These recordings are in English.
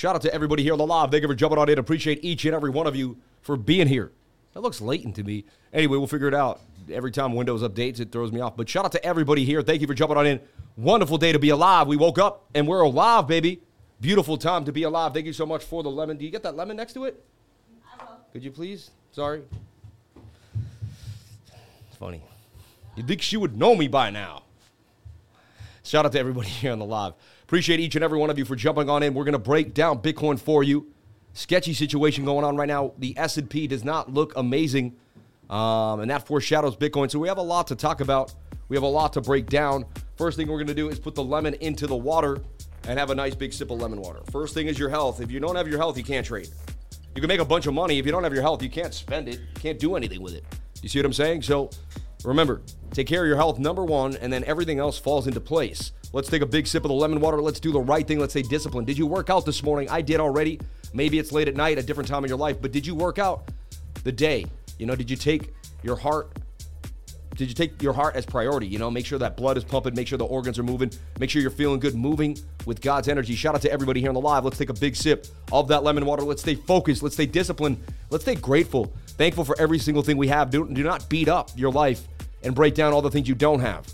Shout out to everybody here on the live. Thank you for jumping on in. Appreciate each and every one of you for being here. That looks latent to me. Anyway, we'll figure it out. Every time Windows updates, it throws me off. But shout out to everybody here. Thank you for jumping on in. Wonderful day to be alive. We woke up and we're alive, baby. Beautiful time to be alive. Thank you so much for the lemon. Do you get that lemon next to it? Could you please? Sorry. It's funny. You'd think she would know me by now. Shout out to everybody here on the live. Appreciate each and every one of you for jumping on in. We're going to break down Bitcoin for you. Sketchy situation going on right now. The S&P does not look amazing, um, and that foreshadows Bitcoin. So we have a lot to talk about. We have a lot to break down. First thing we're going to do is put the lemon into the water and have a nice big sip of lemon water. First thing is your health. If you don't have your health, you can't trade. You can make a bunch of money. If you don't have your health, you can't spend it. You can't do anything with it. You see what I'm saying? So remember, take care of your health, number one, and then everything else falls into place. Let's take a big sip of the lemon water. Let's do the right thing. Let's stay disciplined. Did you work out this morning? I did already. Maybe it's late at night, a different time in your life, but did you work out the day? You know, did you take your heart did you take your heart as priority? You know, make sure that blood is pumping, make sure the organs are moving, make sure you're feeling good, moving with God's energy. Shout out to everybody here on the live. Let's take a big sip of that lemon water. Let's stay focused. Let's stay disciplined. Let's stay grateful, thankful for every single thing we have. Do, do not beat up your life and break down all the things you don't have.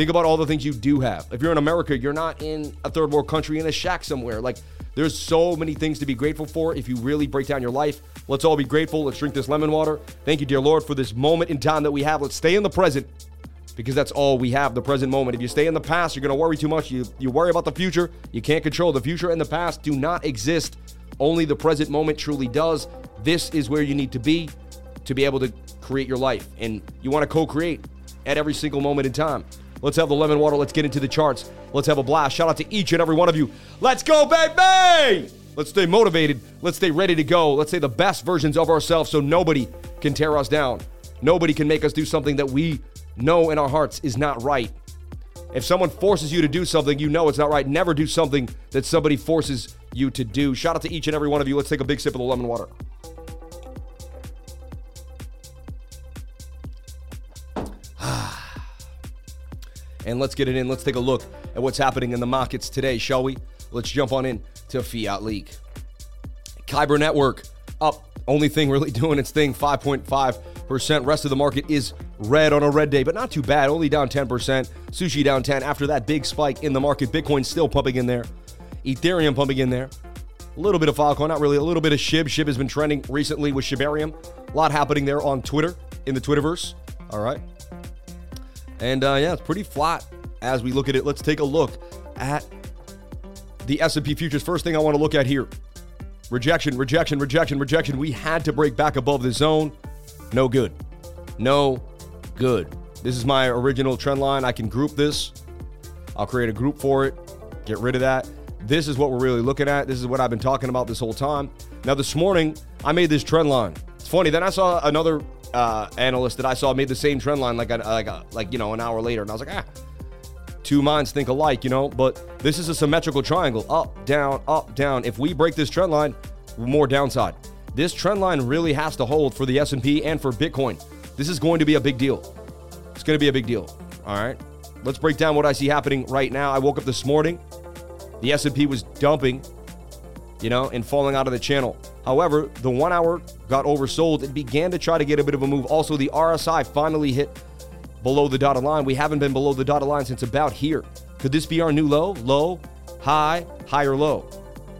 Think about all the things you do have. If you're in America, you're not in a third world country in a shack somewhere. Like, there's so many things to be grateful for if you really break down your life. Let's all be grateful. Let's drink this lemon water. Thank you, dear Lord, for this moment in time that we have. Let's stay in the present because that's all we have, the present moment. If you stay in the past, you're going to worry too much. You, you worry about the future. You can't control. The future and the past do not exist. Only the present moment truly does. This is where you need to be to be able to create your life. And you want to co create at every single moment in time. Let's have the lemon water. Let's get into the charts. Let's have a blast. Shout out to each and every one of you. Let's go, baby! Let's stay motivated. Let's stay ready to go. Let's say the best versions of ourselves so nobody can tear us down. Nobody can make us do something that we know in our hearts is not right. If someone forces you to do something, you know it's not right. Never do something that somebody forces you to do. Shout out to each and every one of you. Let's take a big sip of the lemon water. And let's get it in. Let's take a look at what's happening in the markets today, shall we? Let's jump on in to Fiat League. Kyber Network up. Only thing really doing its thing, 5.5%. Rest of the market is red on a red day, but not too bad. Only down 10%. Sushi down 10. After that big spike in the market, Bitcoin still pumping in there. Ethereum pumping in there. A little bit of Filecoin, not really. A little bit of Shib. Shib has been trending recently with Shibarium. A lot happening there on Twitter, in the Twitterverse. All right. And uh, yeah, it's pretty flat as we look at it. Let's take a look at the S&P futures. First thing I want to look at here. Rejection, rejection, rejection, rejection. We had to break back above the zone. No good. No good. This is my original trend line. I can group this. I'll create a group for it. Get rid of that. This is what we're really looking at. This is what I've been talking about this whole time. Now, this morning, I made this trend line. It's funny. Then I saw another uh, analyst that I saw made the same trend line like a, like a, like you know an hour later, and I was like, ah, two minds think alike, you know. But this is a symmetrical triangle: up, down, up, down. If we break this trend line, more downside. This trend line really has to hold for the S&P and for Bitcoin. This is going to be a big deal. It's going to be a big deal. All right. Let's break down what I see happening right now. I woke up this morning. The S&P was dumping, you know, and falling out of the channel. However, the 1 hour got oversold. It began to try to get a bit of a move. Also, the RSI finally hit below the dotted line. We haven't been below the dotted line since about here. Could this be our new low? Low, high, higher low.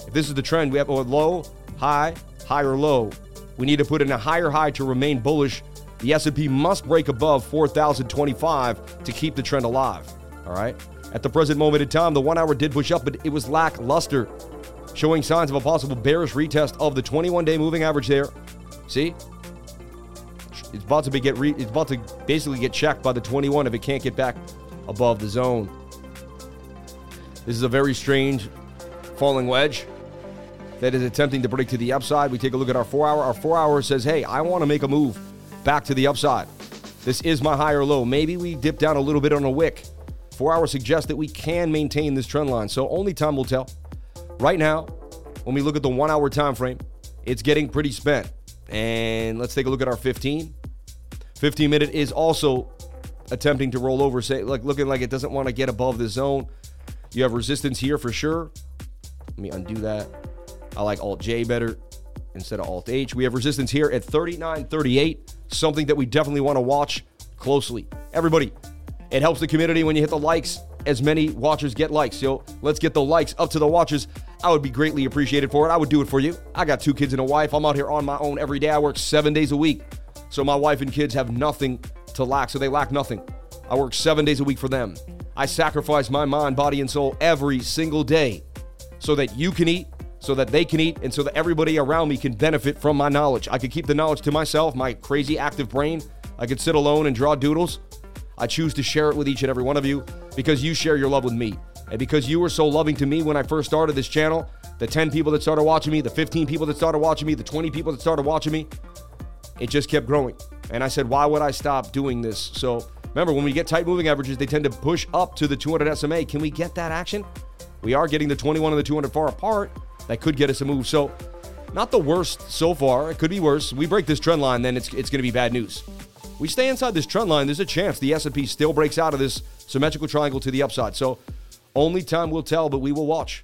If this is the trend, we have a low, high, higher low. We need to put in a higher high to remain bullish. The S&P must break above 4025 to keep the trend alive. All right? At the present moment in time, the 1 hour did push up, but it was lackluster, showing signs of a possible bearish retest of the 21-day moving average there. See? It's about to be get re- it's about to basically get checked by the 21 if it can't get back above the zone. This is a very strange falling wedge that is attempting to break to the upside. We take a look at our four hour. Our four hour says, hey, I want to make a move back to the upside. This is my higher low. Maybe we dip down a little bit on a wick. Four hour suggests that we can maintain this trend line. So only time will tell. Right now, when we look at the one hour time frame, it's getting pretty spent. And let's take a look at our 15. 15 minute is also attempting to roll over, say like looking like it doesn't want to get above the zone. You have resistance here for sure. Let me undo that. I like Alt J better instead of Alt H. We have resistance here at 39.38, something that we definitely want to watch closely. Everybody, it helps the community when you hit the likes. As many watchers get likes. So let's get the likes up to the watchers. I would be greatly appreciated for it. I would do it for you. I got two kids and a wife. I'm out here on my own every day. I work seven days a week. So my wife and kids have nothing to lack. So they lack nothing. I work seven days a week for them. I sacrifice my mind, body, and soul every single day so that you can eat, so that they can eat, and so that everybody around me can benefit from my knowledge. I could keep the knowledge to myself, my crazy active brain. I could sit alone and draw doodles. I choose to share it with each and every one of you because you share your love with me. And because you were so loving to me when I first started this channel, the 10 people that started watching me, the 15 people that started watching me, the 20 people that started watching me, it just kept growing. And I said, why would I stop doing this? So remember, when we get tight moving averages, they tend to push up to the 200 SMA. Can we get that action? We are getting the 21 and the 200 far apart. That could get us a move. So not the worst so far. It could be worse. We break this trend line, then it's, it's going to be bad news. We stay inside this trend line, there's a chance the S&P still breaks out of this symmetrical triangle to the upside. So only time will tell, but we will watch.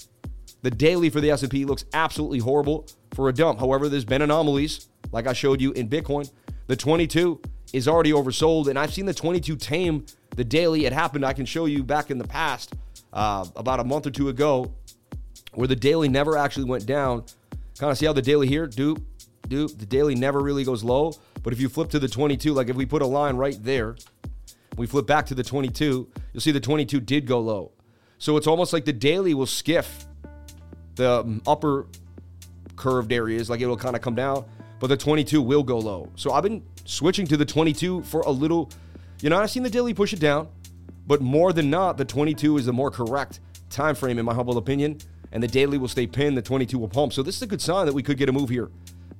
The daily for the S&P looks absolutely horrible for a dump. However, there's been anomalies, like I showed you in Bitcoin. The 22 is already oversold, and I've seen the 22 tame the daily. It happened. I can show you back in the past, uh, about a month or two ago, where the daily never actually went down. Kind of see how the daily here, dupe, dupe. The daily never really goes low. But if you flip to the 22, like if we put a line right there, we flip back to the 22, you'll see the 22 did go low. So it's almost like the daily will skiff the um, upper curved areas, like it will kind of come down, but the 22 will go low. So I've been switching to the 22 for a little, you know, I've seen the daily push it down, but more than not, the 22 is the more correct time frame in my humble opinion, and the daily will stay pinned, the 22 will pump. So this is a good sign that we could get a move here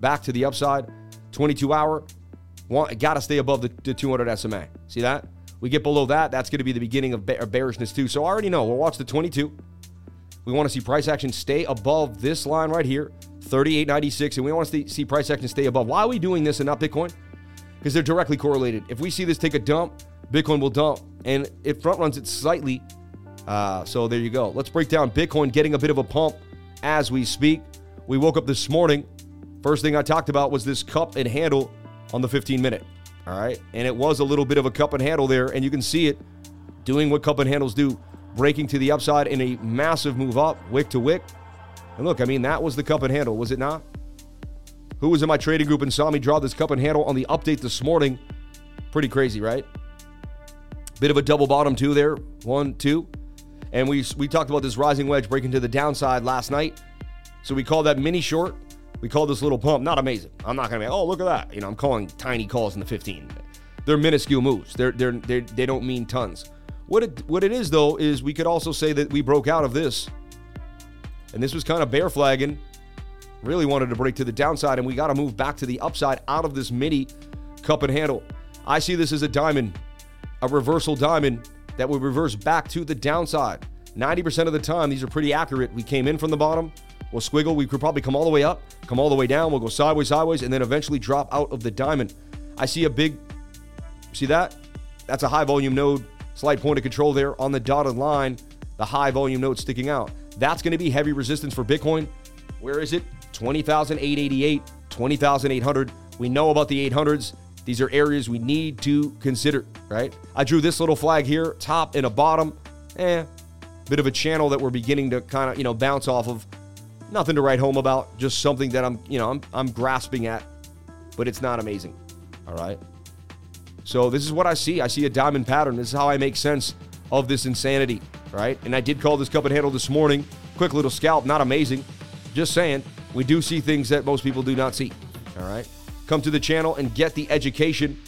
back to the upside. 22 hour, want, got to stay above the, the 200 SMA. See that? We get below that, that's going to be the beginning of bearishness too. So I already know. We'll watch the 22. We want to see price action stay above this line right here, 38.96, and we want to see price action stay above. Why are we doing this and not Bitcoin? Because they're directly correlated. If we see this take a dump, Bitcoin will dump, and it front runs it slightly. Uh, so there you go. Let's break down Bitcoin getting a bit of a pump as we speak. We woke up this morning. First thing I talked about was this cup and handle on the 15 minute. All right. And it was a little bit of a cup and handle there, and you can see it doing what cup and handles do breaking to the upside in a massive move up, wick to wick. And look, I mean, that was the cup and handle, was it not? Who was in my trading group and saw me draw this cup and handle on the update this morning? Pretty crazy, right? Bit of a double bottom two there. One, two. And we we talked about this rising wedge breaking to the downside last night. So we call that mini short. We call this little pump. Not amazing. I'm not gonna be, oh, look at that. You know, I'm calling tiny calls in the 15. They're minuscule moves. They're they're, they're they don't mean tons. What it what it is though is we could also say that we broke out of this, and this was kind of bear flagging. Really wanted to break to the downside, and we got to move back to the upside out of this mini cup and handle. I see this as a diamond, a reversal diamond that would reverse back to the downside. 90% of the time, these are pretty accurate. We came in from the bottom, we'll squiggle, we could probably come all the way up, come all the way down, we'll go sideways, sideways, and then eventually drop out of the diamond. I see a big, see that? That's a high volume node Slight point of control there on the dotted line, the high volume node sticking out. That's going to be heavy resistance for Bitcoin. Where is it? 20,888, 20,800. We know about the 800s. These are areas we need to consider, right? I drew this little flag here, top and a bottom. Eh, bit of a channel that we're beginning to kind of, you know, bounce off of. Nothing to write home about, just something that I'm, you know, I'm, I'm grasping at, but it's not amazing. All right. So this is what I see. I see a diamond pattern. This is how I make sense of this insanity, right? And I did call this cup and handle this morning. Quick little scalp, not amazing. Just saying, we do see things that most people do not see. All right. Come to the channel and get the education.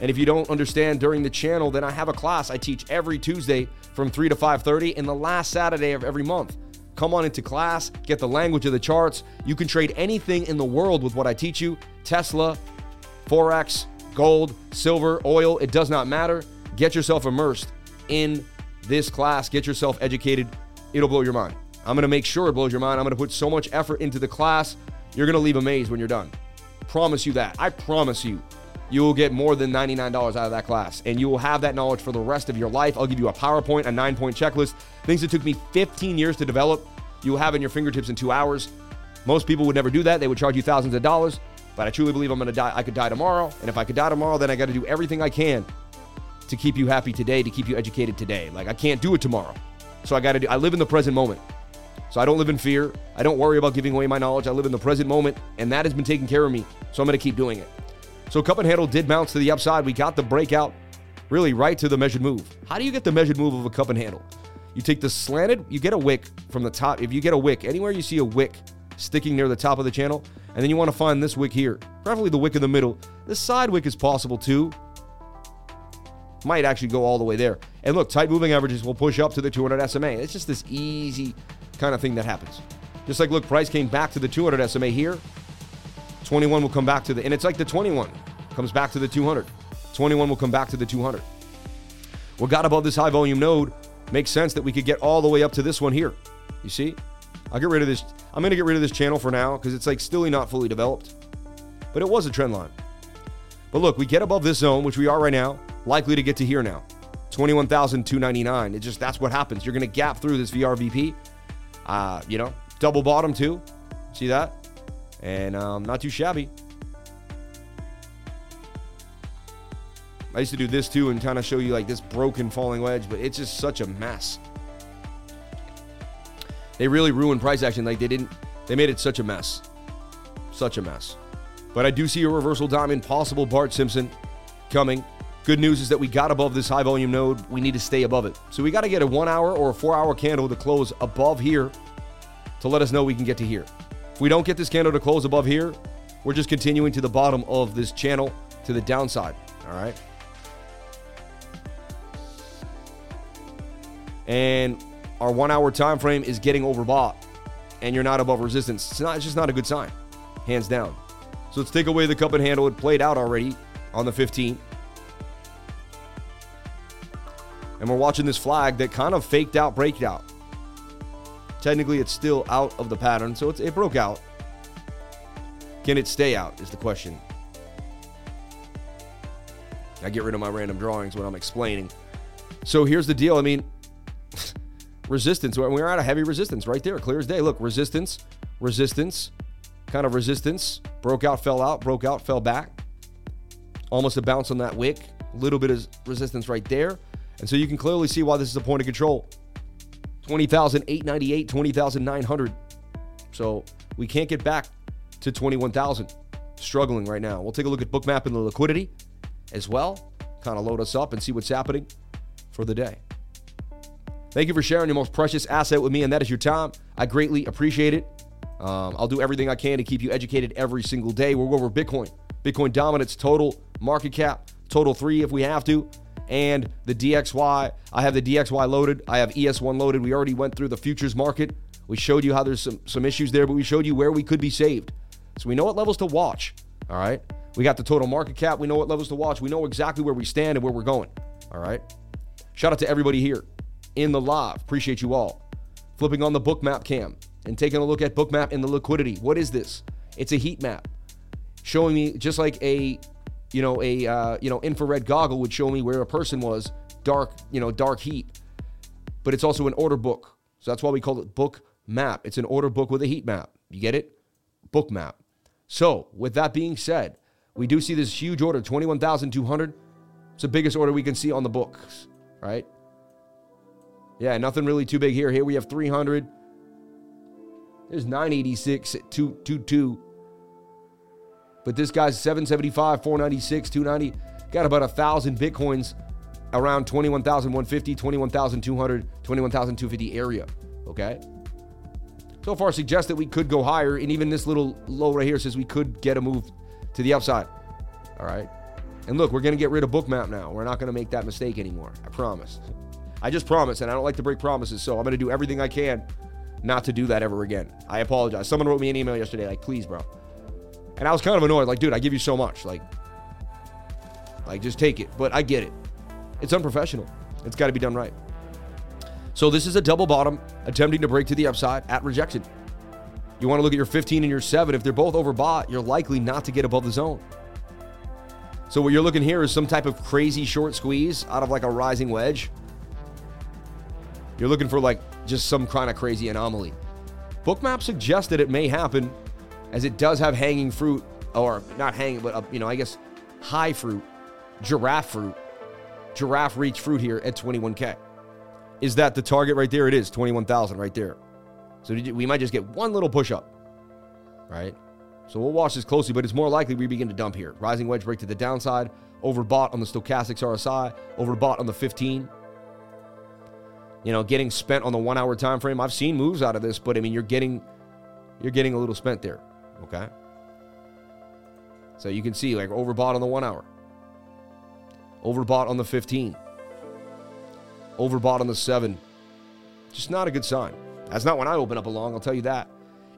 And if you don't understand during the channel, then I have a class I teach every Tuesday from 3 to 5:30 and the last Saturday of every month. Come on into class, get the language of the charts. You can trade anything in the world with what I teach you. Tesla, Forex, gold, silver, oil, it does not matter. Get yourself immersed in this class, get yourself educated. It'll blow your mind. I'm to make sure it blows your mind. I'm to put so much effort into the class. You're to leave amazed when you're done. Promise you that. I promise you, you will get more than $99 out of that class and you will have that knowledge for the rest of your life. I'll give you a PowerPoint, a nine point checklist, things that took me 15 years to develop. You will have in your fingertips in two hours. Most people would never do that. They would charge you thousands of dollars. But I truly believe I'm to die. I could die tomorrow. And if I could die tomorrow, then I got to do everything I can to keep you happy today, to keep you educated today. Like I can't do it tomorrow. So I got to do I live in the present moment. So I don't live in fear. I don't worry about giving away my knowledge. I live in the present moment and that has been taking care of me. So I'm to keep doing it. So cup and handle did bounce to the upside. We got the breakout really right to the measured move. How do you get the measured move of a cup and handle? You take the slanted, you get a wick from the top. If you get a wick, anywhere you see a wick sticking near the top of the channel, and then you want to find this wick here, preferably the wick in the middle. This side wick is possible too. Might actually go all the way there. And look, tight moving averages will push up to the 200 SMA. It's just this easy kind of thing that happens. Just like, look, price came back to the 200 SMA here. 21 will come back to the, and it's like the 21 comes back to the 200. 21 will come back to the 200. What got above this high volume node makes sense that we could get all the way up to this one here. You see? I'll get rid of this. I'm going to get rid of this channel for now because it's like still not fully developed. But it was a trend line. But look, we get above this zone, which we are right now, likely to get to here now. 21,299. It just, that's what happens. You're going to gap through this VRVP. Uh, you know, double bottom too. See that? And um, not too shabby. I used to do this too and kind of show you like this broken falling wedge, but it's just such a mess. They really ruined price action. Like they didn't, they made it such a mess. Such a mess. But I do see a reversal diamond, possible Bart Simpson coming. Good news is that we got above this high volume node. We need to stay above it. So we got to get a one hour or a four hour candle to close above here to let us know we can get to here. If we don't get this candle to close above here, we're just continuing to the bottom of this channel to the downside. All right. And our one hour time frame is getting overbought and you're not above resistance, it's not it's just not a good sign. Hands down. So let's take away the cup and handle. It played out already on the 15th. And we're watching this flag that kind of faked out breakout. Technically, it's still out of the pattern, so it broke out. Can it stay out? Is the question. I get rid of my random drawings when I'm explaining. So here's the deal. I mean, resistance. We're at a heavy resistance right there, clear as day. Look, resistance, resistance, kind of resistance. Broke out, fell out, broke out, fell back. Almost a bounce on that wick. A little bit of resistance right there. And so you can clearly see why this is a point of control. 20,898, 20,900. So we can't get back to 21,000. Struggling right now. We'll take a look at bookmap and the liquidity as well. Kind of load us up and see what's happening for the day. Thank you for sharing your most precious asset with me, and that is your time. I greatly appreciate it. Um, I'll do everything I can to keep you educated every single day. We'll go over Bitcoin, Bitcoin dominance, total market cap, total three if we have to, and the DXY. I have the DXY loaded. I have ES1 loaded. We already went through the futures market. We showed you how there's some, some issues there, but we showed you where we could be saved. So we know what levels to watch. All right. We got the total market cap. We know what levels to watch. We know exactly where we stand and where we're going. All right. Shout out to everybody here in the live. Appreciate you all. Flipping on the bookmap cam and taking a look at bookmap and the liquidity. What is this? It's a heat map. Showing me just like a you know a uh, you know infrared goggle would show me where a person was dark you know dark heat. But it's also an order book. So that's why we call it book map. It's an order book with a heat map. You get it? Book map. So with that being said we do see this huge order 21200 it's the biggest order we can see on the books right yeah, nothing really too big here. Here we have 300. There's 986 at 222. But this guy's 775, 496, 290. Got about a thousand bitcoins around 21,150, 21,200, 21,250 area. Okay. So far suggests that we could go higher. And even this little low right here says we could get a move to the upside. All right. And look, we're going to get rid of bookmap now. We're not going to make that mistake anymore. I promise. I just promise, and I don't like to break promises, so I'm going to do everything I can not to do that ever again. I apologize. Someone wrote me an email yesterday, like, please, bro. And I was kind of annoyed, like, dude, I give you so much. Like, like just take it. But I get it. It's unprofessional. It's got to be done right. So this is a double bottom attempting to break to the upside at rejection. You want to look at your 15 and your 7. If they're both overbought, you're likely not to get above the zone. So what you're looking here is some type of crazy short squeeze out of like a rising wedge. You're looking for like just some kind of crazy anomaly. Bookmap suggests that it may happen as it does have hanging fruit, or not hanging, but, uh, you know, I guess high fruit, giraffe fruit, giraffe reach fruit here at 21K. Is that the target right there? It is 21,000 right there. So we might just get one little push up, right? So we'll watch this closely, but it's more likely we begin to dump here. Rising wedge break to the downside, overbought on the stochastics RSI, overbought on the 15. You know, getting spent on the one hour time frame. I've seen moves out of this, but I mean, you're getting you're getting a little spent there. Okay. So you can see like overbought on the one hour, overbought on the 15, overbought on the seven. Just not a good sign. That's not when I open up a long, I'll tell you that.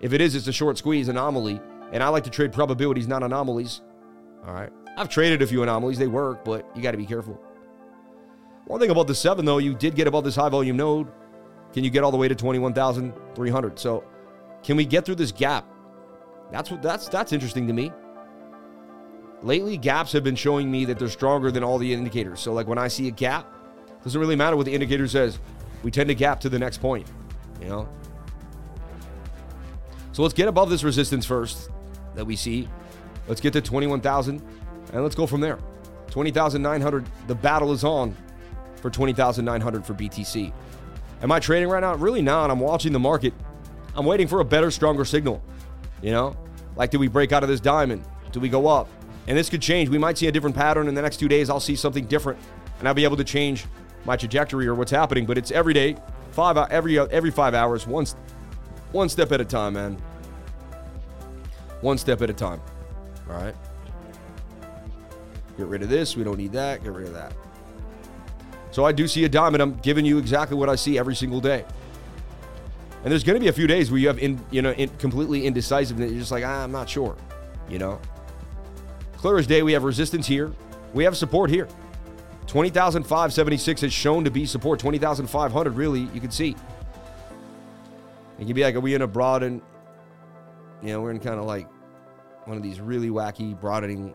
If it is, it's a short squeeze anomaly. And I like to trade probabilities, not anomalies. All right. I've traded a few anomalies. They work, but you got to be careful. One thing about the seven, though, you did get above this high volume node. Can you get all the way to 21,300? So, can we get through this gap? That's what that's that's interesting to me. Lately, gaps have been showing me that they're stronger than all the indicators. So, like when I see a gap, doesn't really matter what the indicator says. We tend to gap to the next point. You know. So let's get above this resistance first that we see. Let's get to 21,000 and let's go from there. 20,900. The battle is on for 20,900 for BTC. Am I trading right now? Really not. I'm watching the market. I'm waiting for a better, stronger signal. You know, like, do we break out of this diamond? Do we go up? And this could change. We might see a different pattern in the next two days. I'll see something different, and I'll be able to change my trajectory or what's happening. But it's every day, five every every five hours, one one step at a time, man. One step at a time. All right. Get rid of this. We don't need that. Get rid of that. So I do see a diamond. I'm giving you exactly what I see every single day. And there's going to be a few days where you have in, you know, in, completely indecisiveness. You're just like, ah, I'm not sure. You know, clear as day. We have resistance here. We have support here. 20,576 has shown to be support. 20,500, really, you can see. It can be like, are we in a broad and, you know, we're in kind of like one of these really wacky broadening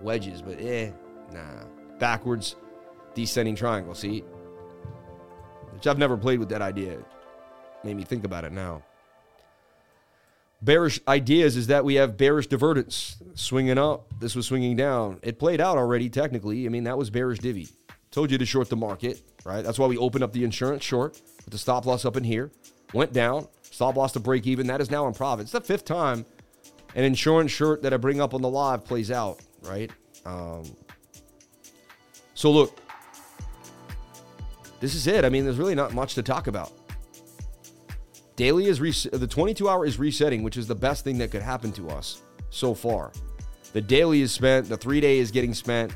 wedges, but eh, nah. Backwards descending triangle, see? Which I've never played with that idea. Made me think about it now. Bearish ideas is that we have bearish divergence swinging up. This was swinging down. It played out already, technically. I mean, that was bearish divvy. Told you to short the market, right? That's why we opened up the insurance short with the stop loss up in here. Went down, stop loss to break even. That is now in profit. It's the fifth time an insurance short that I bring up on the live plays out, right? Um, so look, this is it. I mean, there's really not much to talk about. Daily is res- the 22 hour is resetting, which is the best thing that could happen to us so far. The daily is spent, the three day is getting spent.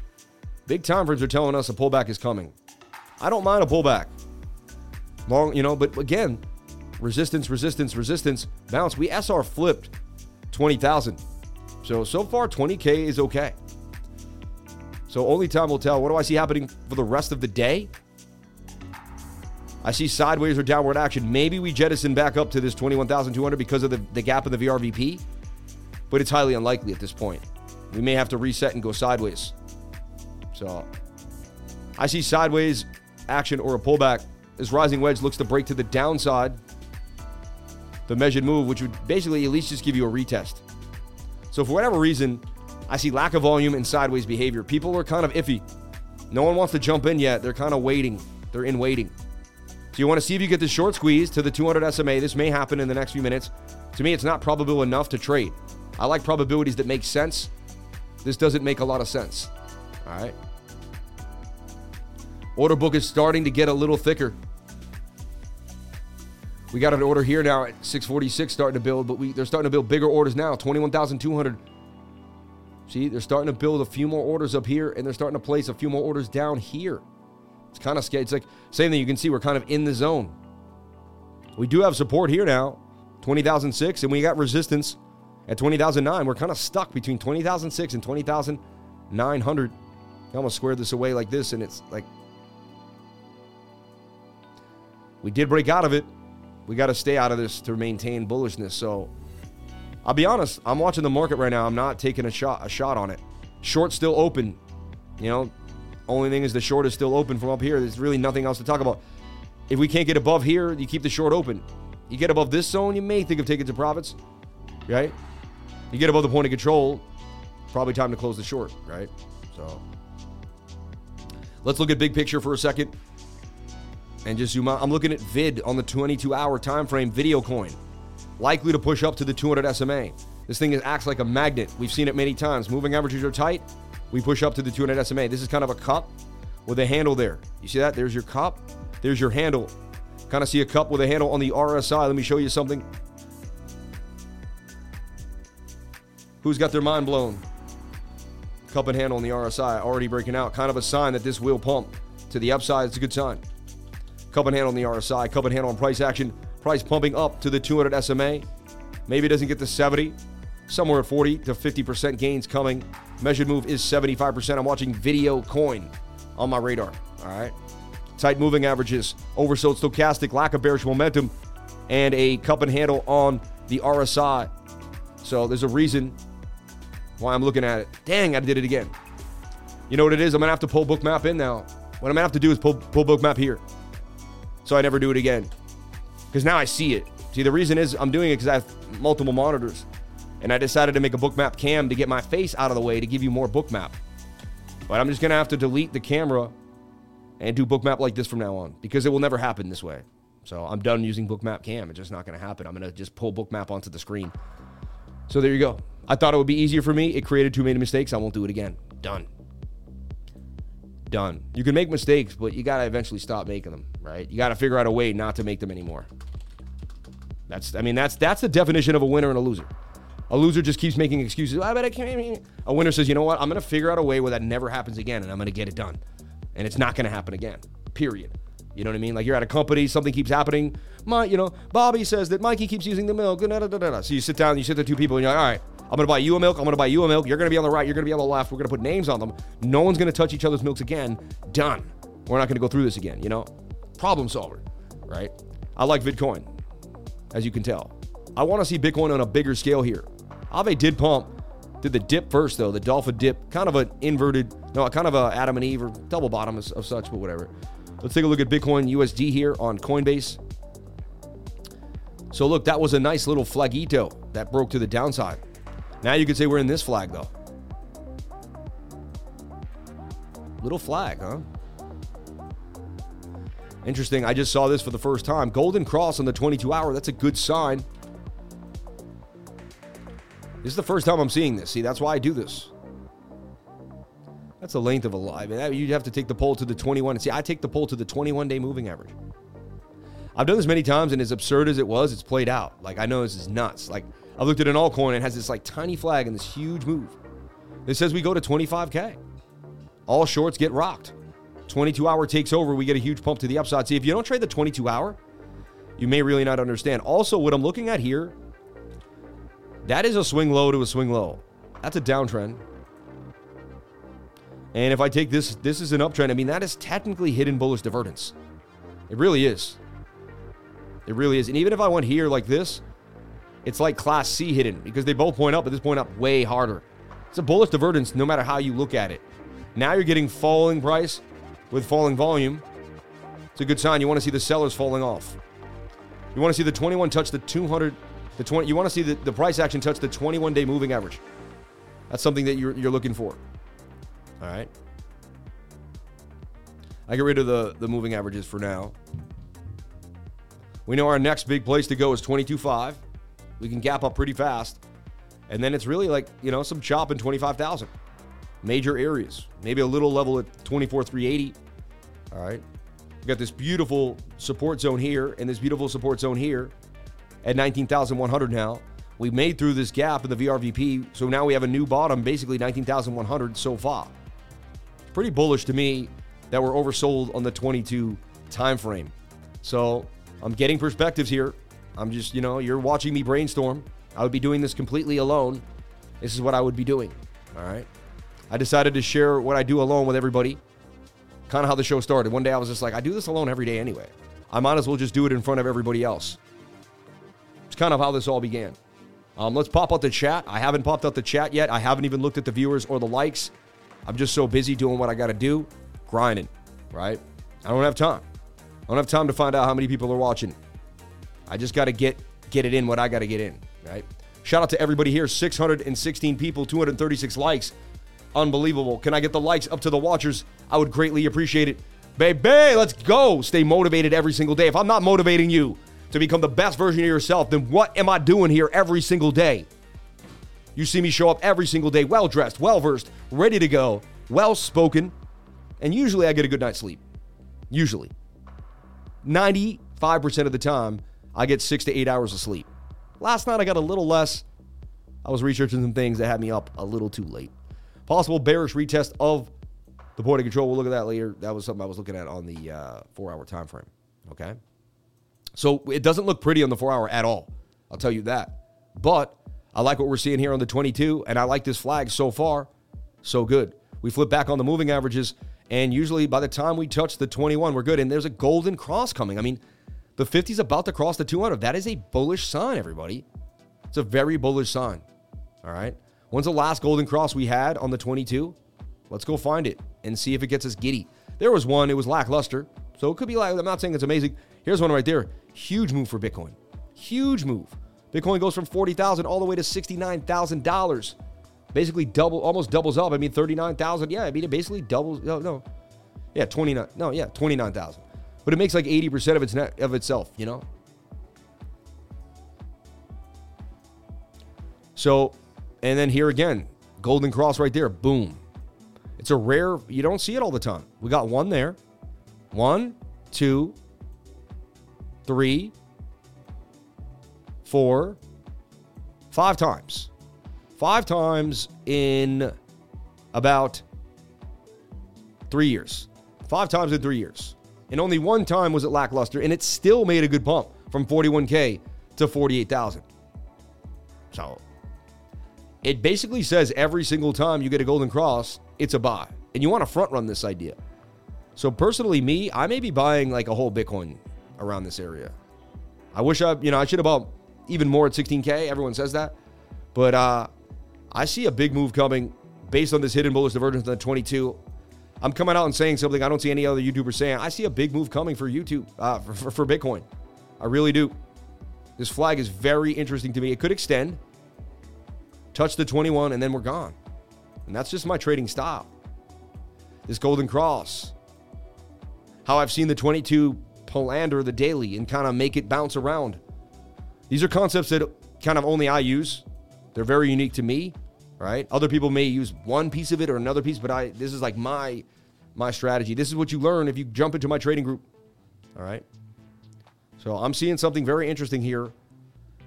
Big time frames are telling us a pullback is coming. I don't mind a pullback. Long, you know, but again, resistance, resistance, resistance, bounce. We SR flipped 20,000. So, so far, 20K is okay. So, only time will tell. What do I see happening for the rest of the day? I see sideways or downward action. Maybe we jettison back up to this 21,200 because of the, the gap in the VRVP, but it's highly unlikely at this point. We may have to reset and go sideways. So I see sideways action or a pullback. This rising wedge looks to break to the downside. The measured move, which would basically at least just give you a retest. So for whatever reason, I see lack of volume and sideways behavior. People are kind of iffy. No one wants to jump in yet. They're kind of waiting. They're in waiting. So you want to see if you get the short squeeze to the 200 SMA. This may happen in the next few minutes. To me, it's not probable enough to trade. I like probabilities that make sense. This doesn't make a lot of sense. All right. Order book is starting to get a little thicker. We got an order here now at 646 starting to build, but we they're starting to build bigger orders now, 21,200. See, they're starting to build a few more orders up here, and they're starting to place a few more orders down here. It's kind of scary. It's like same thing. You can see we're kind of in the zone. We do have support here now, 20,006, and we got resistance at 20,009. We're kind of stuck between 20,006 and 20,900. I almost squared this away like this, and it's like we did break out of it. We got to stay out of this to maintain bullishness. So I'll be honest, I'm watching the market right now. I'm not taking a shot a shot on it. Short still open. You know, only thing is the short is still open from up here. There's really nothing else to talk about. If we can't get above here, you keep the short open. You get above this zone, you may think of taking some profits, right? You get above the point of control, probably time to close the short, right? So let's look at big picture for a second and just zoom out. I'm looking at vid on the 22 hour time frame video coin, likely to push up to the 200 SMA. This thing acts like a magnet. We've seen it many times. Moving averages are tight. We push up to the 200 SMA. This is kind of a cup with a handle there. You see that? There's your cup. There's your handle. Kind of see a cup with a handle on the RSI. Let me show you something. Who's got their mind blown? Cup and handle on the RSI already breaking out. Kind of a sign that this will pump to the upside. It's a good sign. Cup and handle on the RSI. Cup and handle on price action. Price pumping up to the 200 SMA. Maybe it doesn't get to 70. Somewhere at 40 to 50% gains coming. Measured move is 75%. I'm watching video coin on my radar. All right. Tight moving averages, oversold stochastic, lack of bearish momentum, and a cup and handle on the RSI. So there's a reason why I'm looking at it. Dang, I did it again. You know what it is? I'm gonna have to pull bookmap in now. What I'm gonna have to do is pull pull bookmap here, so I never do it again. Because now I see it. See, the reason is I'm doing it because I have multiple monitors, and I decided to make a bookmap cam to get my face out of the way to give you more bookmap. But I'm just gonna have to delete the camera and do bookmap like this from now on because it will never happen this way. So I'm done using bookmap cam. It's just not gonna happen. I'm gonna just pull bookmap onto the screen. So there you go. I thought it would be easier for me. It created too many mistakes. I won't do it again. Done. Done. You can make mistakes, but you got to eventually stop making them, right? You got to figure out a way not to make them anymore. That's I mean that's that's the definition of a winner and a loser. A loser just keeps making excuses. I bet I can't. A winner says, "You know what? I'm going to figure out a way where that never happens again and I'm going to get it done." And it's not going to happen again. Period. You know what I mean? Like you're at a company, something keeps happening. My, you know, Bobby says that Mikey keeps using the milk. Da, da, da. So you sit down, you sit there two people, and you're like, all right, I'm gonna buy you a milk. I'm gonna buy you a milk. You're gonna be on the right. You're gonna be on the left. We're gonna put names on them. No one's gonna touch each other's milks again. Done. We're not gonna go through this again. You know, problem solver, right? I like Bitcoin, as you can tell. I want to see Bitcoin on a bigger scale here. Aave did pump, did the dip first though, the dolphin dip, kind of an inverted, no, kind of a Adam and Eve or double bottom of, of such, but whatever. Let's take a look at Bitcoin USD here on Coinbase. So look, that was a nice little flagito that broke to the downside. Now you could say we're in this flag though. Little flag, huh? Interesting. I just saw this for the first time. Golden cross on the 22 hour. That's a good sign. This is the first time I'm seeing this. See, that's why I do this. That's the length of a live. You'd have to take the poll to the 21. See, I take the poll to the 21 day moving average. I've done this many times, and as absurd as it was, it's played out. Like, I know this is nuts. Like, I've looked at an altcoin and it has this like tiny flag and this huge move. It says we go to 25K. All shorts get rocked. 22 hour takes over. We get a huge pump to the upside. See, if you don't trade the 22 hour, you may really not understand. Also, what I'm looking at here, that is a swing low to a swing low. That's a downtrend. And if I take this, this is an uptrend. I mean, that is technically hidden bullish divergence. It really is. It really is. And even if I went here like this, it's like class C hidden because they both point up, but this point up way harder. It's a bullish divergence no matter how you look at it. Now you're getting falling price with falling volume. It's a good sign. You want to see the sellers falling off. You want to see the 21 touch the 200, the 20. You want to see the, the price action touch the 21 day moving average. That's something that you're, you're looking for. All right. I get rid of the, the moving averages for now. We know our next big place to go is 22.5. We can gap up pretty fast. And then it's really like, you know, some chop in 25,000. Major areas. Maybe a little level at 24,380. All right. We got this beautiful support zone here and this beautiful support zone here at 19,100 now. We made through this gap in the VRVP, so now we have a new bottom, basically 19,100 so far. Pretty bullish to me that we're oversold on the 22 time frame. So I'm getting perspectives here. I'm just, you know, you're watching me brainstorm. I would be doing this completely alone. This is what I would be doing. All right. I decided to share what I do alone with everybody. Kind of how the show started. One day I was just like, I do this alone every day anyway. I might as well just do it in front of everybody else. Kind of how this all began. Um, let's pop out the chat. I haven't popped out the chat yet. I haven't even looked at the viewers or the likes. I'm just so busy doing what I got to do, grinding, right? I don't have time. I don't have time to find out how many people are watching. I just got to get get it in what I got to get in, right? Shout out to everybody here. 616 people, 236 likes. Unbelievable. Can I get the likes up to the watchers? I would greatly appreciate it. Baby, let's go. Stay motivated every single day. If I'm not motivating you to become the best version of yourself, then what am I doing here every single day? You see me show up every single day, well dressed, well versed, ready to go, well spoken, and usually I get a good night's sleep. Usually. 95% of the time, I get six to eight hours of sleep. Last night I got a little less. I was researching some things that had me up a little too late. Possible bearish retest of the point of control. We'll look at that later. That was something I was looking at on the uh, four hour time frame. Okay. So it doesn't look pretty on the four hour at all. I'll tell you that. But I like what we're seeing here on the 22, and I like this flag so far. So good. We flip back on the moving averages, and usually by the time we touch the 21, we're good. And there's a golden cross coming. I mean, the 50 is about to cross the 200. That is a bullish sign, everybody. It's a very bullish sign. All right. When's the last golden cross we had on the 22? Let's go find it and see if it gets us giddy. There was one, it was lackluster. So it could be like, I'm not saying it's amazing. Here's one right there. Huge move for Bitcoin. Huge move. Bitcoin goes from 40,000 all the way to $69,000. Basically double, almost doubles up. I mean, 39,000. Yeah, I mean, it basically doubles. No, no. Yeah, 29. No, yeah, 29,000 but it makes like 80% of its net of itself, you know? So, and then here again, Golden Cross right there, boom. It's a rare, you don't see it all the time. We got one there. One, two, three, four, five times. Five times in about three years. Five times in three years. And only one time was it lackluster, and it still made a good bump from 41K to 48,000. So it basically says every single time you get a golden cross, it's a buy. And you want to front run this idea. So personally, me, I may be buying like a whole Bitcoin around this area. I wish I, you know, I should have bought even more at 16K. Everyone says that. But uh, I see a big move coming based on this hidden bullish divergence in the 22. I'm coming out and saying something I don't see any other YouTubers saying. I see a big move coming for YouTube, uh, for, for, for Bitcoin. I really do. This flag is very interesting to me. It could extend, touch the 21, and then we're gone. And that's just my trading style. This golden cross, how I've seen the 22 palander the daily and kind of make it bounce around. These are concepts that kind of only I use. They're very unique to me right? Other people may use one piece of it or another piece, but I this is like my my strategy. This is what you learn if you jump into my trading group. All right? So I'm seeing something very interesting here.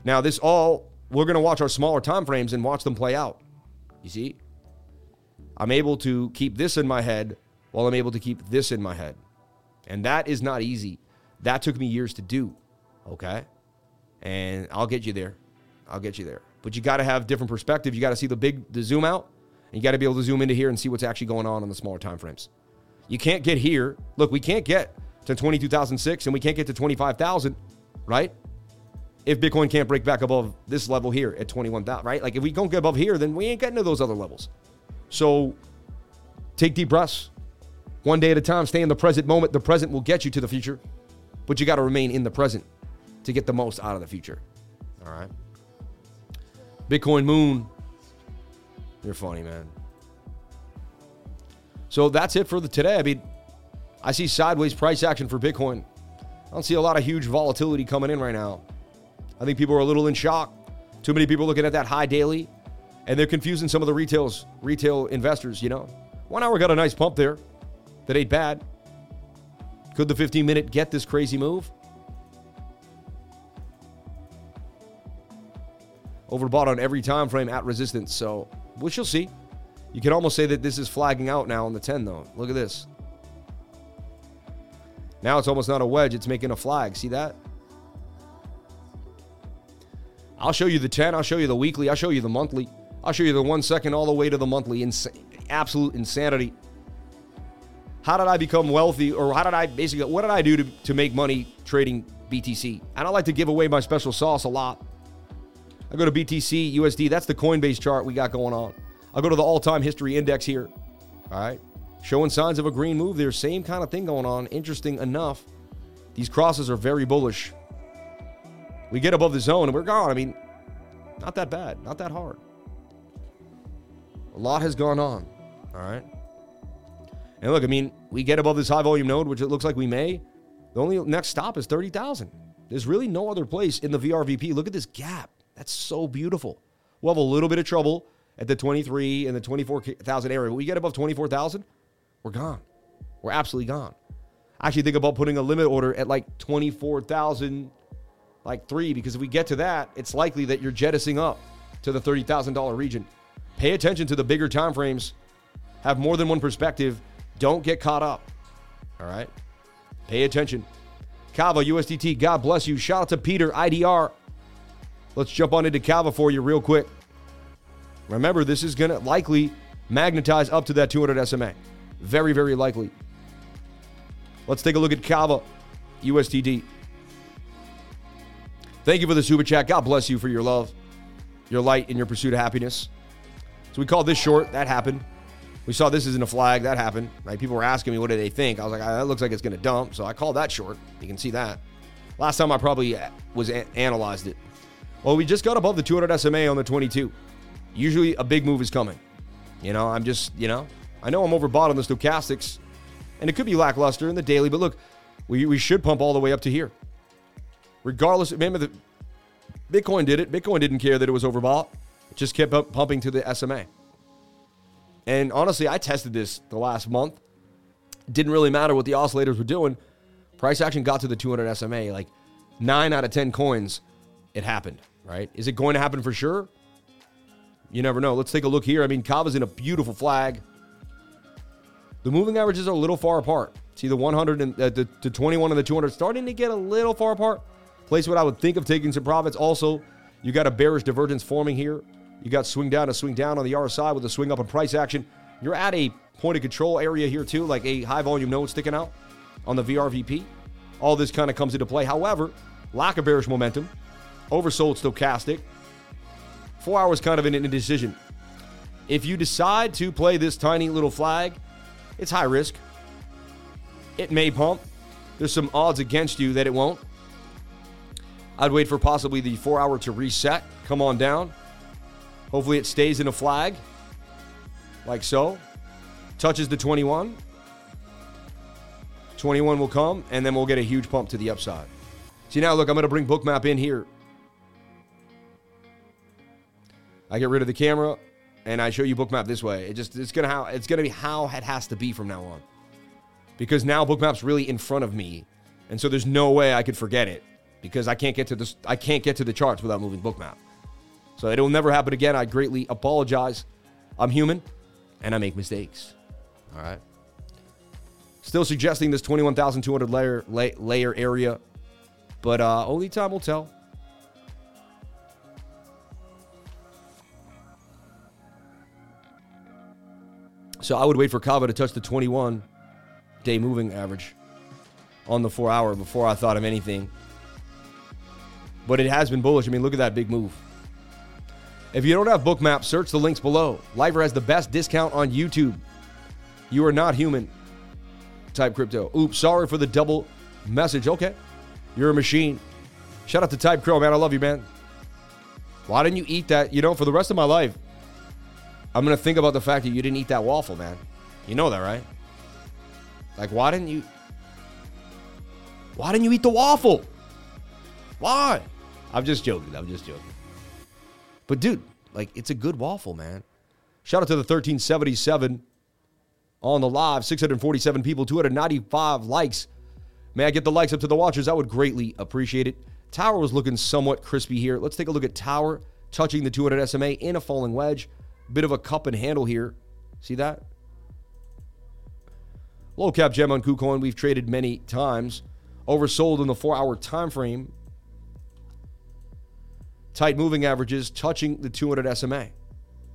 Now, this all we're going to watch our smaller time frames and watch them play out. You see? I'm able to keep this in my head while I'm able to keep this in my head. And that is not easy. That took me years to do. Okay? And I'll get you there. I'll get you there but you got to have different perspective. You got to see the big, the zoom out, and you got to be able to zoom into here and see what's actually going on on the smaller time frames. You can't get here. Look, we can't get to 22,006 and we can't get to 25,000, right? If Bitcoin can't break back above this level here at 21,000, right? Like if we don't get above here, then we ain't getting to those other levels. So take deep breaths. One day at a time, stay in the present moment. The present will get you to the future, but you got to remain in the present to get the most out of the future. All right. Bitcoin Moon. You're funny, man. So that's it for the today. I mean, I see sideways price action for Bitcoin. I don't see a lot of huge volatility coming in right now. I think people are a little in shock. Too many people looking at that high daily, and they're confusing some of the retails, retail investors. You know, one hour got a nice pump there. That ain't bad. Could the 15 minute get this crazy move? overbought on every time frame at resistance. So we shall see. You can almost say that this is flagging out now on the 10, though. Look at this. Now it's almost not a wedge, it's making a flag. See that? I'll show you the 10, I'll show you the weekly, I'll show you the monthly, I'll show you the one second all the way to the monthly. Ins- absolute insanity. How did I become wealthy, or how did I basically, what did I do to, to make money trading BTC? And I like to give away my special sauce a lot. I go to BTC USD. That's the Coinbase chart we got going on. I'll go to the all time history index here. All right. Showing signs of a green move there. Same kind of thing going on. Interesting enough. These crosses are very bullish. We get above the zone and we're gone. I mean, not that bad, not that hard. A lot has gone on. All right. And look, I mean, we get above this high volume node, which it looks like we may. The only next stop is 30,000. There's really no other place in the VRVP. Look at this gap. That's so beautiful. We'll have a little bit of trouble at the 23 and the 24,000 area, but we get above 24,000, we're gone. We're absolutely gone. I actually think about putting a limit order at like 24,000, like three, because if we get to that, it's likely that you're jettisoning up to the $30,000 region. Pay attention to the bigger time frames. Have more than one perspective. Don't get caught up. All right? Pay attention. Kava, USDT, God bless you. Shout out to Peter, IDR. Let's jump on into Kava for you real quick. Remember, this is going to likely magnetize up to that 200 SMA. Very, very likely. Let's take a look at Kava, USDT. Thank you for the super chat. God bless you for your love, your light, and your pursuit of happiness. So we called this short. That happened. We saw this isn't a flag. That happened. Right? People were asking me, what do they think? I was like, ah, that looks like it's going to dump. So I called that short. You can see that. Last time I probably was a- analyzed it. Well, we just got above the 200 SMA on the 22. Usually a big move is coming. You know, I'm just, you know, I know I'm overbought on the stochastics, and it could be lackluster in the daily, but look, we, we should pump all the way up to here. Regardless, remember the Bitcoin did it. Bitcoin didn't care that it was overbought. It just kept up pumping to the SMA. And honestly, I tested this the last month. Didn't really matter what the oscillators were doing. Price action got to the 200 SMA. Like nine out of 10 coins, it happened, right? Is it going to happen for sure? You never know. Let's take a look here. I mean, Kava's in a beautiful flag. The moving averages are a little far apart. See the 100 and uh, the, the 21 and the 200 starting to get a little far apart. Place what I would think of taking some profits. Also, you got a bearish divergence forming here. You got swing down, a swing down on the RSI with a swing up in price action. You're at a point of control area here too, like a high volume node sticking out on the VRVP. All this kind of comes into play. However, lack of bearish momentum, oversold stochastic, four hours kind of an indecision. If you decide to play this tiny little flag, it's high risk. It may pump. There's some odds against you that it won't. I'd wait for possibly the four hour to reset, come on down. Hopefully it stays in a flag, like so. Touches the 21. 21 will come, and then we'll get a huge pump to the upside. See now, look, I'm going to bring Bookmap in here. I get rid of the camera, and I show you Bookmap this way. It just it's gonna how it's gonna be how it has to be from now on, because now Bookmap's really in front of me, and so there's no way I could forget it because I can't get to this. I can't get to the charts without moving Bookmap. So it'll never happen again. I greatly apologize. I'm human, and I make mistakes. All right. Still suggesting this 21,200 layer layer area, but uh, only time will tell. So I would wait for Kava to touch the 21 day moving average on the four hour before I thought of anything. But it has been bullish. I mean, look at that big move. If you don't have Bookmap, search the links below. Lifer has the best discount on YouTube. You are not human. Type crypto. Oops, sorry for the double message. Okay. You're a machine. Shout out to Type Crow, man. I love you, man. Why didn't you eat that? You know, for the rest of my life, I'm going to think about the fact that you didn't eat that waffle, man. You know that, right? Like, why didn't you? Why didn't you eat the waffle? Why? I'm just joking. I'm just joking. But, dude, like, it's a good waffle, man. Shout out to the 1377 on the live. 647 people, 295 likes. May I get the likes up to the watchers? I would greatly appreciate it. Tower was looking somewhat crispy here. Let's take a look at Tower touching the 200 SMA in a falling wedge. Bit of a cup and handle here. See that? Low cap gem on KuCoin. We've traded many times. Oversold in the four hour time frame. Tight moving averages touching the 200 SMA.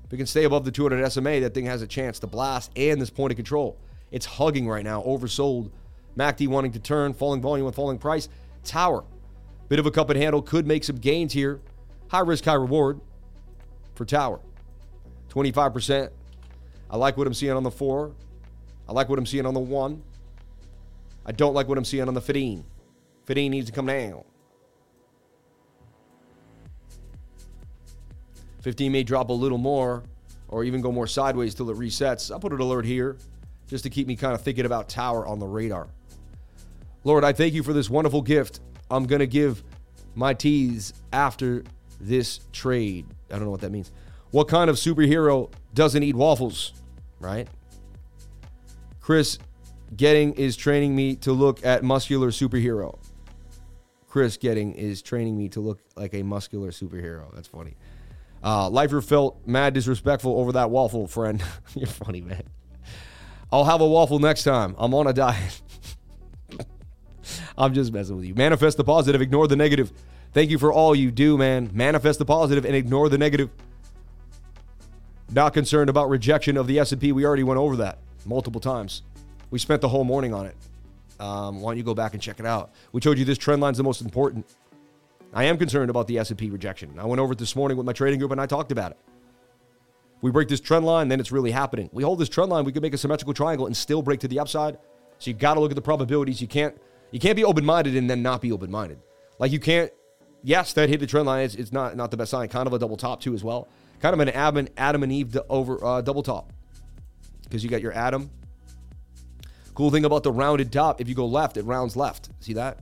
If we can stay above the 200 SMA, that thing has a chance to blast and this point of control. It's hugging right now, oversold. MACD wanting to turn, falling volume with falling price. Tower, bit of a cup and handle, could make some gains here. High risk, high reward for Tower. 25%. I like what I'm seeing on the four. I like what I'm seeing on the one. I don't like what I'm seeing on the 15. 15 needs to come down. 15 may drop a little more or even go more sideways till it resets. I'll put an alert here just to keep me kind of thinking about Tower on the radar. Lord, I thank you for this wonderful gift. I'm going to give my teas after this trade. I don't know what that means. What kind of superhero doesn't eat waffles, right? Chris Getting is training me to look at muscular superhero. Chris Getting is training me to look like a muscular superhero. That's funny. Uh, Lifer felt mad disrespectful over that waffle, friend. You're funny, man. I'll have a waffle next time. I'm on a diet. I'm just messing with you. Manifest the positive, ignore the negative. Thank you for all you do, man. Manifest the positive and ignore the negative. Not concerned about rejection of the S&P. We already went over that multiple times. We spent the whole morning on it. Um, why don't you go back and check it out? We told you this trend line is the most important. I am concerned about the S&P rejection. I went over it this morning with my trading group and I talked about it. We break this trend line, then it's really happening. We hold this trend line, we could make a symmetrical triangle and still break to the upside. So you got to look at the probabilities. You can't you can't be open-minded and then not be open-minded. Like you can't. Yes, that hit the trend line. It's, it's not not the best sign. Kind of a double top too as well. Kind of an Adam, Adam and Eve over uh, double top because you got your Adam Cool thing about the rounded top, if you go left, it rounds left. See that?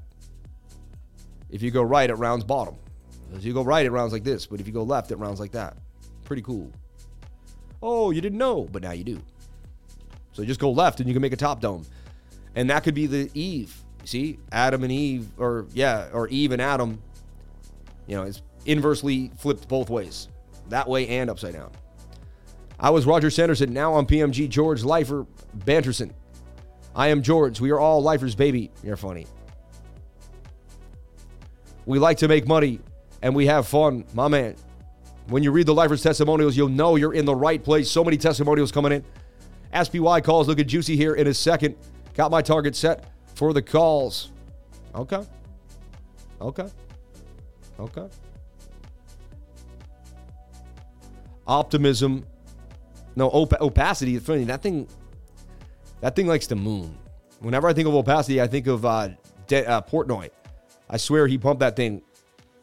If you go right, it rounds bottom. If you go right, it rounds like this. But if you go left, it rounds like that. Pretty cool. Oh, you didn't know, but now you do. So just go left and you can make a top dome. And that could be the Eve. See? Adam and Eve, or yeah, or Eve and Adam. You know, it's inversely flipped both ways. That way and upside down. I was Roger Sanderson. Now I'm PMG George Lifer Banterson. I am George. We are all lifers, baby. You're funny. We like to make money and we have fun, my man. When you read the lifers testimonials, you'll know you're in the right place. So many testimonials coming in. SPY calls looking juicy here in a second. Got my target set for the calls. Okay. Okay. Okay. Optimism. No, op- opacity. It's funny. That thing that thing likes the moon. Whenever I think of opacity, I think of uh, De- uh, Portnoy. I swear he pumped that thing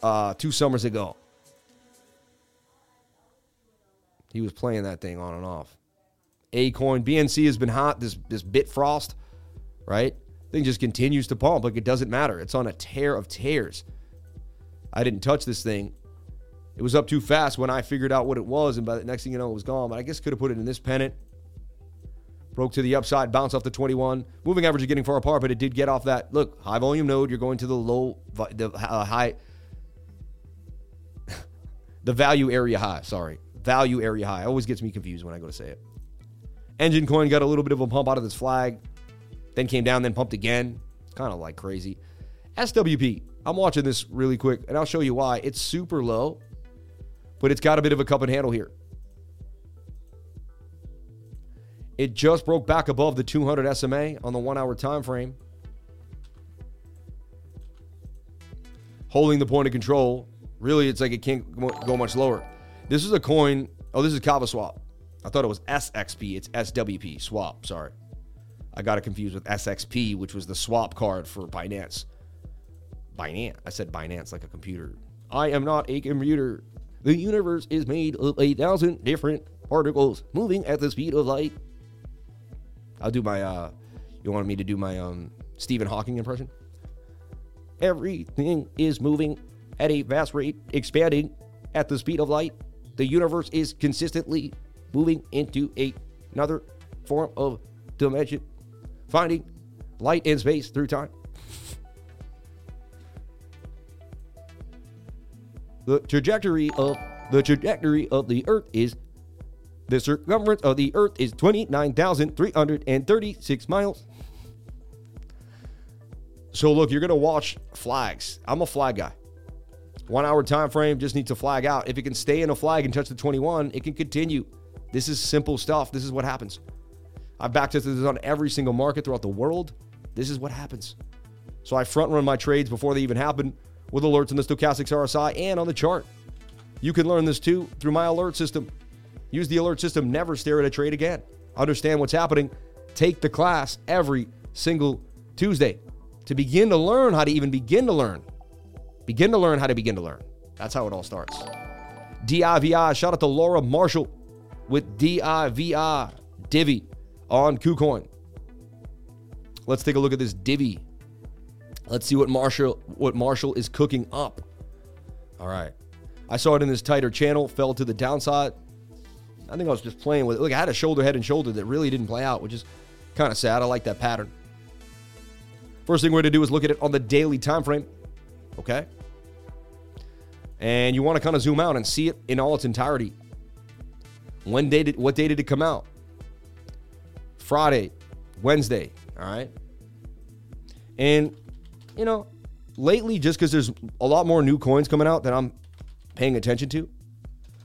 uh, two summers ago. He was playing that thing on and off. A coin BNC has been hot. This this Bifrost, right? Thing just continues to pump. Like it doesn't matter. It's on a tear of tears. I didn't touch this thing. It was up too fast when I figured out what it was, and by the next thing you know, it was gone. But I guess could have put it in this pennant. Broke to the upside, bounce off the 21. Moving average is getting far apart, but it did get off that. Look, high volume node. You're going to the low, the uh, high, the value area high. Sorry, value area high. Always gets me confused when I go to say it. Enjin coin got a little bit of a pump out of this flag, then came down, then pumped again. Kind of like crazy. SWP. I'm watching this really quick, and I'll show you why. It's super low, but it's got a bit of a cup and handle here. It just broke back above the 200 SMA on the one hour time frame. Holding the point of control. Really, it's like it can't go much lower. This is a coin. Oh, this is Kava Swap. I thought it was SXP. It's SWP. Swap. Sorry. I got it confused with SXP, which was the swap card for Binance. Binance. I said Binance like a computer. I am not a computer. The universe is made of a thousand different particles moving at the speed of light. I'll do my. uh You wanted me to do my um Stephen Hawking impression? Everything is moving at a vast rate, expanding at the speed of light. The universe is consistently moving into a, another form of dimension, finding light and space through time. the trajectory of the trajectory of the Earth is the circumference of the Earth is 29,336 miles. So look, you're gonna watch flags. I'm a flag guy. One hour time frame just needs to flag out. If it can stay in a flag and touch the 21, it can continue. This is simple stuff. This is what happens. I've backtested this on every single market throughout the world. This is what happens. So I front run my trades before they even happen with alerts in the stochastics RSI and on the chart. You can learn this too through my alert system. Use the alert system. Never stare at a trade again. Understand what's happening. Take the class every single Tuesday to begin to learn how to even begin to learn. Begin to learn how to begin to learn. That's how it all starts. DIVI. Shout out to Laura Marshall with DIVI, Divi on KuCoin. Let's take a look at this Divi. Let's see what Marshall what Marshall is cooking up. All right. I saw it in this tighter channel, fell to the downside. I think I was just playing with it. Look, I had a shoulder, head, and shoulder that really didn't play out, which is kind of sad. I like that pattern. First thing we're going to do is look at it on the daily time frame. Okay? And you want to kind of zoom out and see it in all its entirety. When day did what day did it come out? Friday, Wednesday, all right? And you know, lately just cuz there's a lot more new coins coming out that I'm paying attention to.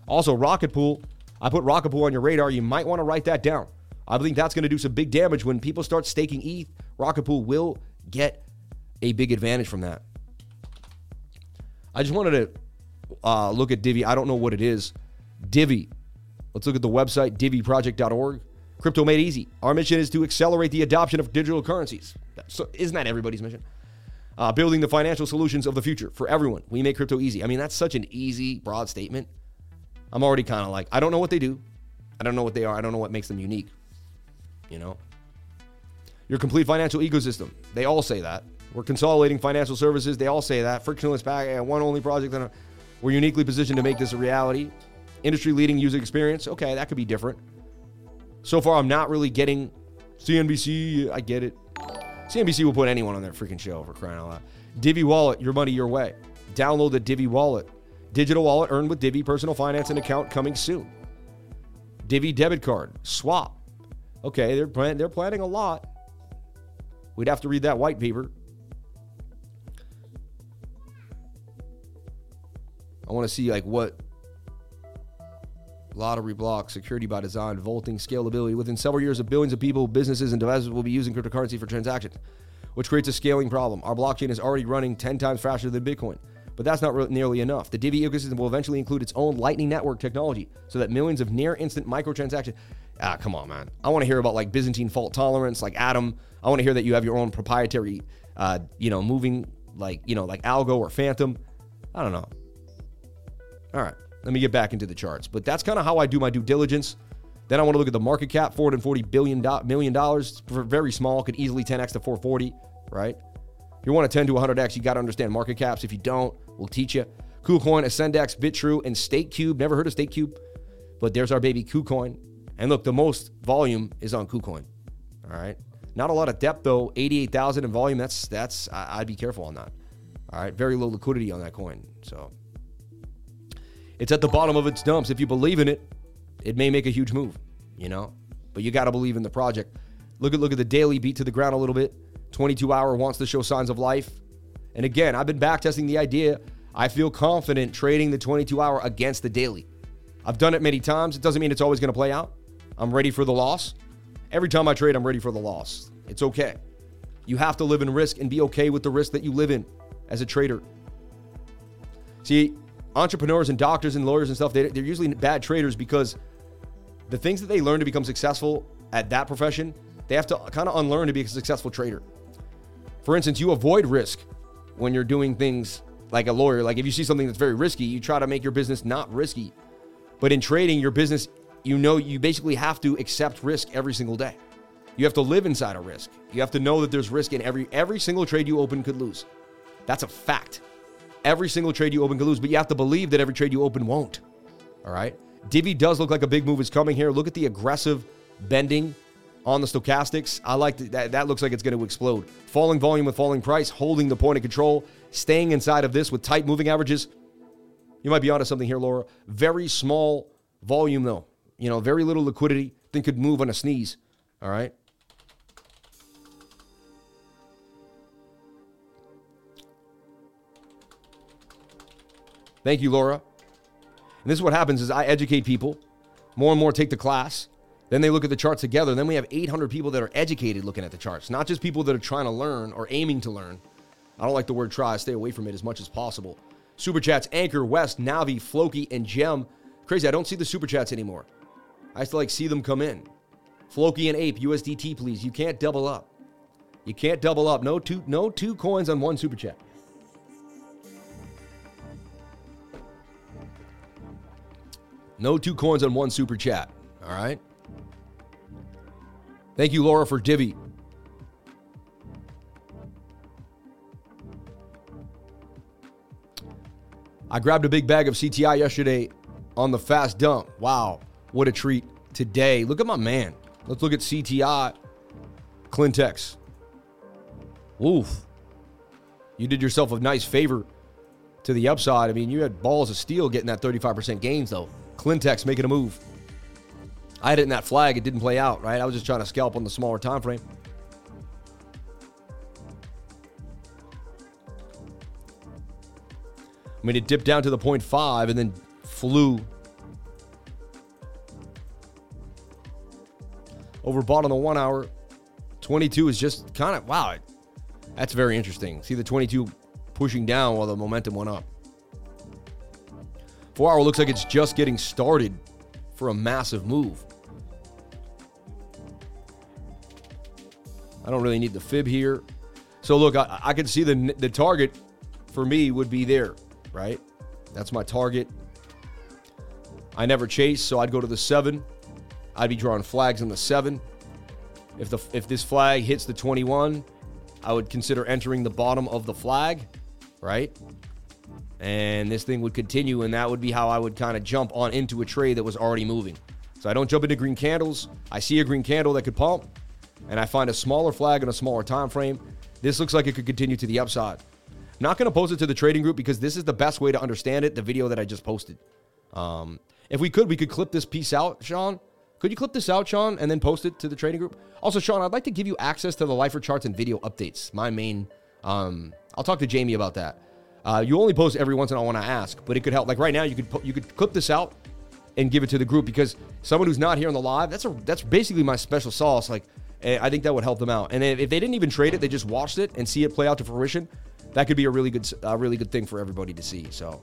Also, Rocket Pool, I put Rocket Pool on your radar. You might want to write that down. I think that's going to do some big damage when people start staking ETH. Rocket Pool will get a big advantage from that. I just wanted to uh, look at Divi. I don't know what it is. Divi. Let's look at the website, diviproject.org. Crypto made easy. Our mission is to accelerate the adoption of digital currencies. So, isn't that everybody's mission? Uh, building the financial solutions of the future for everyone. We make crypto easy. I mean, that's such an easy, broad statement. I'm already kind of like, I don't know what they do. I don't know what they are. I don't know what makes them unique. You know? Your complete financial ecosystem. They all say that. We're consolidating financial services. They all say that. Frictionless pack, uh, one only project. That uh, we're uniquely positioned to make this a reality. Industry leading user experience. Okay, that could be different. So far, I'm not really getting CNBC. I get it. CNBC will put anyone on their freaking show for crying out loud. Divi Wallet, your money your way. Download the Divi Wallet. Digital wallet earned with Divi personal finance and account coming soon. Divi debit card. Swap. Okay, they're plan- they're planning a lot. We'd have to read that white paper. I want to see like what lottery block, security by design, vaulting, scalability. Within several years of billions of people, businesses, and devices will be using cryptocurrency for transactions, which creates a scaling problem. Our blockchain is already running 10 times faster than Bitcoin. But that's not nearly enough. The Divi ecosystem will eventually include its own Lightning Network technology so that millions of near instant microtransactions. Ah, come on, man. I want to hear about like Byzantine fault tolerance, like Atom. I want to hear that you have your own proprietary, uh, you know, moving like, you know, like Algo or Fantom. I don't know. All right, let me get back into the charts. But that's kind of how I do my due diligence. Then I want to look at the market cap, 440 billion million dollars, very small, could easily 10x to 440, right? If you want to 10 to 100x, you got to understand market caps. If you don't, we'll teach you. KuCoin, Ascendex, Bitrue, and StakeCube. Never heard of StakeCube, but there's our baby KuCoin. And look, the most volume is on KuCoin. All right. Not a lot of depth though. 88,000 in volume. That's that's I'd be careful on that. All right. Very low liquidity on that coin. So it's at the bottom of its dumps. If you believe in it, it may make a huge move, you know? But you got to believe in the project. Look at look at the daily beat to the ground a little bit. 22 hour wants to show signs of life. And again, I've been backtesting the idea. I feel confident trading the 22 hour against the daily. I've done it many times. It doesn't mean it's always going to play out. I'm ready for the loss. Every time I trade, I'm ready for the loss. It's okay. You have to live in risk and be okay with the risk that you live in as a trader. See, entrepreneurs and doctors and lawyers and stuff, they, they're usually bad traders because the things that they learn to become successful at that profession, they have to kind of unlearn to be a successful trader. For instance, you avoid risk when you're doing things like a lawyer. Like if you see something that's very risky, you try to make your business not risky. But in trading, your business, you know, you basically have to accept risk every single day. You have to live inside a risk. You have to know that there's risk in every every single trade you open could lose. That's a fact. Every single trade you open could lose, but you have to believe that every trade you open won't. All right. Divi does look like a big move is coming here. Look at the aggressive bending on the stochastics. I like that. That looks like it's going to explode. Falling volume with falling price, holding the point of control, staying inside of this with tight moving averages. You might be onto something here, Laura. Very small volume, though. You know, very little liquidity. Thing could move on a sneeze. All right. Thank you, Laura. And this is what happens is I educate people. More and more take the class. Then they look at the charts together. Then we have 800 people that are educated looking at the charts, not just people that are trying to learn or aiming to learn. I don't like the word try. Stay away from it as much as possible. Super chats, Anchor, West, Navi, Floki, and Gem. Crazy, I don't see the super chats anymore. I still like see them come in. Floki and Ape, USDT, please. You can't double up. You can't double up. No two, no two coins on one super chat. No two coins on one super chat. All right. Thank you, Laura, for Divi. I grabbed a big bag of CTI yesterday on the fast dump. Wow, what a treat today. Look at my man. Let's look at CTI. Clintex. Oof. You did yourself a nice favor to the upside. I mean, you had balls of steel getting that 35% gains, though. Clintex making a move. I had it in that flag. It didn't play out, right? I was just trying to scalp on the smaller time frame. I mean, it dipped down to the 0.5 and then flew. Overbought on the one hour. 22 is just kind of, wow, that's very interesting. See the 22 pushing down while the momentum went up. Four hour looks like it's just getting started for a massive move. I don't really need the fib here. So look, I, I can see the the target for me would be there, right? That's my target. I never chase, so I'd go to the seven. I'd be drawing flags on the seven. If the if this flag hits the 21, I would consider entering the bottom of the flag, right? and this thing would continue, and that would be how I would kind of jump on into a trade that was already moving. So I don't jump into green candles. I see a green candle that could pump, and I find a smaller flag in a smaller time frame. This looks like it could continue to the upside. I'm not going to post it to the trading group because this is the best way to understand it. The video that I just posted. Um, if we could, we could clip this piece out, Sean. Could you clip this out, Sean, and then post it to the trading group? Also, Sean, I'd like to give you access to the lifer charts and video updates. My main. Um, I'll talk to Jamie about that. Uh, you only post every once in a while when I ask, but it could help. Like right now, you could you could clip this out and give it to the group because someone who's not here on the live, that's a that's basically my special sauce. Like eh, I think that would help them out. And if they didn't even trade it, they just watched it and see it play out to fruition. That could be a really good a really good thing for everybody to see. So,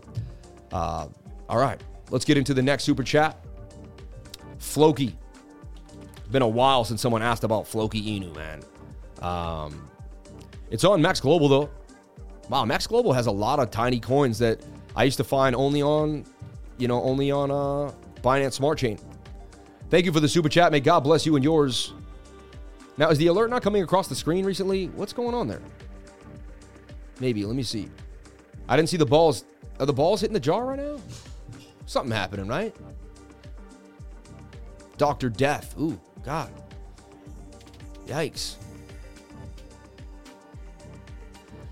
uh, all right, let's get into the next super chat. Floki. Been a while since someone asked about Floki Inu, man. Um, it's on Max Global though. Wow, Max Global has a lot of tiny coins that I used to find only on, you know, only on uh, Binance Smart Chain. Thank you for the super chat. May God bless you and yours. Now, is the alert not coming across the screen recently? What's going on there? Maybe. Let me see. I didn't see the balls. Are the balls hitting the jar right now? Something happening, right? Dr. Death. Ooh, God. Yikes.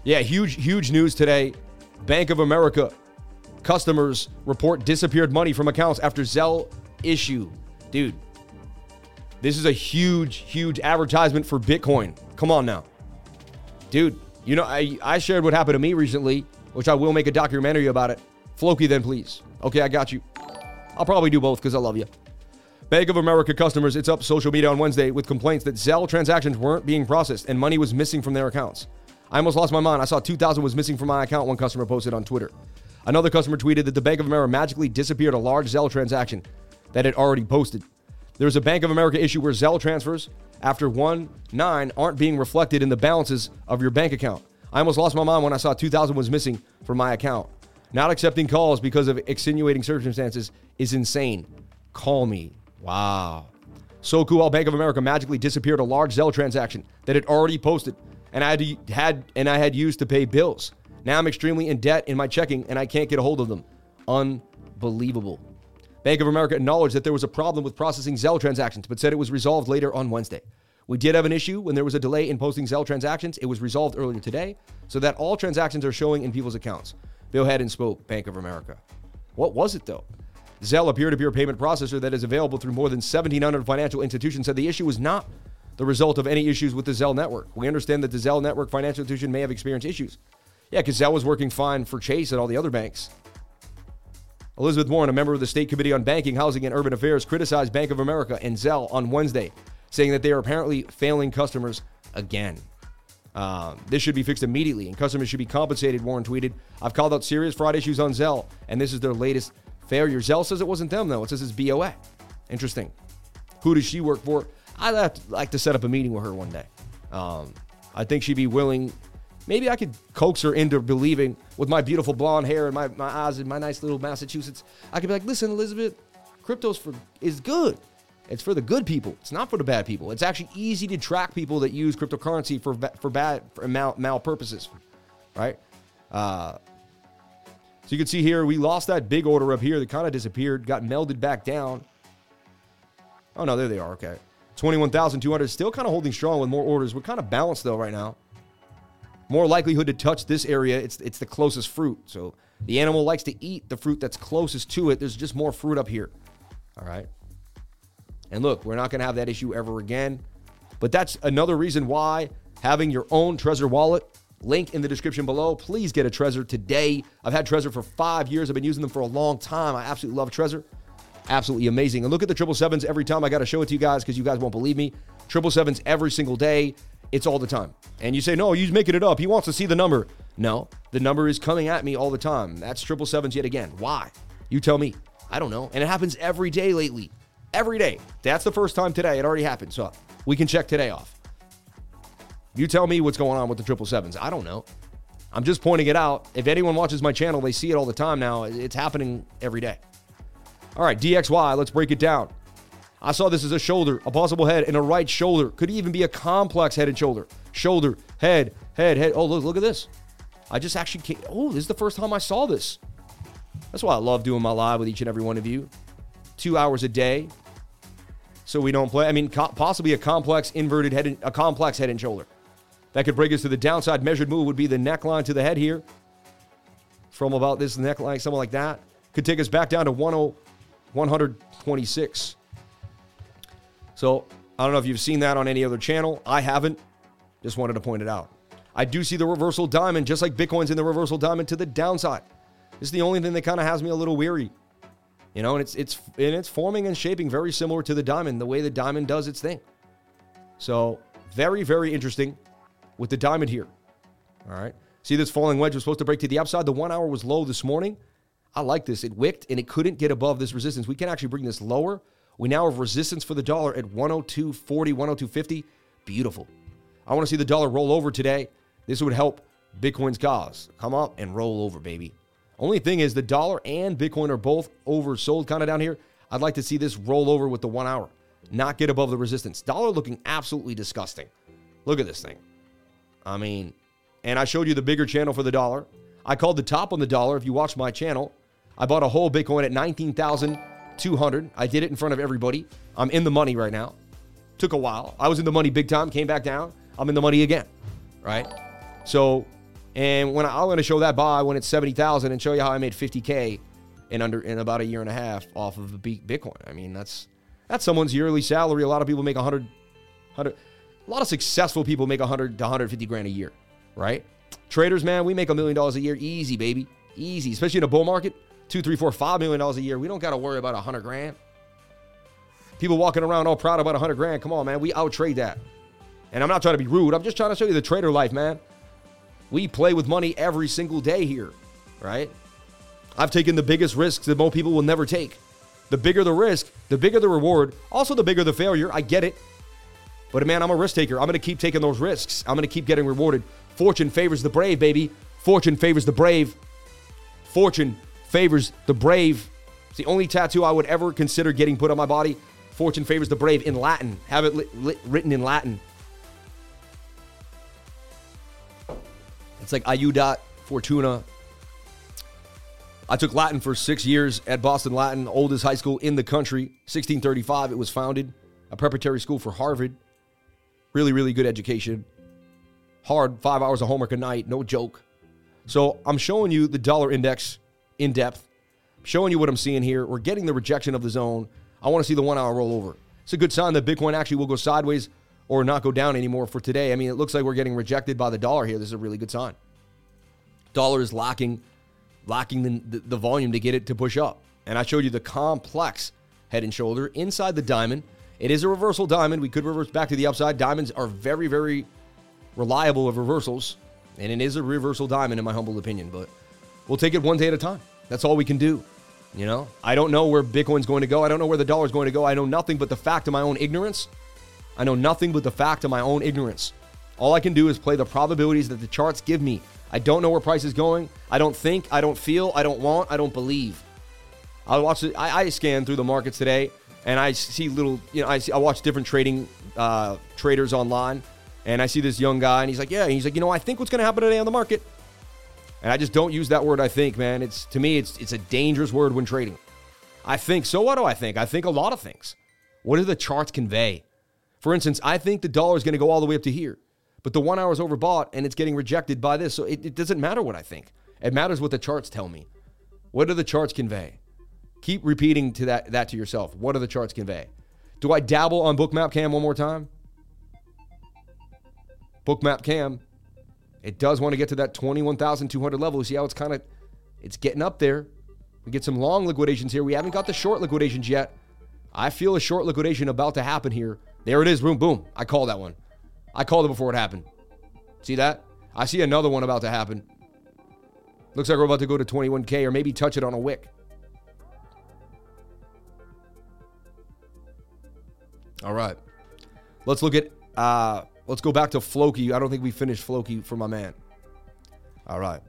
Yeah, huge, huge news today. Bank of America customers report disappeared money from accounts after Zelle issue. Dude, this is a huge, huge advertisement for Bitcoin. Come on now. Dude, you know, I, I shared what happened to me recently, which I will make a documentary about it. Floki, then please. Okay, I got you. I'll probably do both because I love you. Bank of America customers, it's up social media on Wednesday with complaints that Zelle transactions weren't being processed and money was missing from their accounts. I almost lost my mind. I saw 2000 was missing from my account, one customer posted on Twitter. Another customer tweeted that the Bank of America magically disappeared a large Zelle transaction that had already posted. There's a Bank of America issue where Zelle transfers after 1 9 aren't being reflected in the balances of your bank account. I almost lost my mind when I saw 2000 was missing from my account. Not accepting calls because of extenuating circumstances is insane. Call me. Wow. So cool Bank of America magically disappeared a large Zelle transaction that had already posted and I had, had and I had used to pay bills. Now I'm extremely in debt in my checking and I can't get a hold of them. Unbelievable. Bank of America acknowledged that there was a problem with processing Zelle transactions, but said it was resolved later on Wednesday. We did have an issue when there was a delay in posting Zelle transactions. It was resolved earlier today so that all transactions are showing in people's accounts. Bill Halldin spoke, Bank of America. What was it though? Zelle, a peer to peer payment processor that is available through more than 1,700 financial institutions, said the issue was not the result of any issues with the Zelle network. We understand that the Zelle network financial institution may have experienced issues. Yeah, because Zelle was working fine for Chase and all the other banks. Elizabeth Warren, a member of the State Committee on Banking, Housing, and Urban Affairs, criticized Bank of America and Zelle on Wednesday, saying that they are apparently failing customers again. Um, this should be fixed immediately, and customers should be compensated, Warren tweeted. I've called out serious fraud issues on Zelle, and this is their latest failure. Zelle says it wasn't them, though. It says it's BOA. Interesting. Who does she work for? I'd like to set up a meeting with her one day. Um, I think she'd be willing. Maybe I could coax her into believing with my beautiful blonde hair and my, my eyes and my nice little Massachusetts. I could be like, listen, Elizabeth, crypto's for is good. It's for the good people. It's not for the bad people. It's actually easy to track people that use cryptocurrency for for bad for mal, mal purposes, right? Uh, so you can see here we lost that big order up here that kind of disappeared, got melded back down. Oh no, there they are. Okay, twenty-one thousand two hundred, still kind of holding strong with more orders. We're kind of balanced though right now. More likelihood to touch this area. It's it's the closest fruit, so the animal likes to eat the fruit that's closest to it. There's just more fruit up here. All right. And look, we're not going to have that issue ever again. But that's another reason why having your own Trezor wallet, link in the description below. Please get a Trezor today. I've had Trezor for five years. I've been using them for a long time. I absolutely love Trezor. Absolutely amazing. And look at the triple sevens every time. I got to show it to you guys because you guys won't believe me. Triple sevens every single day. It's all the time. And you say, no, he's making it up. He wants to see the number. No, the number is coming at me all the time. That's triple sevens yet again. Why? You tell me. I don't know. And it happens every day lately every day. That's the first time today. It already happened. So we can check today off. You tell me what's going on with the triple sevens. I don't know. I'm just pointing it out. If anyone watches my channel, they see it all the time now. It's happening every day. All right, DXY, let's break it down. I saw this as a shoulder, a possible head, and a right shoulder. Could even be a complex head and shoulder. Shoulder, head, head, head. Oh, look, look at this. I just actually. Oh, this is the first time I saw this. That's why I love doing my live with each and every one of you. Two hours a day, so we don't play. I mean, co- possibly a complex inverted head, and, a complex head and shoulder. That could break us to the downside. Measured move would be the neckline to the head here, from about this neckline, something like that. Could take us back down to 126. So I don't know if you've seen that on any other channel. I haven't. Just wanted to point it out. I do see the reversal diamond, just like Bitcoin's in the reversal diamond to the downside. This is the only thing that kind of has me a little weary. You know, and it's it's and it's forming and shaping very similar to the diamond, the way the diamond does its thing. So very, very interesting with the diamond here. All right. See this falling wedge was supposed to break to the upside. The one hour was low this morning. I like this. It wicked and it couldn't get above this resistance. We can actually bring this lower. We now have resistance for the dollar at 102.40, 102.50. Beautiful. I want to see the dollar roll over today. This would help Bitcoin's cause. Come up and roll over, baby. Only thing is, the dollar and Bitcoin are both oversold kind of down here. I'd like to see this roll over with the one hour, not get above the resistance. Dollar looking absolutely disgusting. Look at this thing. I mean, and I showed you the bigger channel for the dollar. I called the top on the dollar. If you watch my channel, I bought a whole Bitcoin at 19,200. I did it in front of everybody. I'm in the money right now. Took a while. I was in the money big time, came back down. I'm in the money again, right? So and when I, am going to show that buy when it's 70,000 and show you how I made 50K in under in about a year and a half off of Bitcoin. I mean, that's that's someone's yearly salary. A lot of people make 100, 100 a lot of successful people make 100 to 150 grand a year, right? Traders, man, we make a million dollars a year easy, baby. Easy, especially in a bull market. Two, three, four, five million dollars a year. We don't got to worry about a 100 grand. People walking around all proud about a 100 grand. Come on, man. We out trade that. And I'm not trying to be rude. I'm just trying to show you the trader life, man. We play with money every single day here, right? I've taken the biggest risks that most people will never take. The bigger the risk, the bigger the reward. Also, the bigger the failure. I get it. But man, I'm a risk taker. I'm going to keep taking those risks. I'm going to keep getting rewarded. Fortune favors the brave, baby. Fortune favors the brave. Fortune favors the brave. It's the only tattoo I would ever consider getting put on my body. Fortune favors the brave in Latin. Have it lit, lit, written in Latin. It's like Iudat Fortuna. I took Latin for six years at Boston Latin, oldest high school in the country. 1635, it was founded, a preparatory school for Harvard. Really, really good education. Hard, five hours of homework a night, no joke. So I'm showing you the dollar index in depth, showing you what I'm seeing here. We're getting the rejection of the zone. I want to see the one hour rollover. It's a good sign that Bitcoin actually will go sideways or not go down anymore for today. I mean, it looks like we're getting rejected by the dollar here. This is a really good sign. Dollar is lacking, lacking the, the, the volume to get it to push up. And I showed you the complex head and shoulder inside the diamond. It is a reversal diamond. We could reverse back to the upside. Diamonds are very, very reliable of reversals. And it is a reversal diamond, in my humble opinion. But we'll take it one day at a time. That's all we can do. You know, I don't know where Bitcoin's going to go. I don't know where the dollar's going to go. I know nothing but the fact of my own ignorance I know nothing but the fact of my own ignorance. All I can do is play the probabilities that the charts give me. I don't know where price is going. I don't think, I don't feel, I don't want, I don't believe. I watch. I, I scan through the markets today, and I see little. You know, I see. I watch different trading uh, traders online, and I see this young guy, and he's like, "Yeah." he's like, "You know, I think what's going to happen today on the market." And I just don't use that word. I think, man. It's to me, it's it's a dangerous word when trading. I think. So what do I think? I think a lot of things. What do the charts convey? For instance, I think the dollar is going to go all the way up to here, but the one hour is overbought and it's getting rejected by this. So it, it doesn't matter what I think. It matters what the charts tell me. What do the charts convey? Keep repeating to that, that to yourself. What do the charts convey? Do I dabble on Bookmap Cam one more time? Bookmap Cam, it does want to get to that 21,200 level. You see how it's kind of, it's getting up there. We get some long liquidations here. We haven't got the short liquidations yet. I feel a short liquidation about to happen here. There it is. Boom, boom. I call that one. I called it before it happened. See that? I see another one about to happen. Looks like we're about to go to 21K or maybe touch it on a wick. All right. Let's look at uh let's go back to Floki. I don't think we finished Floki for my man. All right.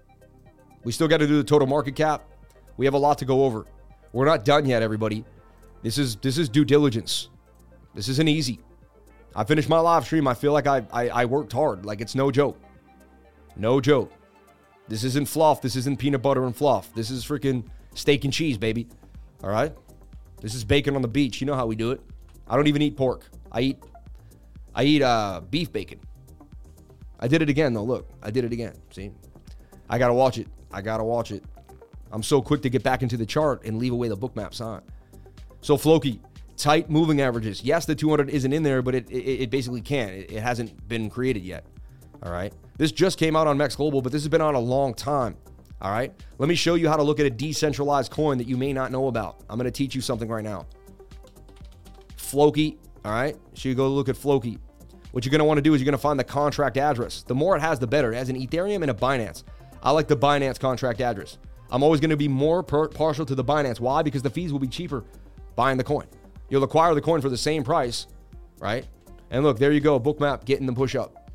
We still got to do the total market cap. We have a lot to go over. We're not done yet, everybody. This is this is due diligence. This isn't easy. I finished my live stream. I feel like I, I, I worked hard. Like it's no joke. No joke. This isn't fluff. This isn't peanut butter and fluff. This is freaking steak and cheese, baby. All right? This is bacon on the beach. You know how we do it. I don't even eat pork. I eat I eat uh, beef bacon. I did it again though. Look, I did it again. See? I gotta watch it. I gotta watch it. I'm so quick to get back into the chart and leave away the Bookmap sign. So Floki, tight moving averages. Yes, the 200 isn't in there, but it, it, it basically can't. It, it hasn't been created yet. All right. This just came out on Mex Global, but this has been on a long time. All right. Let me show you how to look at a decentralized coin that you may not know about. I'm going to teach you something right now. Floki. All right. So you go look at Floki. What you're going to want to do is you're going to find the contract address. The more it has, the better. It has an Ethereum and a Binance. I like the Binance contract address. I'm always going to be more per- partial to the Binance. Why? Because the fees will be cheaper buying the coin. You'll acquire the coin for the same price, right? And look, there you go, bookmap getting the push up.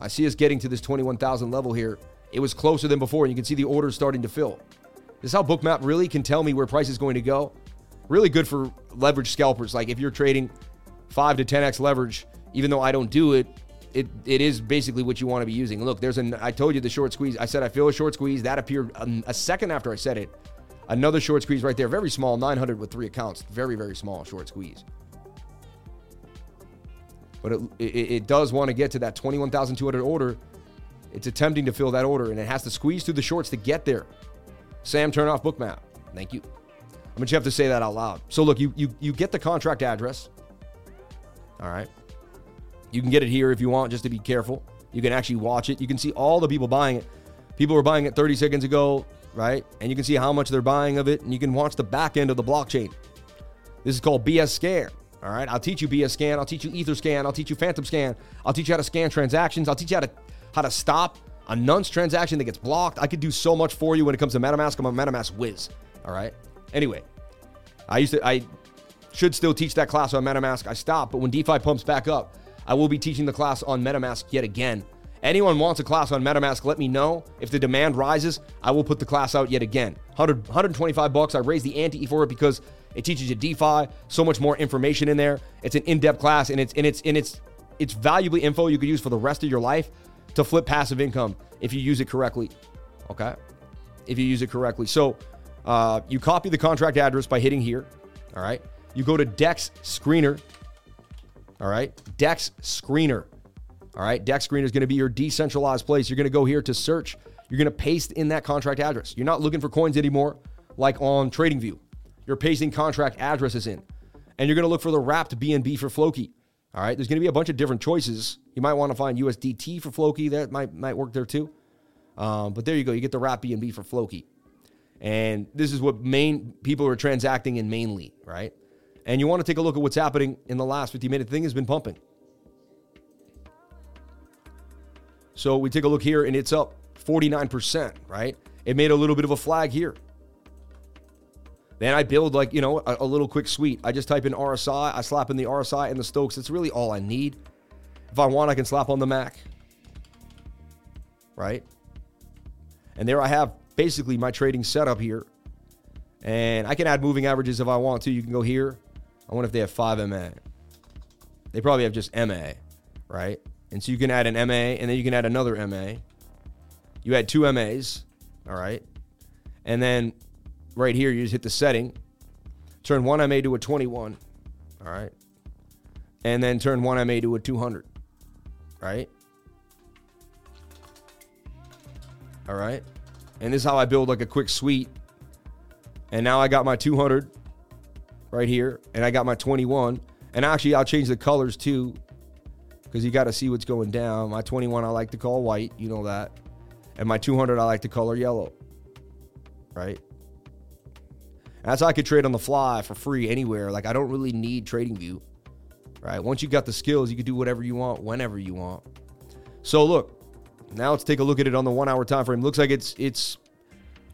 I see us getting to this 21,000 level here. It was closer than before, and you can see the orders starting to fill. This is how bookmap really can tell me where price is going to go. Really good for leverage scalpers. Like if you're trading 5 to 10x leverage, even though I don't do it, it, it is basically what you want to be using. Look, there's an I told you the short squeeze. I said I feel a short squeeze. That appeared a, second after I said it. Another short squeeze right there. Very small, 900 with three accounts. Very, very small short squeeze. But it, it, it does want to get to that 21,200 order. It's attempting to fill that order, and it has to squeeze through the shorts to get there. Sam, turn off bookmap. Thank you. I'm gonna have to say that out loud. So look, you you you get the contract address. All right. You can get it here if you want, just to be careful. You can actually watch it. You can see all the people buying it. People were buying it 30 seconds ago right? And you can see how much they're buying of it, and you can watch the back end of the blockchain. This is called BS Scan. All right, I'll teach you BS Scan. I'll teach you Ether Scan. I'll teach you Fantom Scan. I'll teach you how to scan transactions. I'll teach you how to how to stop a nonce transaction that gets blocked. I could do so much for you when it comes to MetaMask. I'm a MetaMask whiz. All right. Anyway, I used to I should still teach that class on MetaMask. I stopped, but when DeFi pumps back up, I will be teaching the class on MetaMask yet again. Anyone wants a class on MetaMask, let me know. If the demand rises, I will put the class out yet again. 100, 125 bucks. I raised the ante for it because it teaches you DeFi, so much more information in there. It's an in-depth class and it's and it's and it's it's valuable info you could use for the rest of your life to flip passive income if you use it correctly. Okay? If you use it correctly. So uh, you copy the contract address by hitting here. All right. You go to Dex Screener. All right. Dex Screener. All right, Dex Screener is going to be your decentralized place. You're going to go here to search. You're going to paste in that contract address. You're not looking for coins anymore like on TradingView. You're pasting contract addresses in. And you're going to look for the wrapped BNB for Floki. All right, there's going to be a bunch of different choices. You might want to find USDT for Floki. That might might work there too. Um, but there you go. You get the wrapped BNB for Floki. And this is what main people are transacting in mainly, right? And you want to take a look at what's happening in the last 50 minutes. The thing has been pumping. So we take a look here and it's up 49%, right? It made a little bit of a flag here. Then I build like, you know, a, a, little quick suite. I just type in RSI, I slap in the RSI and the Stokes. It's really all I need. If I want, I can slap on the Mac. Right? And there I have basically my trading setup here. And I can add moving averages if I want to. You can go here. I wonder if they have 5 MA. They probably have just MA, right? And so you can add an MA and then you can add another MA. You add two MAs, all right? And then right here, you just hit the setting, turn one MA to a 21, all right? And then turn one MA to a 200, right? All right. And this is how I build like a quick suite. And now I got my 200 right here, and I got my 21. And actually, I'll change the colors too, because you got to see what's going down. My 21 I like to call white, you know that. And my 200 I like to color yellow, right? that's how I could trade on the fly for free anywhere. Like I don't really need TradingView, right? Once you got the skills, you can do whatever you want, whenever you want. So look, now let's take a look at it on the one hour time frame. Looks like it's it's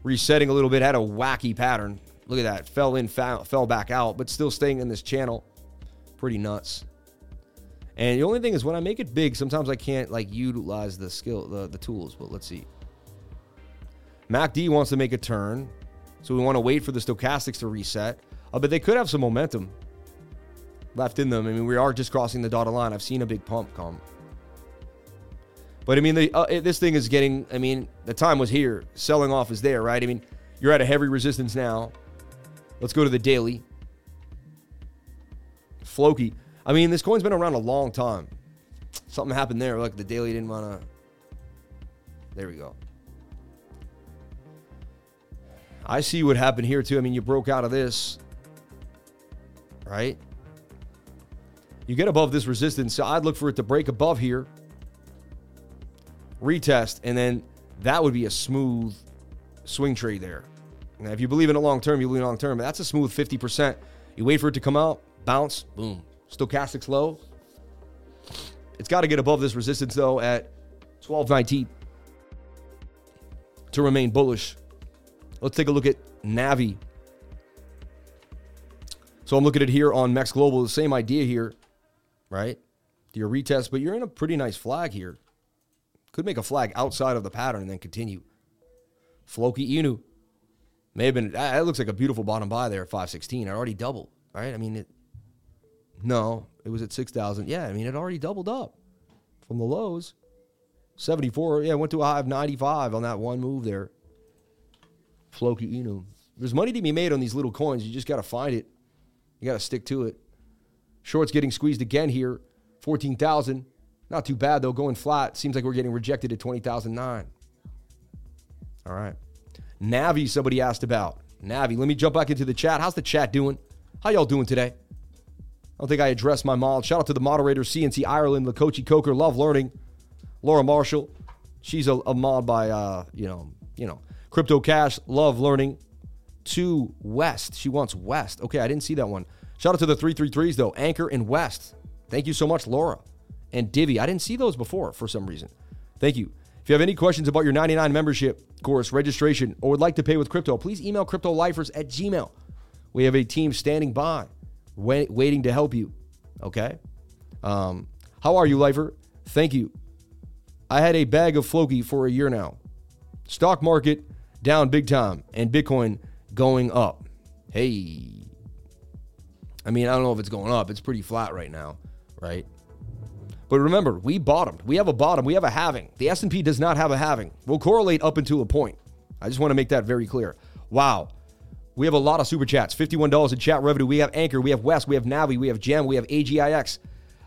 resetting a little bit, had a wacky pattern. Look at that. Fell in, fell, back out, but still staying in this channel. Pretty nuts. And the only thing is when I make it big, sometimes I can't like utilize the skill, the, the tools, but let's see. MACD wants to make a turn. So we want to wait for the stochastics to reset. Uh, but they could have some momentum left in them. I mean, we are just crossing the dotted line. I've seen a big pump come. But I mean, the, uh, this thing is getting. I mean, the time was here. Selling off is there, right? I mean, you're at a heavy resistance now. Let's go to the daily. Floki. I mean, this coin's been around a long time. Something happened there. Look, the daily didn't want to. There we go. I see what happened here too. I mean, you broke out of this, right? You get above this resistance, so I'd look for it to break above here retest, and then that would be a smooth swing trade there. Now, if you believe in it long term, you believe in long term, but that's a smooth 50%. You wait for it to come out, bounce, boom. Stochastics low. It's got to get above this resistance, though, at 1219 to remain bullish. Let's take a look at Navi. So I'm looking at it here on Mex Global, the same idea here, right? Your retest, but you're in a pretty nice flag here. Could make a flag outside of the pattern and then continue. Floki Inu may have been. Ah, that looks like a beautiful bottom buy there at 516. It already doubled, right? I mean, it. No, it was at 6,000. Yeah, I mean, it already doubled up from the lows. 74. Yeah, went to a high of 95 on that one move there. Floki Inu. There's money to be made on these little coins. You just got to find it. You got to stick to it. Shorts getting squeezed again here. 14,000. Not too bad though, going flat. Seems like we're getting rejected at 20,009. All right. Navi, somebody asked about. Navi, let me jump back into the chat. How's the chat doing? How y'all doing today? I don't think I addressed my mod. Shout out to the moderator, CNC Ireland, Lakochi Coker, Love Learning, Laura Marshall. She's a, a mod by uh, you know, you know, Crypto Cash, Love Learning. To West. She wants West. Okay, I didn't see that one. Shout out to the 333s though. Anchor and West. Thank you so much, Laura and Divi. I didn't see those before for some reason. Thank you. If you have any questions about your 99 membership course registration or would like to pay with crypto, please email cryptolifers at gmail. We have a team standing by, wait, waiting to help you. Okay? Um, how are you, Lifer? Thank you. I had a bag of Floki for a year now. Stock market down big time and Bitcoin going up. Hey. I mean, I don't know if it's going up. It's pretty flat right now, right? But remember, we bottomed. We have a bottom. We have a halving. The S&P does not have a halving. We'll correlate up until a point. I just want to make that very clear. Wow. We have a lot of super chats. $51 in chat revenue. We have Anchor. We have West. We have Navi. We have Gem. We have AGIX.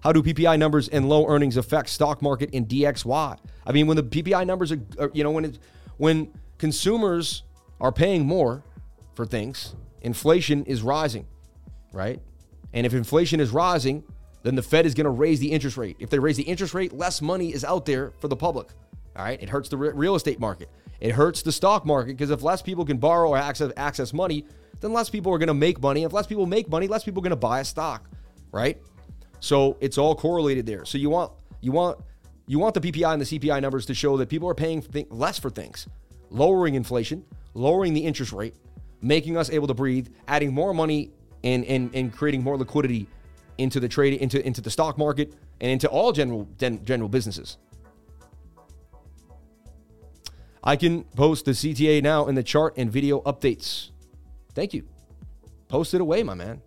How do PPI numbers and low earnings affect stock market in DXY? I mean, when the PPI numbers are, you know, when when consumers are paying more for things, inflation is rising, right? And if inflation is rising, then the Fed is going to raise the interest rate. If they raise the interest rate, less money is out there for the public. All right, it hurts the real estate market. It hurts the stock market because if less people can borrow or access access money, then less people are going to make money. If less people make money, less people are going to buy a stock, right? So it's all correlated there. So you want you want you want the PPI and the CPI numbers to show that people are paying th- less for things, lowering inflation, lowering the interest rate, making us able to breathe, adding more money and and, and creating more liquidity into the trade into into the stock market and into all general general businesses. I can post the CTA now in the chart and video updates. Thank you. Post it away, my man.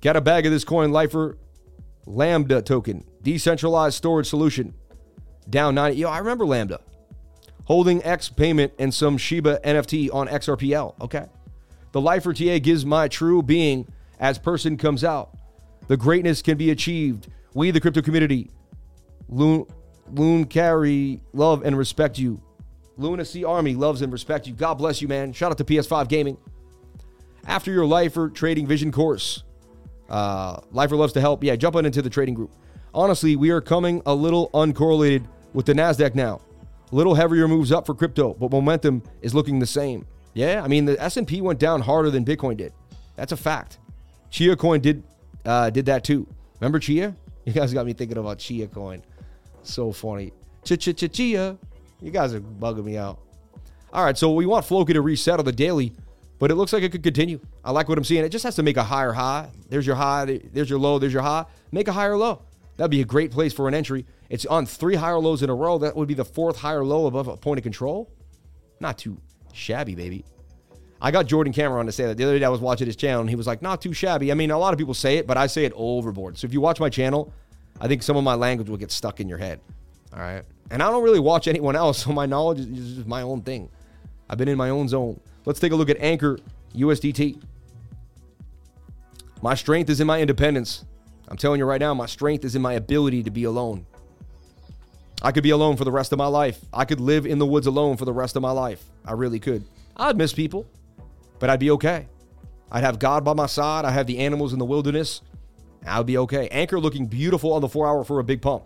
Got a bag of this coin lifer Lambda token, decentralized storage solution. Down 90. Yo, I remember Lambda. Holding X payment and some Shiba NFT on XRPL. Okay. The lifer TA gives my true being as person comes out. The greatness can be achieved. We, the crypto community, Loon, Loon carry, love and respect you. Luna C Army loves and respect you. God bless you, man. Shout out to PS5 Gaming. After your Lifer Trading Vision course, uh, Lifer loves to help. Yeah, jump on into the trading group. Honestly, we are coming a little uncorrelated with the Nasdaq now. A little heavier moves up for crypto, but momentum is looking the same. Yeah, I mean the S&P went down harder than Bitcoin did. That's a fact. Chia Coin did uh, did that too. Remember Chia? You guys got me thinking about Chia Coin. So funny. Chia Chia Chia. You guys are bugging me out. All right, so we want Floki to reset on the daily, but it looks like it could continue. I like what I'm seeing. It just has to make a higher high. There's your high, there's your low, there's your high. Make a higher low. That'd be a great place for an entry. It's on three higher lows in a row. That would be the fourth higher low above a point of control. Not too shabby, baby. I got Jordan Cameron to say that the other day. I was watching his channel and he was like, "Not too shabby." I mean, a lot of people say it, but I say it overboard. So if you watch my channel, I think some of my language will get stuck in your head. All right. And I don't really watch anyone else, so my knowledge is just my own thing. I've been in my own zone. Let's take a look at Anchor USDT. My strength is in my independence. I'm telling you right now, my strength is in my ability to be alone. I could be alone for the rest of my life. I could live in the woods alone for the rest of my life. I really could. I'd miss people, but I'd be okay. I'd have God by my side. I have the animals in the wilderness. I'd be okay. Anchor looking beautiful on the four hour for a big pump.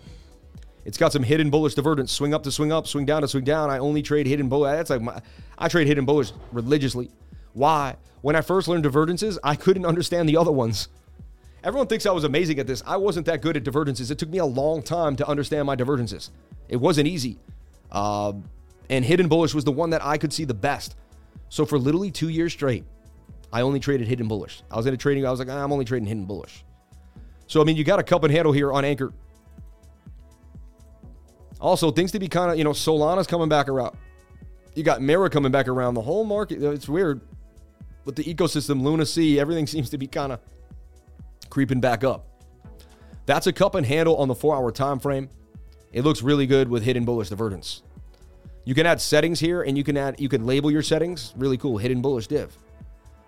It's got some hidden bullish divergence. Swing up to swing up, swing down to swing down. I only trade hidden bullish. That's like my, I trade hidden bullish religiously. Why? When I first learned divergences, I couldn't understand the other ones. Everyone thinks I was amazing at this. I wasn't that good at divergences. It took me a long time to understand my divergences. It wasn't easy. Uh, and hidden bullish was the one that I could see the best. So for literally two years straight, I only traded hidden bullish. I was in a trading, I was like, ah, I'm only trading hidden bullish. So, I mean, you got a cup and handle here on Anchor. Also, things to be kind of, you know, Solana's coming back around. You got Mara coming back around. The whole market, it's weird. With the ecosystem, lunacy, everything seems to be kind of creeping back up. That's a cup and handle on the four hour time frame. It looks really good with hidden bullish divergence. You can add settings here and you can add you can label your settings. Really cool. Hidden bullish div.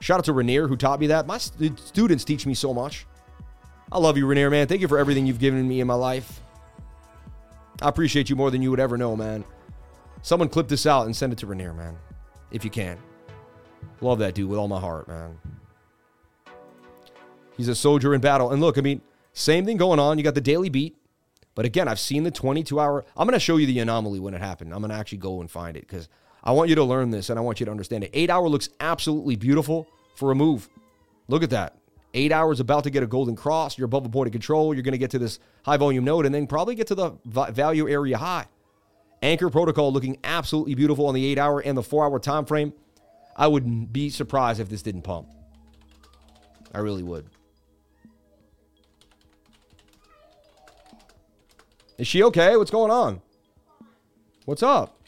Shout out to Rainier who taught me that. My students teach me so much. I love you, Rainier, man. Thank you for everything you've given me in my life. I appreciate you more than you would ever know, man. Someone clip this out and send it to Rainier, man. If you can. Love that dude with all my heart, man. He's a soldier in battle. And look, I mean, same thing going on. You got the daily beat. But again, I've seen the 22 hour. I'm going to show you the anomaly when it happened. I'm going to actually go and find it because I want you to learn this and I want you to understand it. Eight hour looks absolutely beautiful for a move. Look at that. Eight hours about to get a golden cross. You're above a point of control. You're going to get to this high volume node and then probably get to the value area high. Anchor protocol looking absolutely beautiful on the eight hour and the four hour time frame. I would be surprised if this didn't pump. I really would. Is she okay? What's going on? What's up?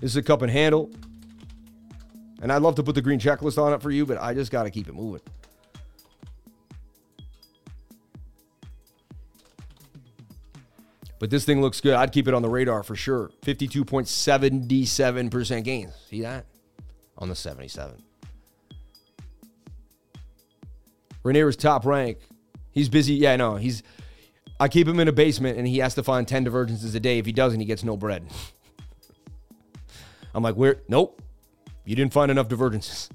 This is a cup and handle. And I'd love to put the green checklist on it for you, but I just got to keep it moving. But this thing looks good. I'd keep it on the radar for sure. 52.77% gains. See that? On the 77. Rainier's top rank. He's busy. Yeah, no, he's. I keep him in a basement and he has to find 10 divergences a day. If he doesn't, he gets no bread. I'm like, where? Nope. You didn't find enough divergences.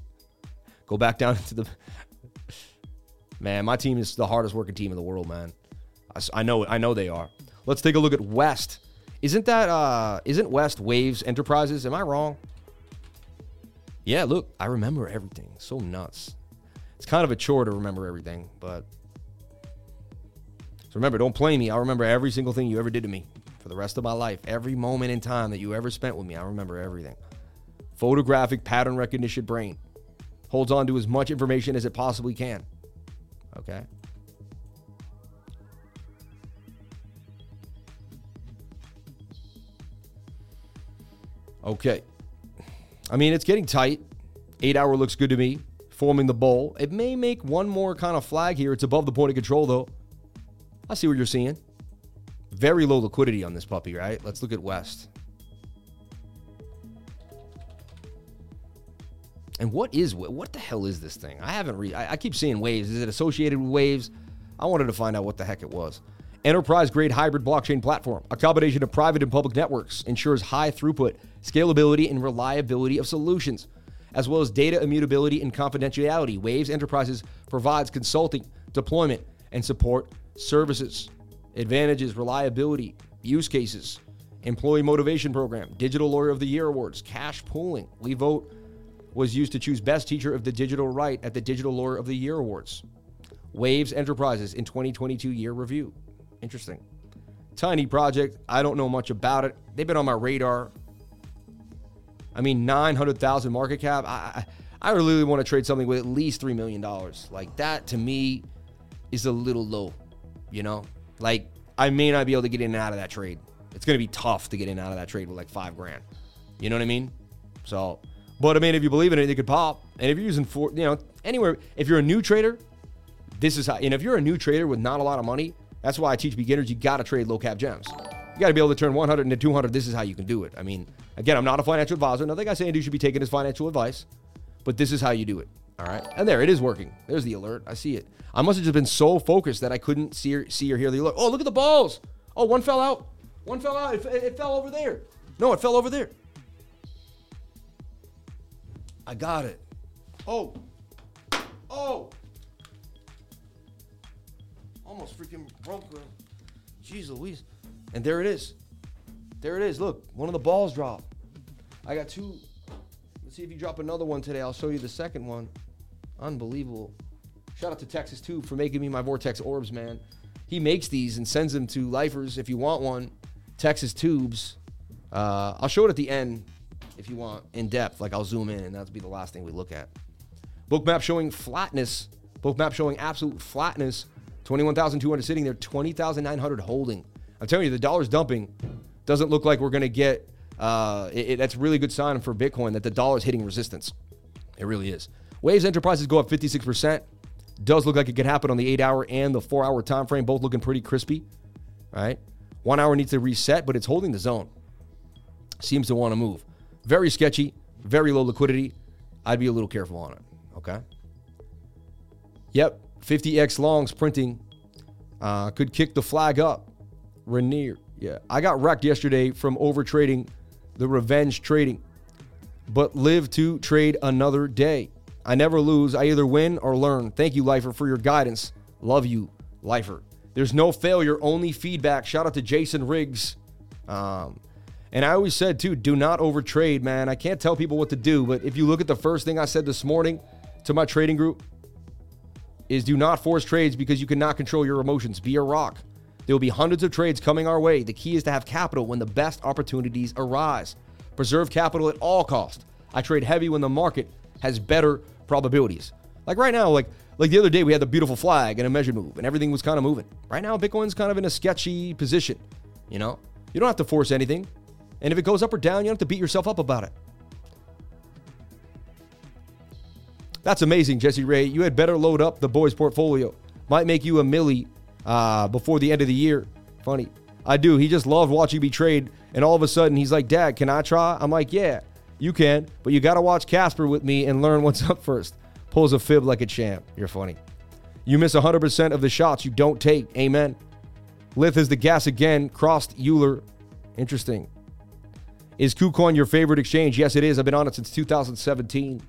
Go back down into the. Man, my team is the hardest working team in the world, man. I, I know I know they are. Let's take a look at West. Isn't that uh isn't West Waves Enterprises? Am I wrong? Yeah, look, I remember everything. So nuts it's kind of a chore to remember everything, but so remember, don't play me. I'll remember every single thing you ever did to me for the rest of my life. Every moment in time that you ever spent with me, I remember everything. Photographic pattern recognition brain holds on to as much information as it possibly can. Okay. Okay. I mean, it's getting tight. Eight hour looks good to me. Forming the bowl. It may make one more kind of flag here. It's above the point of control, though. I see what you're seeing. Very low liquidity on this puppy, right? Let's look at West. And what is what the hell is this thing? I haven't read. I, I keep seeing waves. Is it associated with waves? I wanted to find out what the heck it was. Enterprise grade hybrid blockchain platform, a combination of private and public networks, ensures high throughput, scalability, and reliability of solutions, as well as data immutability and confidentiality. Waves Enterprises provides consulting, deployment, and support services. Advantages, reliability, use cases, employee motivation program, Digital Lawyer of the Year awards, cash pooling. We vote was used to choose Best Teacher of the Digital Right at the Digital Lawyer of the Year awards. Waves Enterprises in 2022 year review. Interesting. Tiny project. I don't know much about it. They've been on my radar. I mean, 900,000 market cap. I, I, really want to trade something with at least $3 million. Like that to me is a little low, you know? Like I may not be able to get in and out of that trade. It's going to be tough to get in and out of that trade with like five grand. You know what I mean? So, but I mean, if you believe in it, it could pop. And if you're using four, you know, anywhere, if you're a new trader, this is how, and if you're a new trader with not a lot of money, that's why I teach beginners you got to trade low cap gems. You got to be able to turn 100 into 200. This is how you can do it. I mean, again, I'm not a financial advisor. Nothing I say you should be taking as financial advice, but this is how you do it. All right. And there, it is working. There's the alert. I see it. I must have just been so focused that I couldn't see or, see or hear the alert. Oh, look at the balls. Oh, one fell out. One fell out. It, it fell over there. No, it fell over there. I got it. Oh. Oh. Almost freaking broke. Jeez Louise. And there it is. There it is. Look, one of the balls dropped. I got two. Let's see if you drop another one today. I'll show you the second one. Unbelievable. Shout out to Texas too for making me my Vortex orbs, man. He makes these and sends them to lifers if you want one. Texas tubes. Uh, I'll show it at the end if you want in depth. Like I'll zoom in and that'll be the last thing we look at. Bookmap showing flatness. Bookmap showing absolute flatness. 21,200 sitting there, 20,900 holding. I'm telling you, the dollar's dumping. Doesn't look like we're going to get. Uh, it, it, that's a really good sign for Bitcoin that the dollar's hitting resistance. It really is. Waves Enterprises go up 56%. Does look like it could happen on the eight hour and the four hour time frame, both looking pretty crispy. Right? One hour needs to reset, but it's holding the zone. Seems to want to move. Very sketchy, very low liquidity. I'd be a little careful on it. Okay. Yep. 50x longs printing uh, could kick the flag up. Rainier. Yeah. I got wrecked yesterday from over trading the revenge trading, but live to trade another day. I never lose. I either win or learn. Thank you, Lifer, for your guidance. Love you, Lifer. There's no failure, only feedback. Shout out to Jason Riggs. Um, and I always said, too, do not overtrade, man. I can't tell people what to do, but if you look at the first thing I said this morning to my trading group, is do not force trades because you cannot control your emotions. Be a rock. There will be hundreds of trades coming our way. The key is to have capital when the best opportunities arise. Preserve capital at all costs. I trade heavy when the market has better probabilities. Like right now, like like the other day, we had the beautiful flag and a measured move, and everything was kind of moving. Right now, Bitcoin's kind of in a sketchy position. You know, you don't have to force anything, and if it goes up or down, you don't have to beat yourself up about it. That's amazing, Jesse Ray. You had better load up the boys' portfolio. Might make you a millie uh, before the end of the year. Funny. I do. He just loved watching me trade, and all of a sudden he's like, Dad, can I try? I'm like, Yeah, you can, but you got to watch Casper with me and learn what's up first. Pulls a fib like a champ. You're funny. You miss 100% of the shots you don't take. Amen. Lith is the gas again. Crossed Euler. Interesting. Is KuCoin your favorite exchange? Yes, it is. I've been on it since 2017.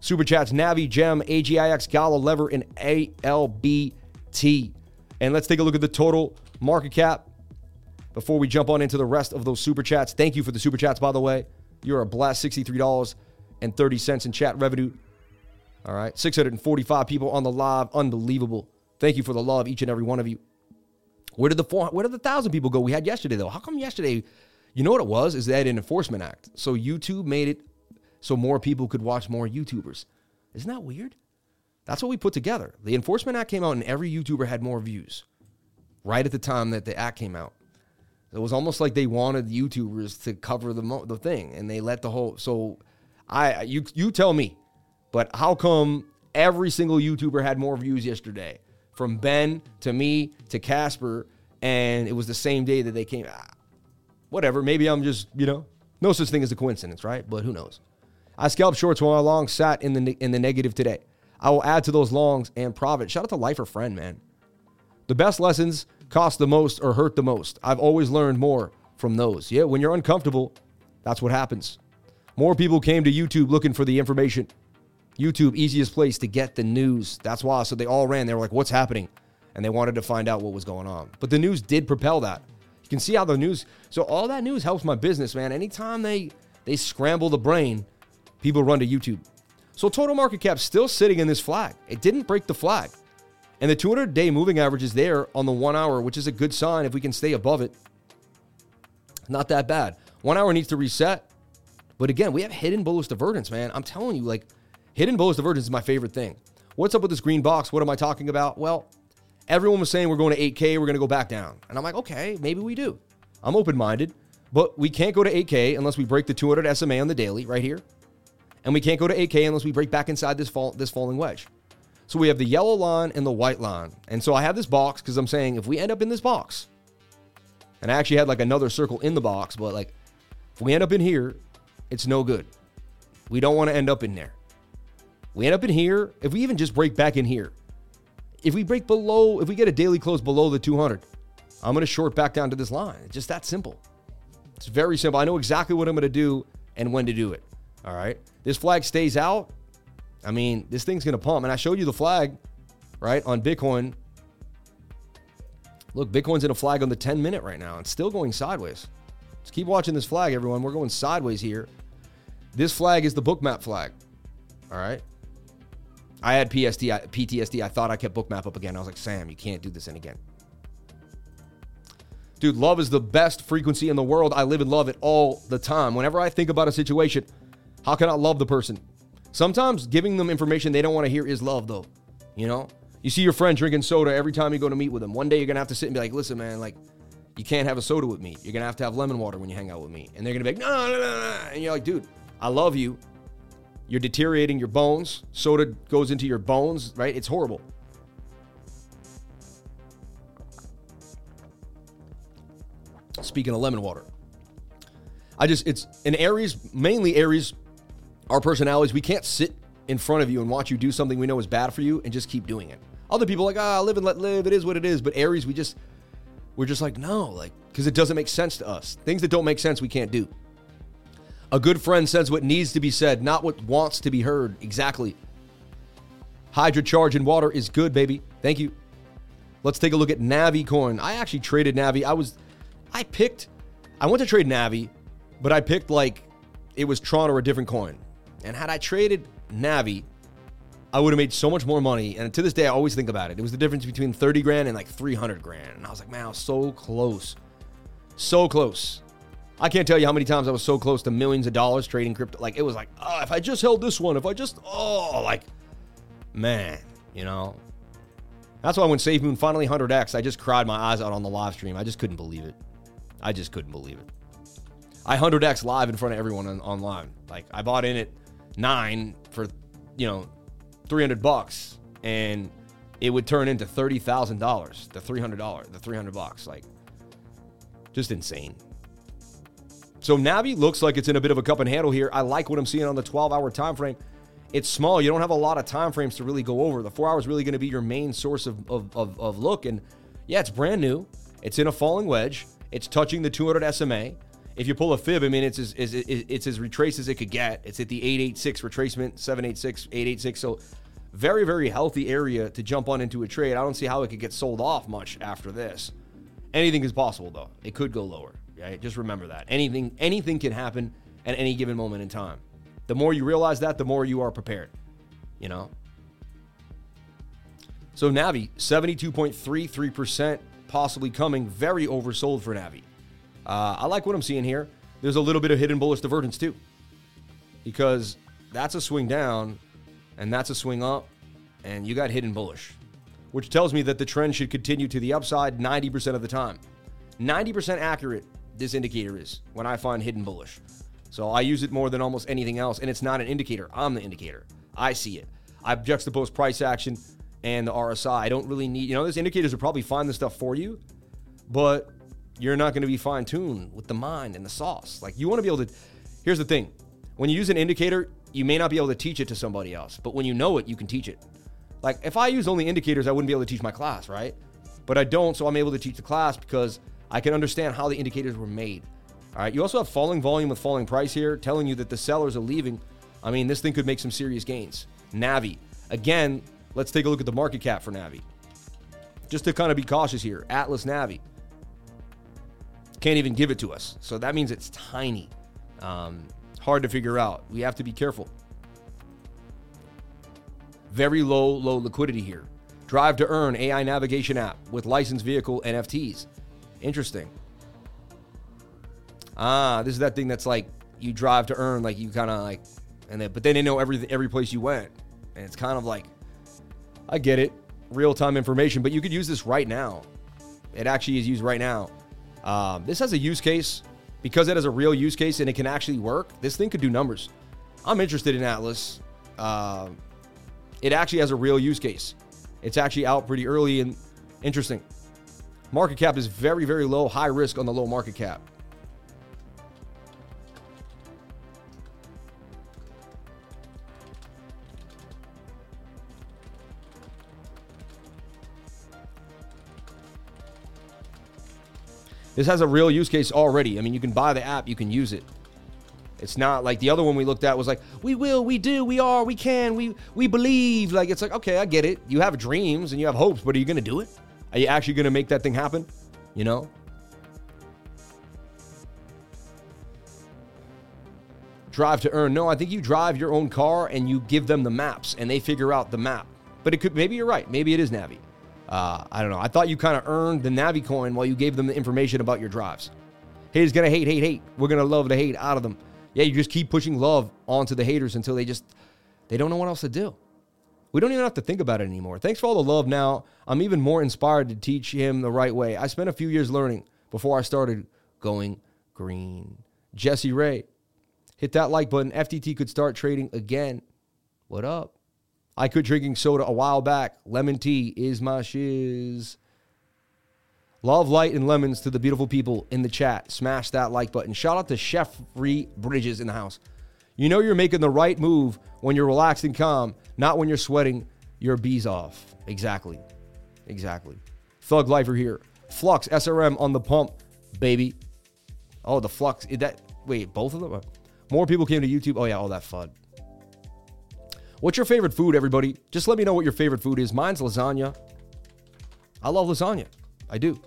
Super Chats, Navi, Gem, AGIX, Gala, Lever, and ALBT. And let's take a look at the total market cap before we jump on into the rest of those Super Chats. Thank you for the Super Chats, by the way. You're a blast. $63.30 in chat revenue. All right. 645 people on the live. Unbelievable. Thank you for the love, each and every one of you. Where did the four, where did the thousand people go we had yesterday though? How come yesterday? You know what it was? Is that an enforcement act? So YouTube made it so more people could watch more YouTubers. Isn't that weird? That's what we put together. The enforcement act came out and every YouTuber had more views right at the time that the act came out. It was almost like they wanted YouTubers to cover the mo- the thing, and they let the whole. So, I you you tell me, but how come every single YouTuber had more views yesterday? From Ben to me to Casper, and it was the same day that they came. Ah, whatever. Maybe I'm just you know no such thing as a coincidence, right? But who knows? I scalped shorts while I long sat in the in the negative today. I will add to those longs and profit. Shout out to Life or Friend, man. The best lessons cost the most or hurt the most. I've always learned more from those. Yeah, when you're uncomfortable, that's what happens. More people came to YouTube looking for the information. YouTube, easiest place to get the news. That's why. So they all ran. They were like, what's happening? And they wanted to find out what was going on. But the news did propel that. You can see how the news, so all that news helps my business, man. Anytime they they scramble the brain, people run to YouTube. So total market cap still sitting in this flag. It didn't break the flag. And the 200 day moving average is there on the one hour, which is a good sign if we can stay above it. Not that bad. One hour needs to reset. But again, we have hidden bullish divergence, man. I'm telling you, like, hidden bullish divergence is my favorite thing. What's up with this green box? What am I talking about? Well, everyone was saying we're going to 8K, we're going to go back down. And I'm like, okay, maybe we do. I'm open minded, but we can't go to 8K unless we break the 200 SMA on the daily right here. And we can't go to 8K unless we break back inside this fall, this falling wedge. So we have the yellow line and the white line. And so I have this box because I'm saying if we end up in this box, and I actually had like another circle in the box, but like if we end up in here, it's no good. We don't want to end up in there. We end up in here, if we even just break back in here, if we break below, if we get a daily close below the 200, I'm going to short back down to this line. It's just that simple. It's very simple. I know exactly what I'm going to do and when to do it. All right. This flag stays out. I mean, this thing's going to pump. And I showed you the flag, right, on Bitcoin. Look, Bitcoin's in a flag on the 10 minute right now. It's still going sideways. Just keep watching this flag, everyone. We're going sideways here. This flag is the bookmap flag. All right. I had PST, PTSD. I thought I kept bookmap up again. I was like, Sam, you can't do this in again. Dude, love is the best frequency in the world. I live and love it all the time. Whenever I think about a situation, how can I love the person? Sometimes giving them information they don't want to hear is love, though. You know, you see your friend drinking soda every time you go to meet with them. One day you're gonna have to sit and be like, "Listen, man, like, you can't have a soda with me. You're gonna have to have lemon water when you hang out with me." And they're gonna be like, "No, no, no, no," and you're like, "Dude, I love you. You're deteriorating your bones. Soda goes into your bones, right? It's horrible." Speaking of lemon water, I just it's in Aries, mainly Aries our personalities, we can't sit in front of you and watch you do something we know is bad for you and just keep doing it. Other people like, ah, live and let live. It is what it is. But Aries, we just, we're just like, no, like, because it doesn't make sense to us. Things that don't make sense, we can't do. A good friend says what needs to be said, not what wants to be heard. Exactly. Hydra charge in water is good, baby. Thank you. Let's take a look at Navi coin. I actually traded Navi. I was, I picked, I went to trade Navi, but I picked like it was Tron or a different coin. And had I traded Navi, I would have made so much more money. And to this day, I always think about it. It was the difference between 30 grand and like 300 grand. And I was like, man, I was so close. So close. I can't tell you how many times I was so close to millions of dollars trading crypto. Like, it was like, oh, if I just held this one, if I just, oh, like, man, you know? That's why when SafeMoon finally 100x, I just cried my eyes out on the live stream. I just couldn't believe it. I just couldn't believe it. I 100x live in front of everyone on, online. Like, I bought in it nine for, you know, 300 bucks and it would turn into $30,000, the $300, the 300 bucks. Like, just insane. So Navi looks like it's in a bit of a cup and handle here. I like what I'm seeing on the 12 hour time frame. It's small. You don't have a lot of time frames to really go over. The four hours really going to be your main source of, of, of, of look. And yeah, it's brand new. It's in a falling wedge. It's touching the 200 SMA if you pull a fib, I mean, it's as, it's, it's as retraced as it could get. It's at the 886 retracement, 786, 886. So very, very healthy area to jump on into a trade. I don't see how it could get sold off much after this. Anything is possible, though. It could go lower. Right? Just remember that. Anything, anything can happen at any given moment in time. The more you realize that, the more you are prepared. You know? So Navi, 72.33% possibly coming. Very oversold for Navi. Uh, I like what I'm seeing here. There's a little bit of hidden bullish divergence too, because that's a swing down, and that's a swing up, and you got hidden bullish, which tells me that the trend should continue to the upside 90% of the time. 90% accurate, this indicator is when I find hidden bullish. So I use it more than almost anything else. And it's not an indicator. I'm the indicator. I see it. I juxtapose price action and the RSI. I don't really need, you know, those indicators will probably find the stuff for you, but you're not going to be fine tuned with the mind and the sauce. Like you want to be able to, here's the thing when you use an indicator, you may not be able to teach it to somebody else, but when you know it, you can teach it. Like if I use only indicators, I wouldn't be able to teach my class, right? But I don't, so I'm able to teach the class because I can understand how the indicators were made. All right. You also have falling volume with falling price here, telling you that the sellers are leaving. I mean, this thing could make some serious gains. Navi. Again, let's take a look at the market cap for Navi. Just to kind of be cautious here. Atlas Navi. Can't even give it to us. So that means it's tiny. Um, hard to figure out. We have to be careful. Very low, low liquidity here. Drive to earn AI navigation app with licensed vehicle NFTs. Interesting. Ah, this is that thing that's like you drive to earn, like you kind of like, and then but then they know every every place you went, and it's kind of like, I get it, real time information, but you could use this right now. It actually is used right now. Um, this has a use case because it has a real use case and it can actually work. This thing could do numbers. I'm interested in Atlas. Uh, it actually has a real use case. It's actually out pretty early and interesting. Market cap is very, very low, high risk on the low market cap. This has a real use case already. I mean, you can buy the app, you can use it. It's not like the other one we looked at was like, we will, we do, we are, we can, we we believe. Like it's like, okay, I get it. You have dreams and you have hopes, but are you gonna do it? Are you actually gonna make that thing happen? You know? Drive to earn. No, I think you drive your own car and you give them the maps and they figure out the map. But it could maybe you're right. Maybe it is Navi. Uh, I don't know. I thought you kind of earned the Navi coin while you gave them the information about your drives. Haters gonna hate, hate, hate. We're gonna love the hate out of them. Yeah, you just keep pushing love onto the haters until they just they don't know what else to do. We don't even have to think about it anymore. Thanks for all the love. Now I'm even more inspired to teach him the right way. I spent a few years learning before I started going green. Jesse Ray, hit that like button. FTT could start trading again. What up? I quit drinking soda a while back. Lemon tea is my shiz. Love, light, and lemons to the beautiful people in the chat. Smash that like button. Shout out to Chef Free Bridges in the house. You know you're making the right move when you're relaxed and calm, not when you're sweating your bees off. Exactly. Exactly. Thug Lifer here. Flux SRM on the pump, baby. Oh, the Flux. That wait, both of them? More people came to YouTube. Oh yeah, all that fun. What's your favorite food, everybody? Just let me know what your favorite food is. Mine's lasagna. I love lasagna. I do.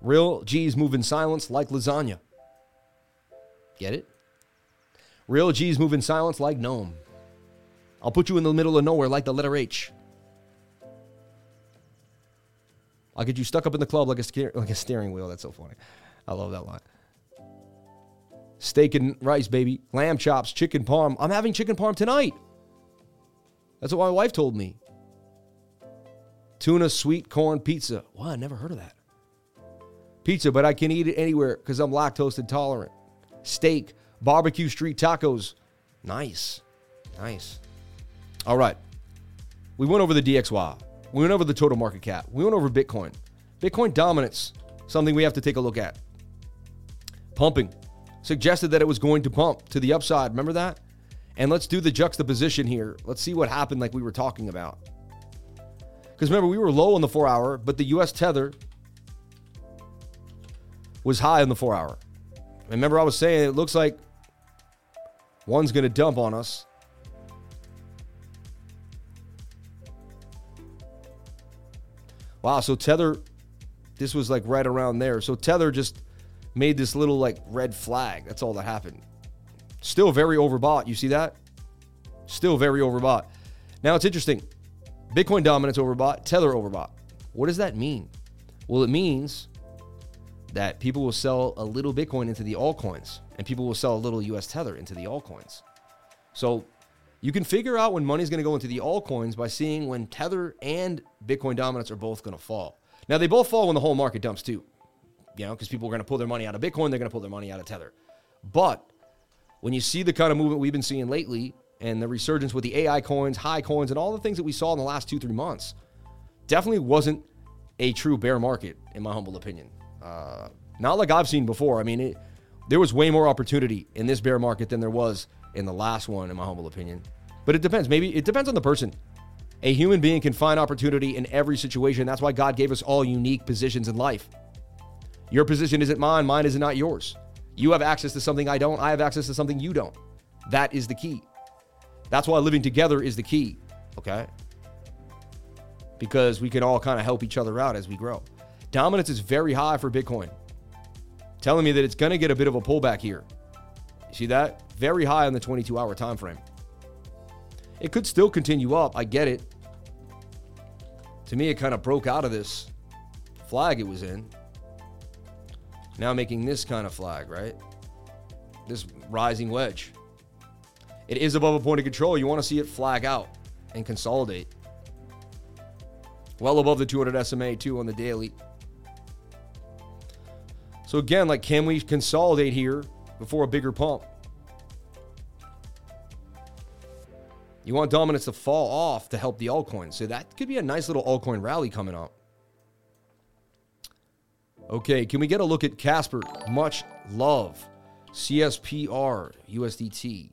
Real G's move in silence like lasagna. Get it? Real G's move in silence like gnome. I'll put you in the middle of nowhere like the letter H. I'll get you stuck up in the club like a, like a steering wheel. That's so funny. I love that line. Steak and rice, baby. Lamb chops, chicken parm. I'm having chicken parm tonight. That's what my wife told me. Tuna sweet corn pizza. Wow, I never heard of that. Pizza, but I can eat it anywhere because I'm lactose intolerant. Steak, barbecue street tacos. Nice. Nice. All right. We went over the DXY. We went over the total market cap. We went over Bitcoin. Bitcoin dominance, something we have to take a look at. Pumping. Suggested that it was going to pump to the upside. Remember that? And let's do the juxtaposition here. Let's see what happened, like we were talking about. Because remember, we were low on the four hour, but the US tether was high on the four hour. Remember, I was saying it looks like one's going to dump on us. Wow, so Tether, this was like right around there. So Tether just made this little like red flag. That's all that happened. Still very overbought. You see that? Still very overbought. Now it's interesting. Bitcoin dominance overbought, Tether overbought. What does that mean? Well, it means that people will sell a little Bitcoin into the altcoins and people will sell a little US Tether into the altcoins. So you can figure out when money's going to go into the altcoins by seeing when Tether and Bitcoin dominance are both going to fall. Now, they both fall when the whole market dumps too. you know, because people are going to pull their money out of Bitcoin, they're going to pull their money out of Tether. But when you see the kind of movement we've been seeing lately and the resurgence with the AI coins, high coins, and all the things that we saw in the last two, three months, definitely wasn't a true bear market, in my humble opinion. Uh, not like I've seen before. I mean, it, there was way more opportunity in this bear market than there was in the last one, in my humble opinion. But it depends. Maybe it depends on the person. A human being can find opportunity in every situation. That's why God gave us all unique positions in life. Your position isn't mine, mine is not yours. You have access to something I don't, I have access to something you don't. That is the key. That's why living together is the key, okay? Because we can all kind of help each other out as we grow. Dominance is very high for Bitcoin. Telling me that it's going to get a bit of a pullback here. You see that? Very high on the 22 hour time frame. It could still continue up. I get it. To me, it kind of broke out of this flag it was in. Now making this kind of flag, right? This rising wedge. It is above a point of control. You want to see it flag out and consolidate. Well above the 200 SMA, too, on the daily. So, again, like, can we consolidate here before a bigger pump? You want dominance to fall off to help the altcoins. So that could be a nice little altcoin rally coming up. Okay, can we get a look at Casper? Much love. CSPR, USDT.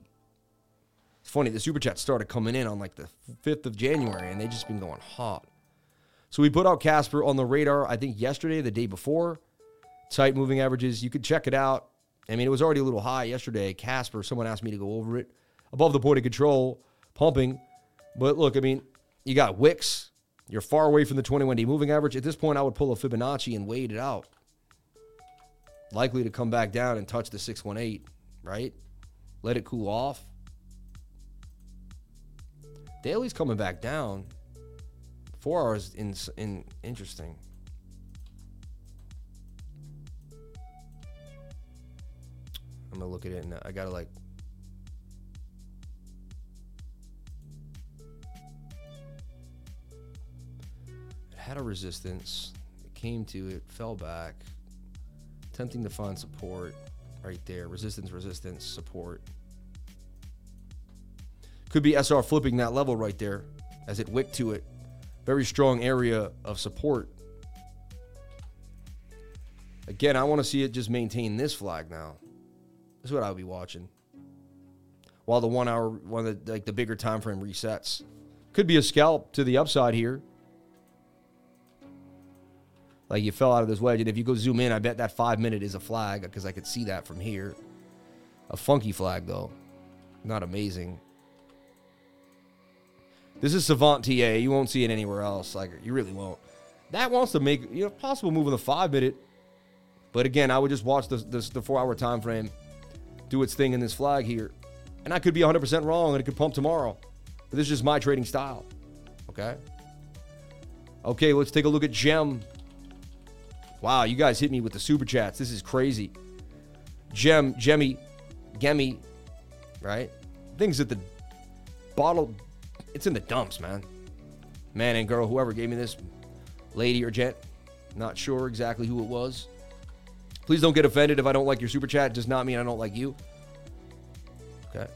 It's funny, the super chat started coming in on like the 5th of January and they just been going hot. So we put out Casper on the radar, I think yesterday, the day before. Tight moving averages. You could check it out. I mean, it was already a little high yesterday. Casper, someone asked me to go over it. Above the point of control pumping. But look, I mean, you got wicks. You're far away from the 21 day moving average. At this point, I would pull a Fibonacci and wait it out. Likely to come back down and touch the 618, right? Let it cool off. Daily's coming back down. Four hours in, in interesting. I'm gonna look at it and I gotta like had a resistance. Came to it, fell back. Attempting to find support right there. Resistance, resistance, support. Could be SR flipping that level right there as it wicked to it. Very strong area of support. Again, I want to see it just maintain this flag now. This is what I'll be watching. While the one hour, one of the like the bigger time frame resets. Could be a scalp to the upside here. Like you fell out of this wedge. And if you go zoom in, I bet that five minute is a flag because I could see that from here. A funky flag, though. Not amazing. This is Savant TA. You won't see it anywhere else. Like, you really won't. That wants to make, you know, possible move in the five minute. But again, I would just watch the, the, the four hour time frame do its thing in this flag here. And I could be 100% wrong and it could pump tomorrow. But this is just my trading style. Okay? Okay, let's take a look at Gem. Wow, you guys hit me with the super chats. This is crazy. Gem, Jemmy, Gemmy, right? Things at the bottle, it's in the dumps, man. Man and girl, whoever gave me this, lady or gent, not sure exactly who it was. Please don't get offended if I don't like your super chat. It does not mean I don't like you. Okay.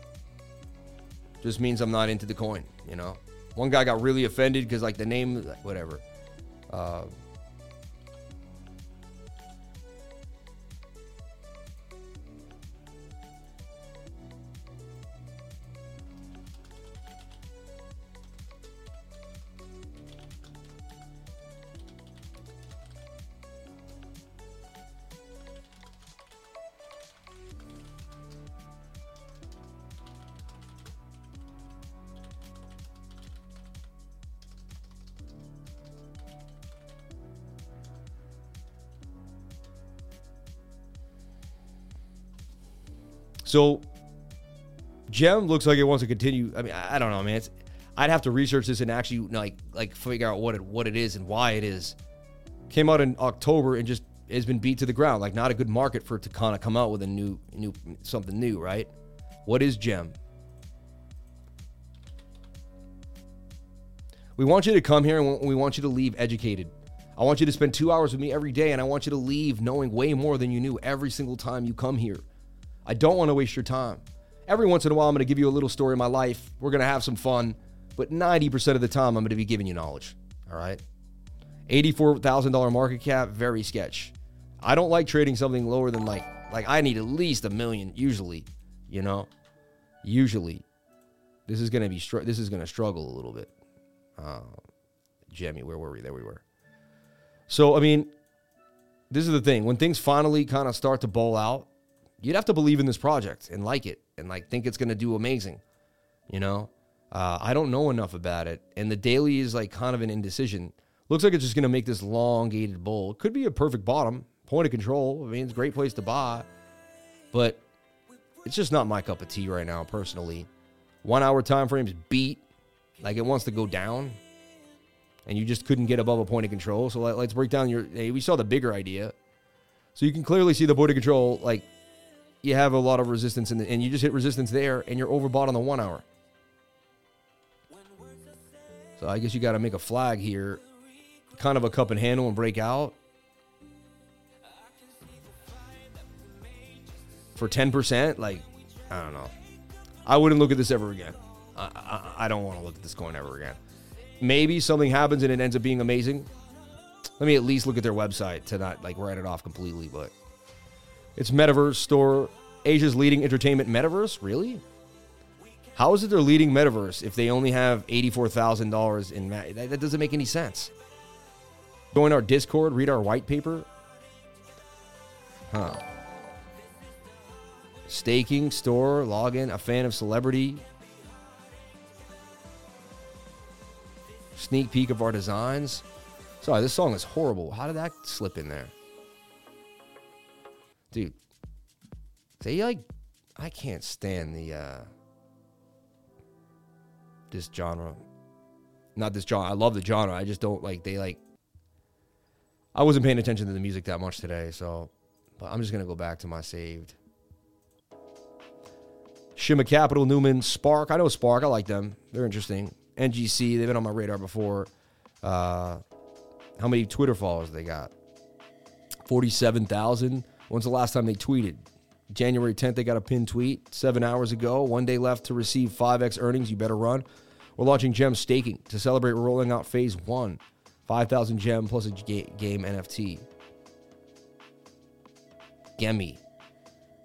Just means I'm not into the coin, you know? One guy got really offended because, like, the name, whatever. Uh, So Gem looks like it wants to continue. I mean, I, don't know, man. It's, I'd have to research this and actually like like figure out what it what it is and why it is. Came out in October and just has been beat to the ground. Like not a good market for it to kind of come out with a new new something new, right? What is Gem? We want you to come here and we want you to leave educated. I want you to spend two hours with me every day, and I want you to leave knowing way more than you knew every single time you come here. I don't want to waste your time. Every once in a while, I'm going to give you a little story of my life. We're going to have some fun, but 90% of the time, I'm going to be giving you knowledge. All right? $84,000 market cap, very sketch. I don't like trading something lower than like, like I need at least a million, usually, you know? Usually. This is going to be, str- this is going to struggle a little bit. Uh, Jemmy, where were we? There we were. So, I mean, this is the thing. When things finally kind of start to bowl out, you'd have to believe in this project and like it and like think it's going to do amazing. You know, uh, I don't know enough about it, and the daily is like kind of an indecision. Looks like it's just going to make this elongated bull. It could be a perfect bottom, point of control. I mean, it's a great place to buy, but it's just not my cup of tea right now, personally. One hour time frames beat, like it wants to go down, and you just couldn't get above a point of control. So let, us break down your. Hey, we saw the bigger idea, so you can clearly see the point of control like you have a lot of resistance in the, and you just hit resistance there and you're overbought on the one hour. So I guess you got to make a flag here, kind of a cup and handle and break out. For 10%, like, I don't know. I wouldn't look at this ever again. I, I, I don't want to look at this coin ever again. Maybe something happens and it ends up being amazing. Let me at least look at their website to not like write it off completely, but it's Metaverse Store, Asia's leading entertainment metaverse. Really? How is it their leading metaverse if they only have $84,000 in ma- that, that doesn't make any sense. Join our Discord, read our white paper. Huh. Staking, store, login, a fan of celebrity. Sneak peek of our designs. Sorry, this song is horrible. How did that slip in there? Dude. They like, I can't stand the uh this genre. Not this genre. I love the genre. I just don't like. They like. I wasn't paying attention to the music that much today, so. But I'm just gonna go back to my saved. Shima Capital, Newman, Spark. I know Spark. I like them. They're interesting. NGC. They've been on my radar before. Uh, how many Twitter followers they got? Forty-seven thousand. When's the last time they tweeted? January 10th, they got a pinned tweet seven hours ago. One day left to receive 5x earnings. You better run. We're launching gem staking to celebrate rolling out phase one 5,000 gem plus a game NFT. Gemi.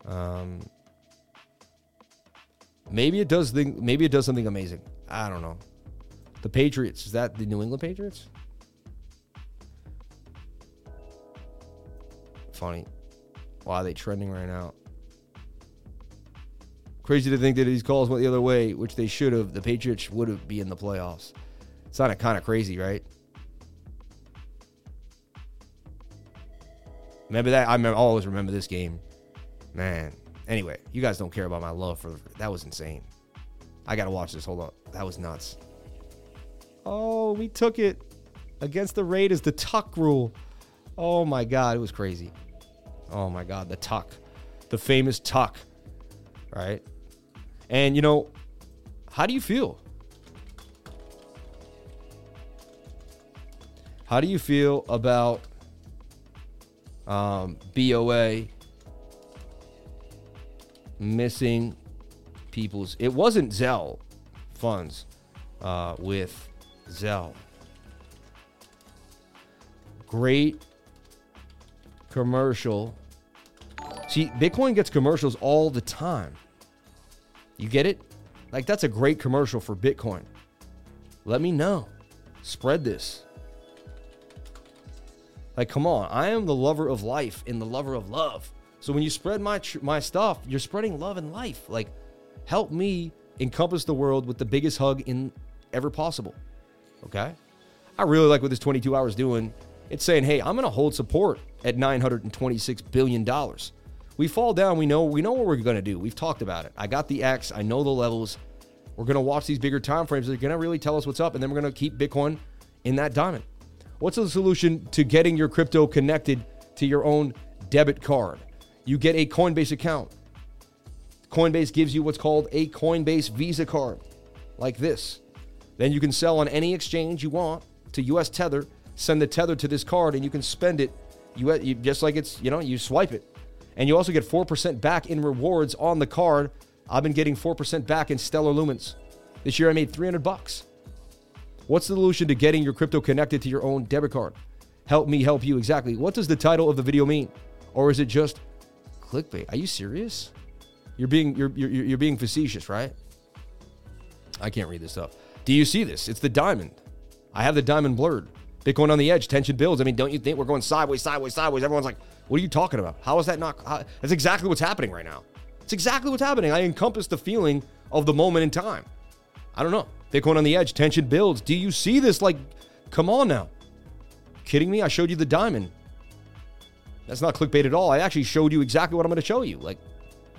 Um, maybe it does thing, maybe it does something amazing. I don't know. The Patriots, is that the New England Patriots? Funny. Why are they trending right now? Crazy to think that these calls went the other way, which they should have. The Patriots would have be in the playoffs. It's not kind of crazy, right? Remember that? I remember, always remember this game. Man. Anyway, you guys don't care about my love for that was insane. I gotta watch this. Hold up. That was nuts. Oh, we took it against the Raiders, the tuck rule. Oh my god, it was crazy. Oh my God, the tuck, the famous tuck, right? And you know, how do you feel? How do you feel about um, BOA missing people's? It wasn't Zelle funds uh, with Zelle. Great commercial See, Bitcoin gets commercials all the time. You get it? Like, that's a great commercial for Bitcoin. Let me know. Spread this. Like, come on. I am the lover of life and the lover of love. So when you spread my my stuff, you're spreading love and life. Like, help me encompass the world with the biggest hug in ever possible. Okay? I really like what this 22 hours doing. It's saying, hey, I'm going to hold support at $926 billion. We fall down, we know we know what we're going to do. We've talked about it. I got the X, I know the levels. We're going to watch these bigger time frames. They're going to really tell us what's up and then we're going to keep Bitcoin in that diamond. What's the solution to getting your crypto connected to your own debit card? You get a Coinbase account. Coinbase gives you what's called a Coinbase Visa card, like this. Then you can sell on any exchange you want to US Tether send the tether to this card and you can spend it you, you just like it's, you know, you swipe it. And you also get 4% back in rewards on the card. I've been getting 4% back in Stellar Lumens. This year I made 300 bucks. What's the solution to getting your crypto connected to your own debit card? Help me help you. Exactly. What does the title of the video mean? Or is it just clickbait? Are you serious? You're being you're you're, you're being facetious, right? I can't read this stuff. Do you see this? It's the diamond. I have the diamond blurred. Bitcoin on the edge, tension builds. I mean, don't you think we're going sideways, sideways, sideways? Everyone's like, what are you talking about? How is that not? How, that's exactly what's happening right now. It's exactly what's happening. I encompass the feeling of the moment in time. I don't know. Bitcoin on the edge, tension builds. Do you see this? Like, come on now. Kidding me? I showed you the diamond. That's not clickbait at all. I actually showed you exactly what I'm going to show you. Like,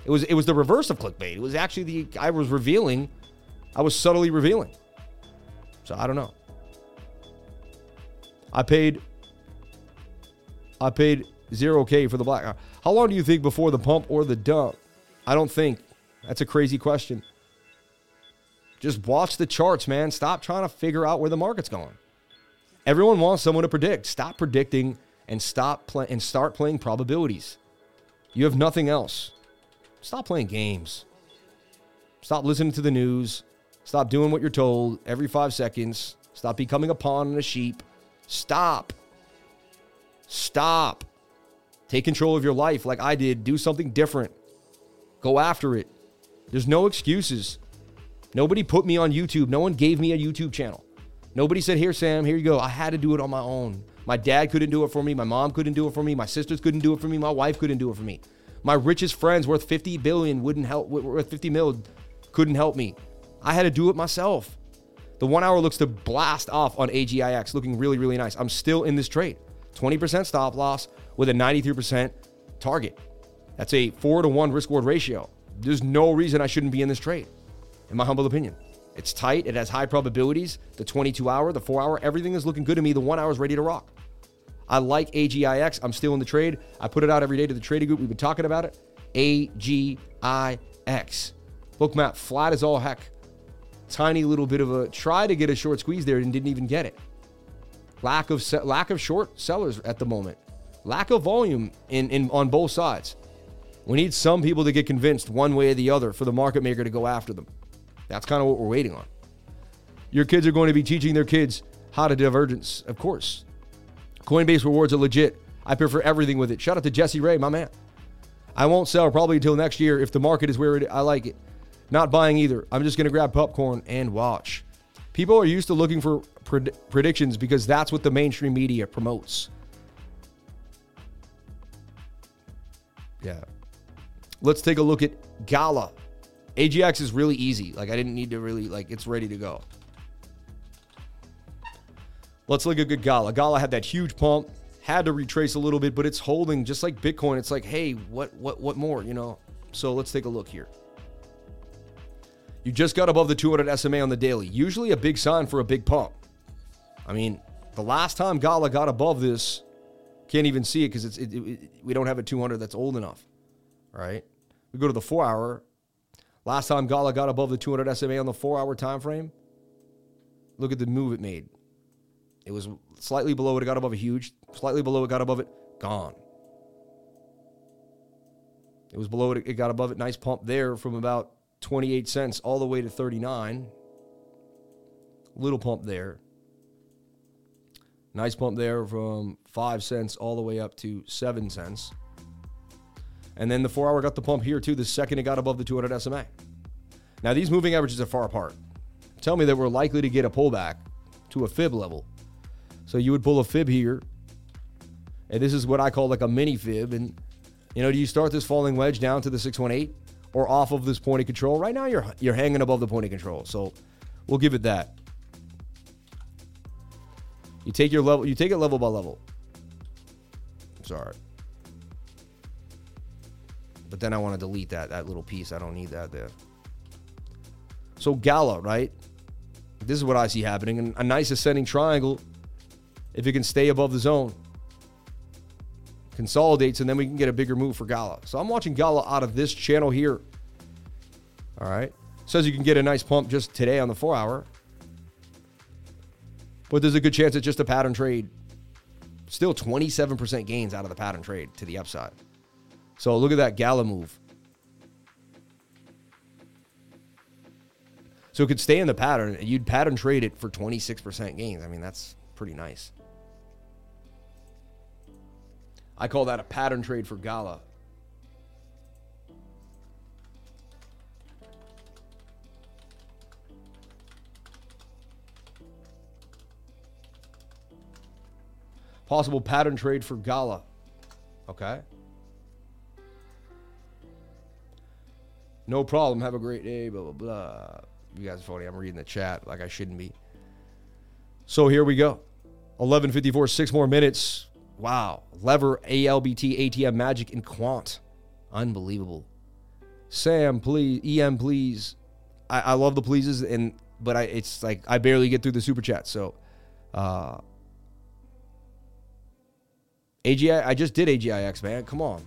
it was it was the reverse of clickbait. It was actually the I was revealing, I was subtly revealing. So I don't know. I paid I paid 0k for the black. How long do you think before the pump or the dump? I don't think. That's a crazy question. Just watch the charts, man. Stop trying to figure out where the market's going. Everyone wants someone to predict. Stop predicting and stop play- and start playing probabilities. You have nothing else. Stop playing games. Stop listening to the news. Stop doing what you're told every 5 seconds. Stop becoming a pawn and a sheep. Stop. Stop. Take control of your life like I did. Do something different. Go after it. There's no excuses. Nobody put me on YouTube. No one gave me a YouTube channel. Nobody said, Here, Sam, here you go. I had to do it on my own. My dad couldn't do it for me. My mom couldn't do it for me. My sisters couldn't do it for me. My wife couldn't do it for me. My richest friends worth 50 billion wouldn't help, worth 50 mil couldn't help me. I had to do it myself. The one hour looks to blast off on AGIX, looking really, really nice. I'm still in this trade. 20% stop loss with a 93% target. That's a four to one risk reward ratio. There's no reason I shouldn't be in this trade, in my humble opinion. It's tight, it has high probabilities. The 22 hour, the four hour, everything is looking good to me. The one hour is ready to rock. I like AGIX. I'm still in the trade. I put it out every day to the trading group. We've been talking about it. AGIX. Bookmap flat as all heck tiny little bit of a try to get a short squeeze there and didn't even get it. Lack of se- lack of short sellers at the moment. Lack of volume in, in on both sides. We need some people to get convinced one way or the other for the market maker to go after them. That's kind of what we're waiting on. Your kids are going to be teaching their kids how to divergence, of course. Coinbase rewards are legit. I prefer everything with it. Shout out to Jesse Ray, my man. I won't sell probably until next year if the market is where it, I like it. Not buying either. I'm just going to grab popcorn and watch. People are used to looking for pred- predictions because that's what the mainstream media promotes. Yeah. Let's take a look at Gala. AGX is really easy. Like I didn't need to really like it's ready to go. Let's look at good Gala. Gala had that huge pump, had to retrace a little bit, but it's holding just like Bitcoin. It's like, hey, what what what more, you know? So let's take a look here. You just got above the 200 SMA on the daily. Usually a big sign for a big pump. I mean, the last time Gala got above this, can't even see it because it's it, it, we don't have a 200 that's old enough. Right? We go to the four hour. Last time Gala got above the 200 SMA on the four hour time frame. Look at the move it made. It was slightly below it. It got above a huge. Slightly below it. Got above it. Gone. It was below it. It got above it. Nice pump there from about 28 cents all the way to 39. Little pump there. Nice pump there from 5 cents all the way up to 7 cents. And then the 4 hour got the pump here too the second it got above the 200 SMA. Now these moving averages are far apart. Tell me that we're likely to get a pullback to a fib level. So you would pull a fib here. And this is what I call like a mini fib and you know, do you start this falling wedge down to the 618? Or off of this point of control. Right now, you're you're hanging above the point of control, so we'll give it that. You take your level, you take it level by level. Sorry, but then I want to delete that that little piece. I don't need that there. So Gala, right? This is what I see happening, and a nice ascending triangle. If it can stay above the zone, consolidates, and then we can get a bigger move for Gala. So I'm watching Gala out of this channel here. All right. Says you can get a nice pump just today on the four hour. But there's a good chance it's just a pattern trade Still 27% gains out of the pattern trade to the upside. So look at that Gala move. So it could stay in the pattern. And you'd pattern trade it for 26% gains. I mean, that's pretty nice. I call that a pattern trade for Gala. Possible pattern trade for Gala. Okay. No problem. Have a great day. Blah, blah, blah. You guys are funny. I'm reading the chat like I shouldn't be. So here we go. 11.54, six more minutes. Wow. Lever, ALBT, ATM, Magic, and Quant. Unbelievable. Sam, please. EM, please. I, I love the pleases, and but I it's like I barely get through the super chat. So uh AGI, I just did AGIX, man. Come on.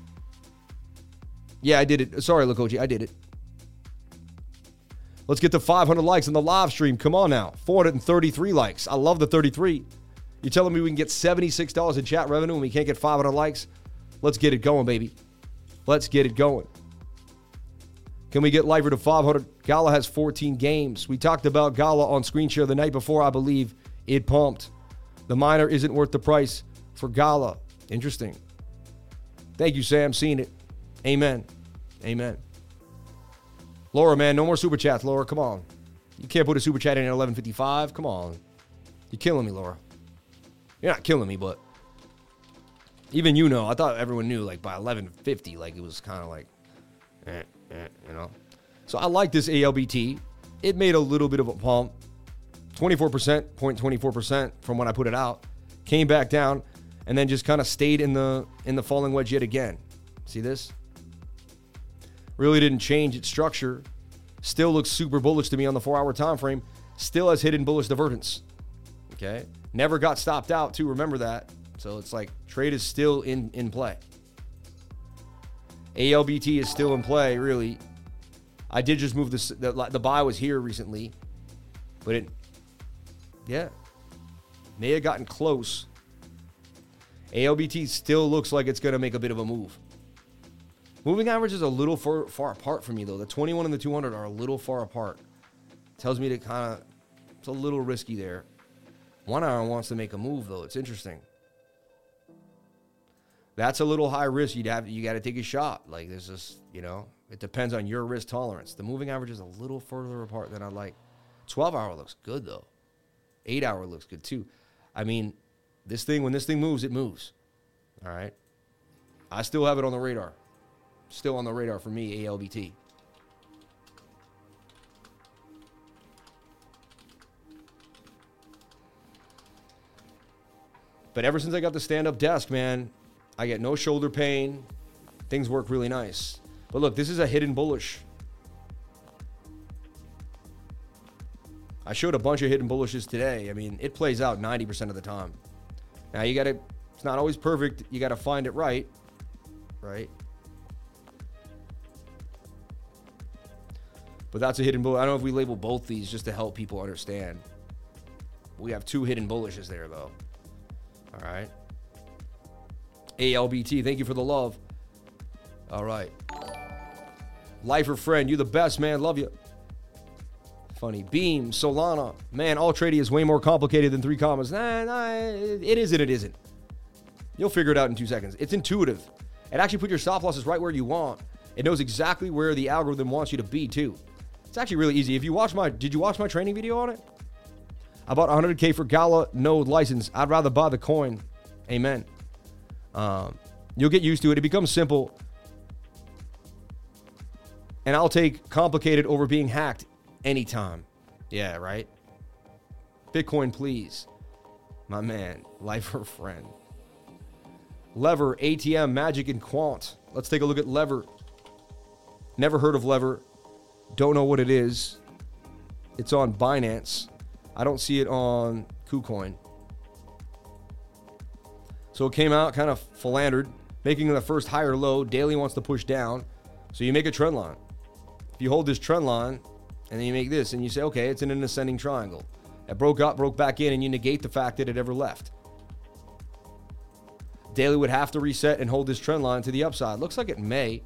Yeah, I did it. Sorry, Lokoji, I did it. Let's get to 500 likes on the live stream. Come on now. 433 likes. I love the 33. You're telling me we can get $76 in chat revenue and we can't get 500 likes? Let's get it going, baby. Let's get it going. Can we get Lifer to 500? Gala has 14 games. We talked about Gala on screen share the night before. I believe it pumped. The miner isn't worth the price for Gala. Interesting. Thank you, Sam. Seen it. Amen. Amen. Laura, man, no more super chats, Laura. Come on. You can't put a super chat in at 11:55. Come on. You're killing me, Laura. You're not killing me, but even you know. I thought everyone knew. Like by 11:50, like it was kind of like, eh, eh, you know. So I like this ALBT. It made a little bit of a pump. 24%, 0.24% from when I put it out. Came back down and then just kind of stayed in the in the falling wedge yet again. See this? Really didn't change its structure. Still looks super bullish to me on the four hour time frame. Still has hidden bullish divergence. Okay. Never got stopped out, too. Remember that. So it's like trade is still in, in play. ALBT is still in play, really. I did just move this. The, the buy was here recently, but it, yeah, may have gotten close. ALBT still looks like it's going to make a bit of a move. Moving average is a little far, far apart for me, though. The 21 and the 200 are a little far apart. Tells me to kind of, it's a little risky there. One hour wants to make a move, though. It's interesting. That's a little high risk. You'd have, you got to take a shot. Like, this is, you know, it depends on your risk tolerance. The moving average is a little further apart than I'd like. 12 hour looks good, though. Eight hour looks good, too. I mean, this thing, when this thing moves, it moves. All right. I still have it on the radar still on the radar for me, ALBT. But ever since I got the stand up desk, man, I get no shoulder pain. Things work really nice. But look, this is a hidden bullish. I showed a bunch of hidden bullishes today. I mean, it plays out 90% of the time. Now you got to, it's not always perfect. You got to find it right, right? But that's a hidden bullish. I don't know if we label both these just to help people understand. We have two hidden bullishes there, though. All right. ALBT, thank you for the love. All right. Lifer friend, you the best, man. Love you. Funny. Beam, Solana. Man, all trading is way more complicated than 3Commas. Nah, nah, it isn't, it isn't. You'll figure it out in two seconds. It's intuitive. It actually put your stop losses right where you want. It knows exactly where the algorithm wants you to be, too. It's actually really easy. If you watch my, did you watch my training video on it? I bought 100K for Gala node license. I'd rather buy the coin. Amen. Um, you'll get used to it. It becomes simple. And I'll take complicated over being hacked anytime. Yeah, right? Bitcoin, please. My man, lifer friend. Lever, ATM, Magic, and Quant. Let's take a look at Lever. Never heard of Lever. Don't know what it is. It's on Binance. I don't see it on KuCoin. So it came out kind of philandered, making the first higher low. Daily wants to push down. So you make a trend line. If you hold this trend line and then you make this and you say, okay, it's in an ascending triangle. It broke up, broke back in, and you negate the fact that it ever left. Daily would have to reset and hold this trend line to the upside. Looks like it may.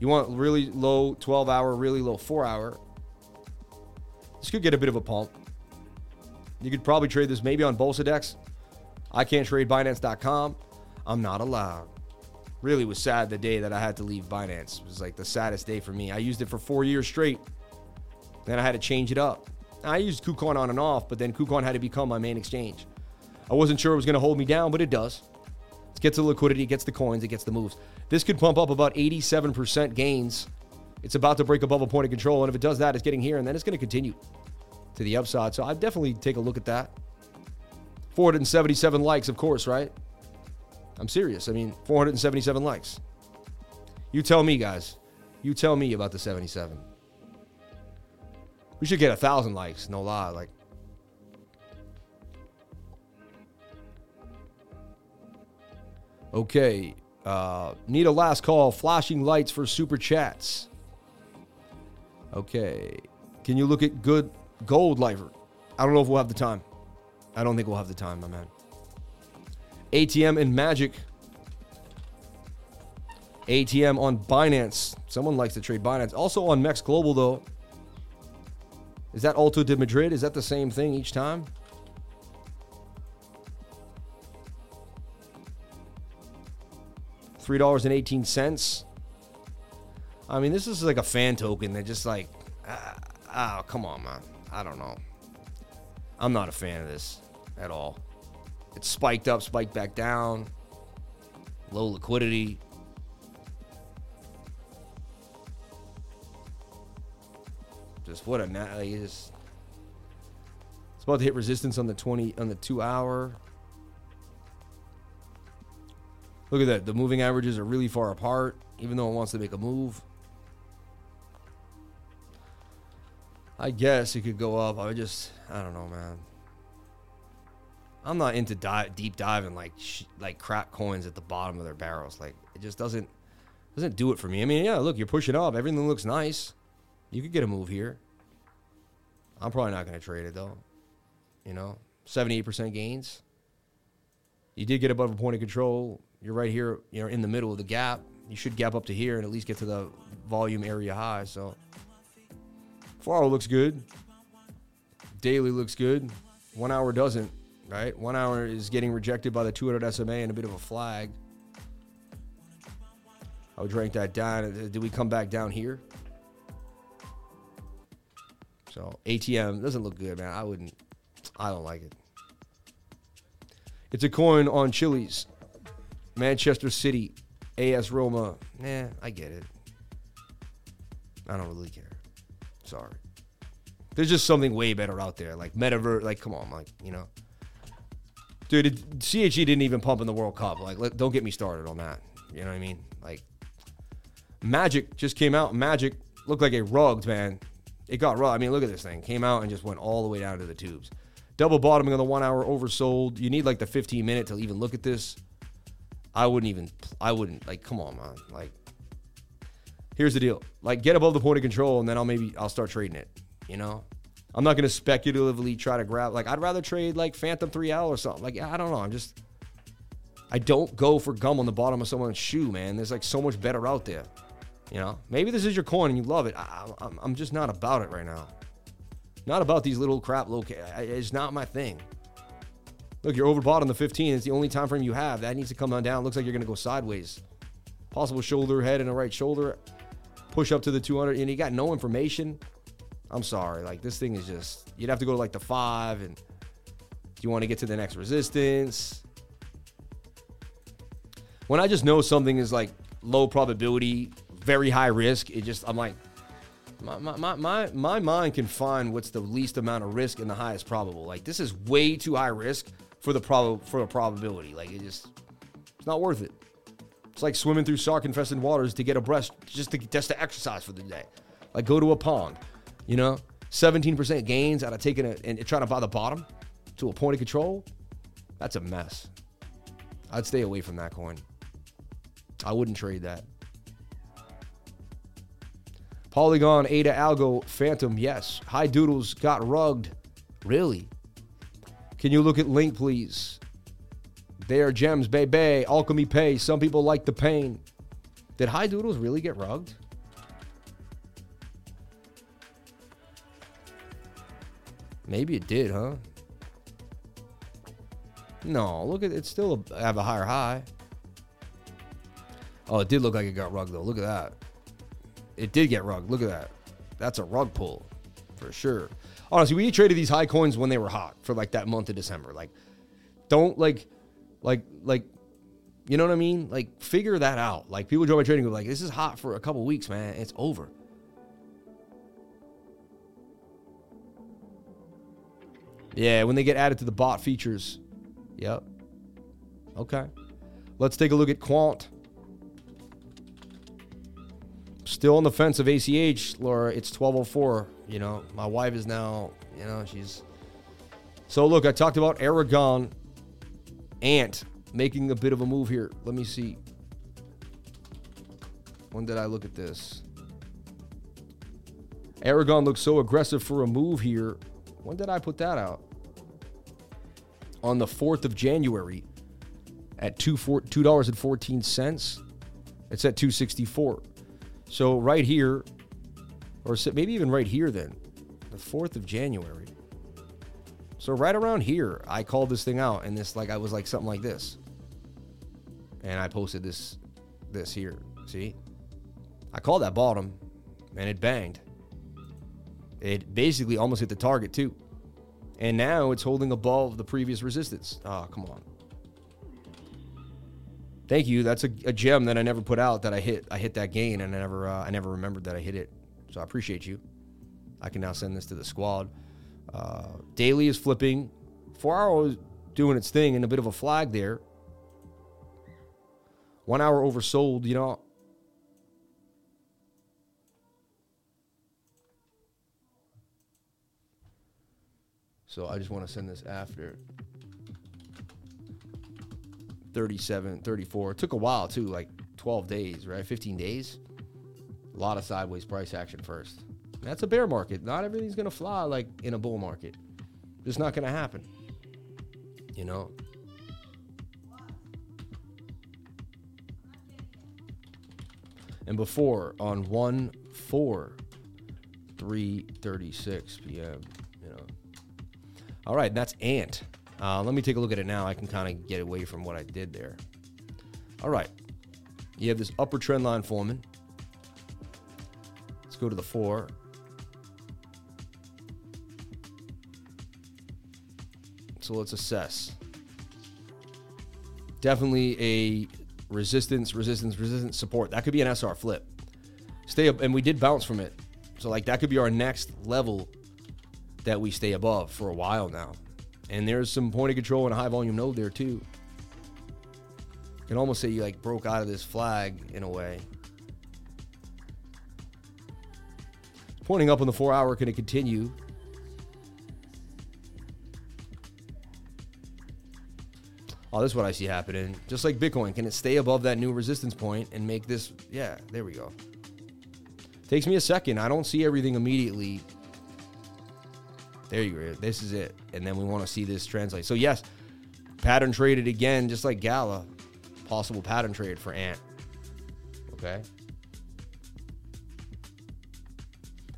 You want really low 12 hour, really low 4 hour. This could get a bit of a pump. You could probably trade this maybe on Bolsadex. I can't trade Binance.com. I'm not allowed. Really was sad the day that I had to leave Binance. It was like the saddest day for me. I used it for four years straight. Then I had to change it up. I used KuCoin on and off, but then KuCoin had to become my main exchange. I wasn't sure it was going to hold me down, but it does. It gets the liquidity, it gets the coins, it gets the moves. This could pump up about 87% gains. It's about to break above a point of control, and if it does that, it's getting here, and then it's going to continue to the upside. So I'd definitely take a look at that. 477 likes, of course, right? I'm serious. I mean, 477 likes. You tell me, guys. You tell me about the 77. We should get a thousand likes, no lie. Like, okay. Uh, need a last call. Flashing lights for super chats. Okay. Can you look at good gold lifer? I don't know if we'll have the time. I don't think we'll have the time, my man. ATM and Magic. ATM on Binance. Someone likes to trade Binance. Also on Mex Global, though. Is that Alto de Madrid? Is that the same thing each time? $3.18. I mean, this is like a fan token that just like, uh, oh, come on, man. I don't know. I'm not a fan of this at all. It's spiked up, spiked back down, low liquidity. Just what a like, it's, it's about to hit resistance on the 20 on the 2 hour. Look at that. The moving averages are really far apart even though it wants to make a move. I guess it could go up. I just, I don't know, man. I'm not into deep diving like sh- like crap coins at the bottom of their barrels. Like it just doesn't doesn't do it for me. I mean, yeah, look, you're pushing up. Everything looks nice. You could get a move here. I'm probably not going to trade it though. You know, 78% gains. You did get above a point of control. You're right here, you know, in the middle of the gap. You should gap up to here and at least get to the volume area high. So, hour looks good. Daily looks good. One hour doesn't right? One hour is getting rejected by the 200 SMA and a bit of a flag. I would rank that down. Do we come back down here? So ATM doesn't look good, man. I wouldn't. I don't like it. It's a coin on Chiliz. Manchester City, AS Roma. Nah, I get it. I don't really care. Sorry. There's just something way better out there, like Metaverse. Like, come on, like you know. Dude, CHE didn't even pump in the World Cup. Like, let, don't get me started on that. You know what I mean? Like, Magic just came out. Magic looked like a rugged, man. It got rugged. I mean, look at this thing. Came out and just went all the way down to the tubes. Double bottoming on the one hour oversold. You need like the 15 minute to even look at this. I wouldn't even, I wouldn't, like, come on, man. Like, here's the deal. Like, get above the point of control and then I'll maybe, I'll start trading it, you know? I'm not to speculatively try to grab. Like, I'd rather trade like Fantom 3L or something. Like, I don't know. I'm just, I don't go for gum on the bottom of someone's shoe, man. There's like so much better out there. You know, maybe this is your coin and you love it. I, am I'm just not about it right now. Not about these little crap loca. It's not my thing. Look, you're overbought on the 15. It's the only time frame you have. That needs to come on down. Looks like you're going to go sideways. Possible shoulder, head, and a right shoulder. Push up to the 200, and you got no information. I'm sorry. Like this thing is just you'd have to go to like the five, and do you want to get to the next resistance? When I just know something is like low probability, very high risk, it just I'm like my, my, my, my mind can find what's the least amount of risk and the highest probable. Like this is way too high risk for the prob for the probability. Like it just it's not worth it. It's like swimming through shark infested waters to get a breast just to just to exercise for the day. Like go to a pond. You know, 17% gains out of taking it and trying to buy the bottom to a point of control. That's a mess. I'd stay away from that coin. I wouldn't trade that. Polygon, Ada Algo, Fantom, yes. High Doodles got rugged. Really? Can you look at Link, please? They are gems, baby. Alchemy pay. Some people like the pain. Did High Doodles really get rugged? Maybe it did, huh? No, look at it. Still a, have a higher high. Oh, it did look like it got rugged though. Look at that. It did get rugged. Look at that. That's a rug pull for sure. Honestly, we traded these high coins when they were hot for like that month of December. Like, don't like, like, like, you know what I mean? Like, figure that out. Like, people join my trading group like, this is hot for a couple weeks, man. It's over. Yeah, when they get added to the bot features. Yep. Okay. Let's take a look at Quant. Still on the fence of ACH, Laura. It's 1204. You know, my wife is now, you know, she's. So look, I talked about Aragon Ant making a bit of a move here. Let me see. When did I look at this? Aragon looks so aggressive for a move here. When did I put that out? On the 4th of January at $2.14. It's at 264. So right here, or maybe even right here then, the 4th of January. So right around here, I called this thing out and this like I was like something like this. And I posted this this here. See? I called that bottom and it banged. It basically almost hit the target too. And now it's holding above the previous resistance. Oh, come on. Thank you. That's a, a, gem that I never put out that I hit. I hit that gain and I never uh, I never remembered that I hit it. So I appreciate you. I can now send this to the squad. Uh, daily is flipping. Hour is doing its thing and a bit of a flag there. One hour oversold. You know, So I just want to send this after 37, 34. It took a while too, like 12 days, right? 15 days. A lot of sideways price action first. That's a bear market. Not everything's going to fly like in a bull market. It's not going to happen. You know? And before on 1 4 3:36 p.m. You know. All right, that's Ant. Uh, let me take a look at it now. I can kind of get away from what I did there. All right. You have this upper trend line forming. Let's go to the four. So let's assess. Definitely a resistance, resistance, resistance support. That could be an SR flip. Stay up, and we did bounce from it. So like that could be our next level that we stay above for a while now. And there's some point of control and a high volume node there too. You can almost say you like broke out of this flag in a way. Pointing up on the four hour, can it continue? Oh, this is what I see happening. Just like Bitcoin, can it stay above that new resistance point and make this? Yeah, there we go. Takes me a second. I don't see everything immediately there you go. This is it. And then we want to see this translate. So, yes, pattern traded again, just like Gala. Possible pattern trade for Ant. Okay.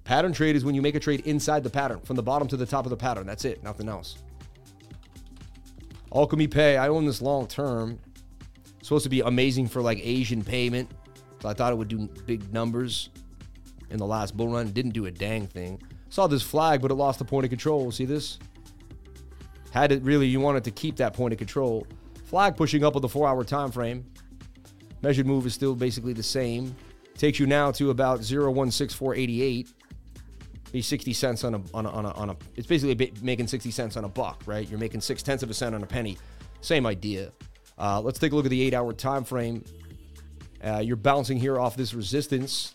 Pattern trade is when you make a trade inside the pattern, from the bottom to the top of the pattern. That's it, nothing else. Alchemy Pay, I own this long term. supposed to be amazing for like Asian payment. So I thought it would do big numbers in the last bull run. Didn't do a dang thing. Saw this flag, but it lost the point of control. See this? Had it really, you wanted to keep that point of control. Flag pushing up with the four hour time frame. Measured move is still basically the same. Takes you now to about 016488. Be 60 cents on a, on a, on a, on a it's basically making 60 cents on a buck, right? You're making six tenths of a cent on a penny. Same idea. Uh, let's take a look at the eight hour time frame. Uh, you're bouncing here off this resistance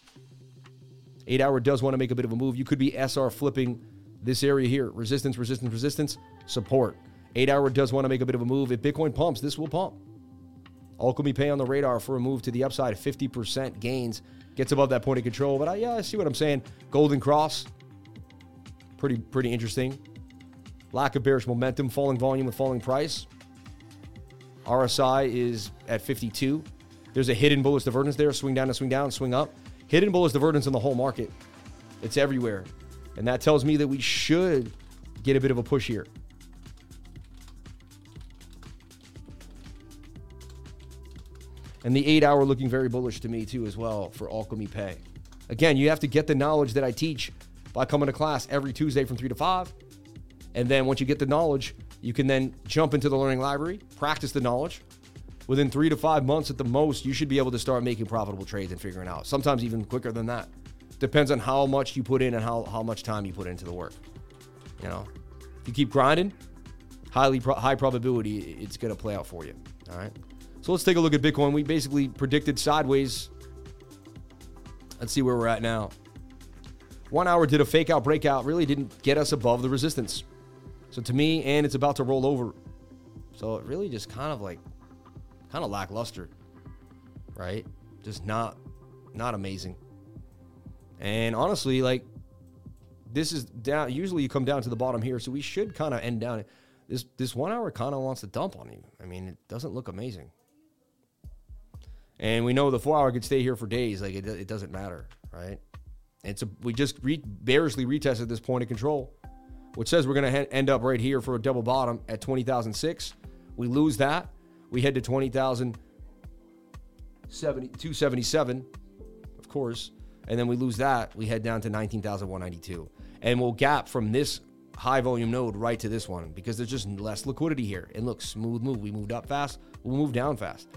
Eight hour does want to make a bit of a move. You could be SR flipping this area here resistance, resistance, resistance, support. Eight hour does want to make a bit of a move. If Bitcoin pumps, this will pump. Alchemy pay on the radar for a move to the upside, 50% gains. Gets above that point of control. But I, yeah, I see what I'm saying. Golden cross, pretty pretty interesting. Lack of bearish momentum, falling volume with falling price. RSI is at 52. There's a hidden bullish divergence there. Swing down and swing down, swing up. Hidden bullish divergence in the whole market. It's everywhere. And that tells me that we should get a bit of a push here. And the eight hour looking very bullish to me too as well for Alchemy Pay. Again, you have to get the knowledge that I teach by coming to class every Tuesday from three to five. And then once you get the knowledge, you can then jump into the learning library, practice the knowledge. Within three to five months at the most, you should be able to start making profitable trades and figuring out. Sometimes even quicker than that. Depends on how much you put in and how, how much time you put into the work. You know, if you keep grinding, highly pro- high probability it's going to play out for you. All right. So let's take a look at Bitcoin. We basically predicted sideways. Let's see where we're at now. One hour did a fake out breakout, really didn't get us above the resistance. So to me, and it's about to roll over. So it really just kind of like, kind of lackluster, right? Just not, not amazing. And honestly, like, this is down. Usually you come down to the bottom here, so we should kind of end down. This this one hour kind of wants to dump on you. I mean, it doesn't look amazing. And we know the four hour could stay here for days. Like it, it doesn't matter, right? It's a, we just re, bearishly retested this point of control, which says we're going to end up right here for a double bottom at 20,006. We lose that. We head to 20,277, of course. And then we lose that. We head down to 19,192. And we'll gap from this high volume node right to this one because there's just less liquidity here. And look, smooth move. We moved up fast. We'll move down fast.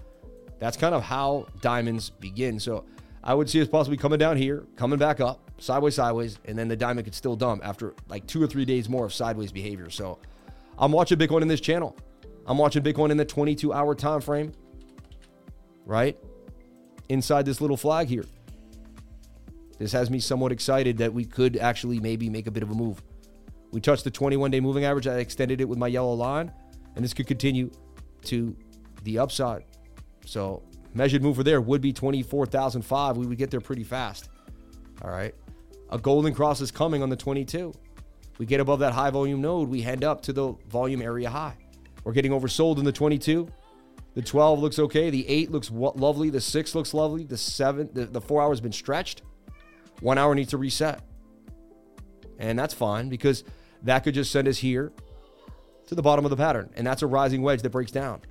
That's kind of how diamonds begin. So I would see us possibly coming down here, coming back up, sideways, sideways, and then the diamond could still dump after like two or three days more of sideways behavior. So I'm watching Bitcoin in this channel. I'm watching Bitcoin in the 22 hour time frame, right? Inside this little flag here. This has me somewhat excited that we could actually maybe make a bit of a move. We touched the 21 day moving average. I extended it with my yellow line, and this could continue to the upside. So measured mover there would be 24,005. We would get there pretty fast. All right. A golden cross is coming on the 22. We get above that high volume node, we head up to the volume area high. We're getting oversold in the 22. The 12 looks okay. The 8 looks lovely. The 6 looks lovely. The 7, the, the 4 hours been stretched. 1 hour needs to reset. And that's fine because that could just send us here to the bottom of the pattern. And that's a rising wedge that breaks down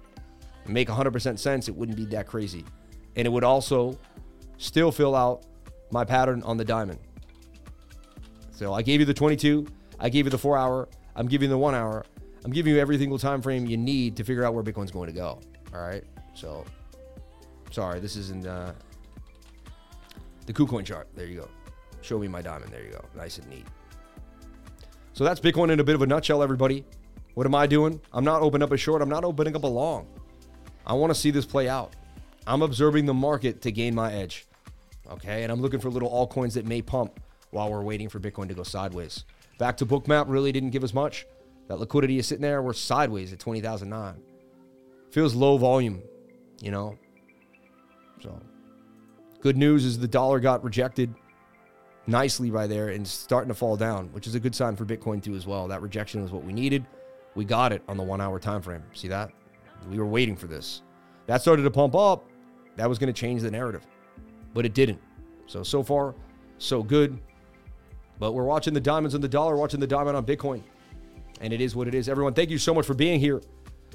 make 100% sense, it wouldn't be that crazy. And it would also still fill out my pattern on the diamond. So I gave you the 22, I gave you the four hour, I'm giving you the one hour, I'm giving you every single time frame you need to figure out where Bitcoin's going to go. All right. So sorry, this isn't uh, the KuCoin chart. There you go. Show me my diamond. There you go. Nice and neat. So that's Bitcoin in a bit of a nutshell, everybody. What am I doing? I'm not opening up a short. I'm not opening up a long. I want to see this play out. I'm observing the market to gain my edge. Okay. And I'm looking for little altcoins that may pump while we're waiting for Bitcoin to go sideways. Back to Bookmap really didn't give us much. That liquidity is sitting there. We're sideways at 20,009. Feels low volume, you know? So, good news is the dollar got rejected nicely by there and starting to fall down, which is a good sign for Bitcoin too as well. That rejection was what we needed. We got it on the one hour time frame. See that? We were waiting for this. That started to pump up. That was going to change the narrative, but it didn't. So, so far, so good. But we're watching the diamonds on the dollar, watching the diamond on Bitcoin. And it is what it is. Everyone, thank you so much for being here.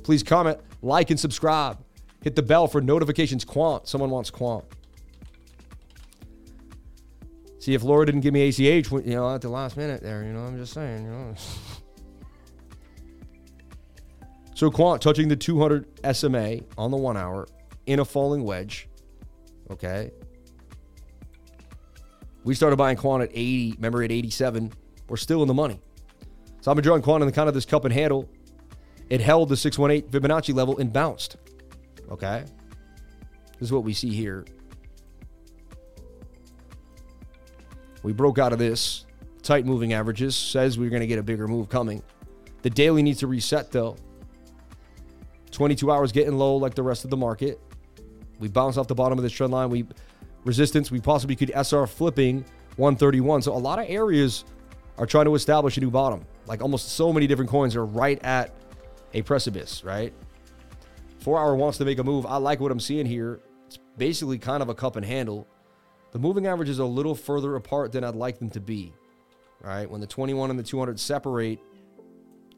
Please comment, like, and subscribe. Hit the bell for notifications. Quant. Someone wants Quant. See if Laura didn't give me ACH, you know, at the last minute there. You know, I'm just saying, you know. So Quant touching the 200 SMA on the one hour in a falling wedge. Okay. We started buying Quant at 80. Remember at 87. We're still in the money. So I've been drawing Quant in the kind of this cup and handle. It held the 618 Fibonacci level and bounced. Okay. This is what we see here. We broke out of this. Tight moving averages says we're going to get a bigger move coming. The daily needs to reset though. 22 hours getting low like the rest of the market. We bounce off the bottom of this trend line. We resistance. We possibly could SR flipping 131. So a lot of areas are trying to establish a new bottom. Like almost so many different coins are right at a precipice, right? Four hour wants to make a move. I like what I'm seeing here. It's basically kind of a cup and handle. The moving average is a little further apart than I'd like them to be. All right. When the 21 and the 200 separate,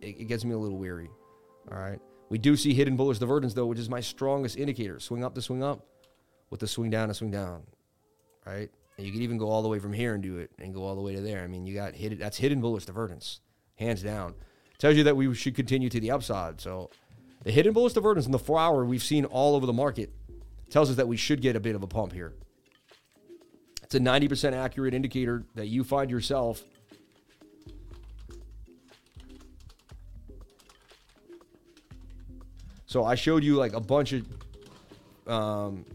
it, it gets me a little weary. All right. We do see hidden bullish divergence, though, which is my strongest indicator. Swing up to swing up with the swing down to swing down. Right. And you could even go all the way from here and do it and go all the way to there. I mean, you got hidden, that's hidden bullish divergence, hands down. Tells you that we should continue to the upside. So the hidden bullish divergence in the four hour we've seen all over the market tells us that we should get a bit of a pump here. It's a 90% accurate indicator that you find yourself So I showed you like a bunch of um,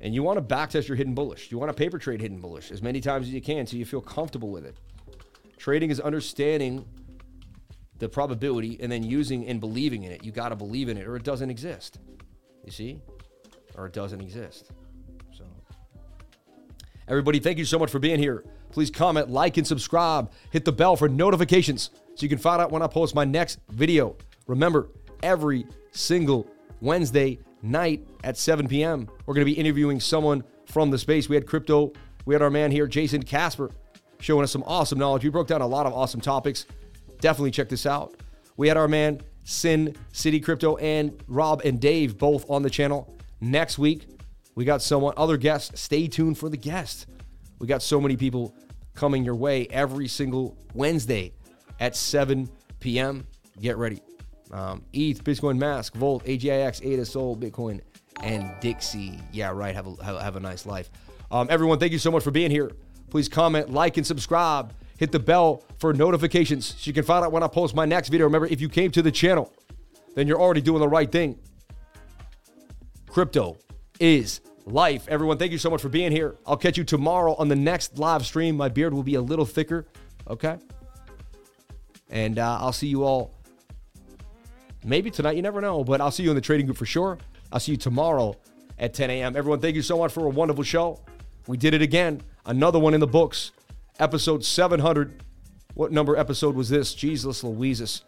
and you want to backtest your hidden bullish. You want to paper trade hidden bullish as many times as you can so you feel comfortable with it. Trading is understanding the probability and then using and believing in it. You got to believe in it or it doesn't exist. You see? Or it doesn't exist. So, everybody, thank you so much for being here. Please comment, like, and subscribe. Hit the bell for notifications so you can find out when I post my next video. Remember, every single Wednesday night at 7 p.m., we're going to be interviewing someone from the space. We had crypto, we had our man here, Jason Casper, showing us some awesome knowledge. We broke down a lot of awesome topics. Definitely check this out. We had our man, Sin City Crypto, and Rob and Dave both on the channel. Next week, we got someone, other guests. Stay tuned for the guest. We got so many people coming your way every single Wednesday at 7 p.m. Get ready. Um, ETH, Bitcoin Mask, Volt, AGIX, ADA, Sol, Bitcoin, and Dixie. Yeah, right. Have a, have, have a nice life. Um, everyone, thank you so much for being here. Please comment, like, and subscribe. Hit the bell for notifications so you can find out when I post my next video. Remember, if you came to the channel, then you're already doing the right thing. Crypto is life. Everyone, thank you so much for being here. I'll catch you tomorrow on the next live stream. My beard will be a little thicker, okay? And uh, I'll see you all maybe tonight. You never know, but I'll see you in the trading group for sure. I'll see you tomorrow at 10 a.m. Everyone, thank you so much for a wonderful show. We did it again. Another one in the books. Episode 700. What number episode was this? Jesus Louises.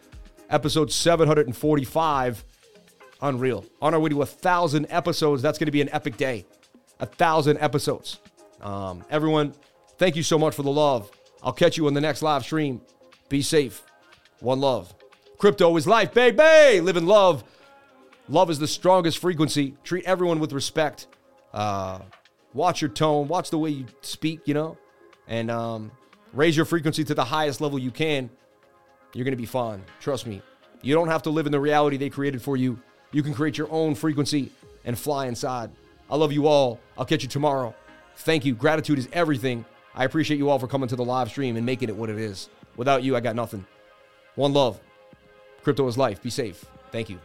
Episode 745. Unreal. On our way to a thousand episodes. That's going to be an epic day. A thousand episodes. Um, everyone, thank you so much for the love. I'll catch you on the next live stream. Be safe. One love. Crypto is life, baby. Live in love. Love is the strongest frequency. Treat everyone with respect. Uh, watch your tone. Watch the way you speak, you know, and um, raise your frequency to the highest level you can. You're going to be fine. Trust me. You don't have to live in the reality they created for you. You can create your own frequency and fly inside. I love you all. I'll catch you tomorrow. Thank you. Gratitude is everything. I appreciate you all for coming to the live stream and making it what it is. Without you, I got nothing. One love. Crypto is life. Be safe. Thank you.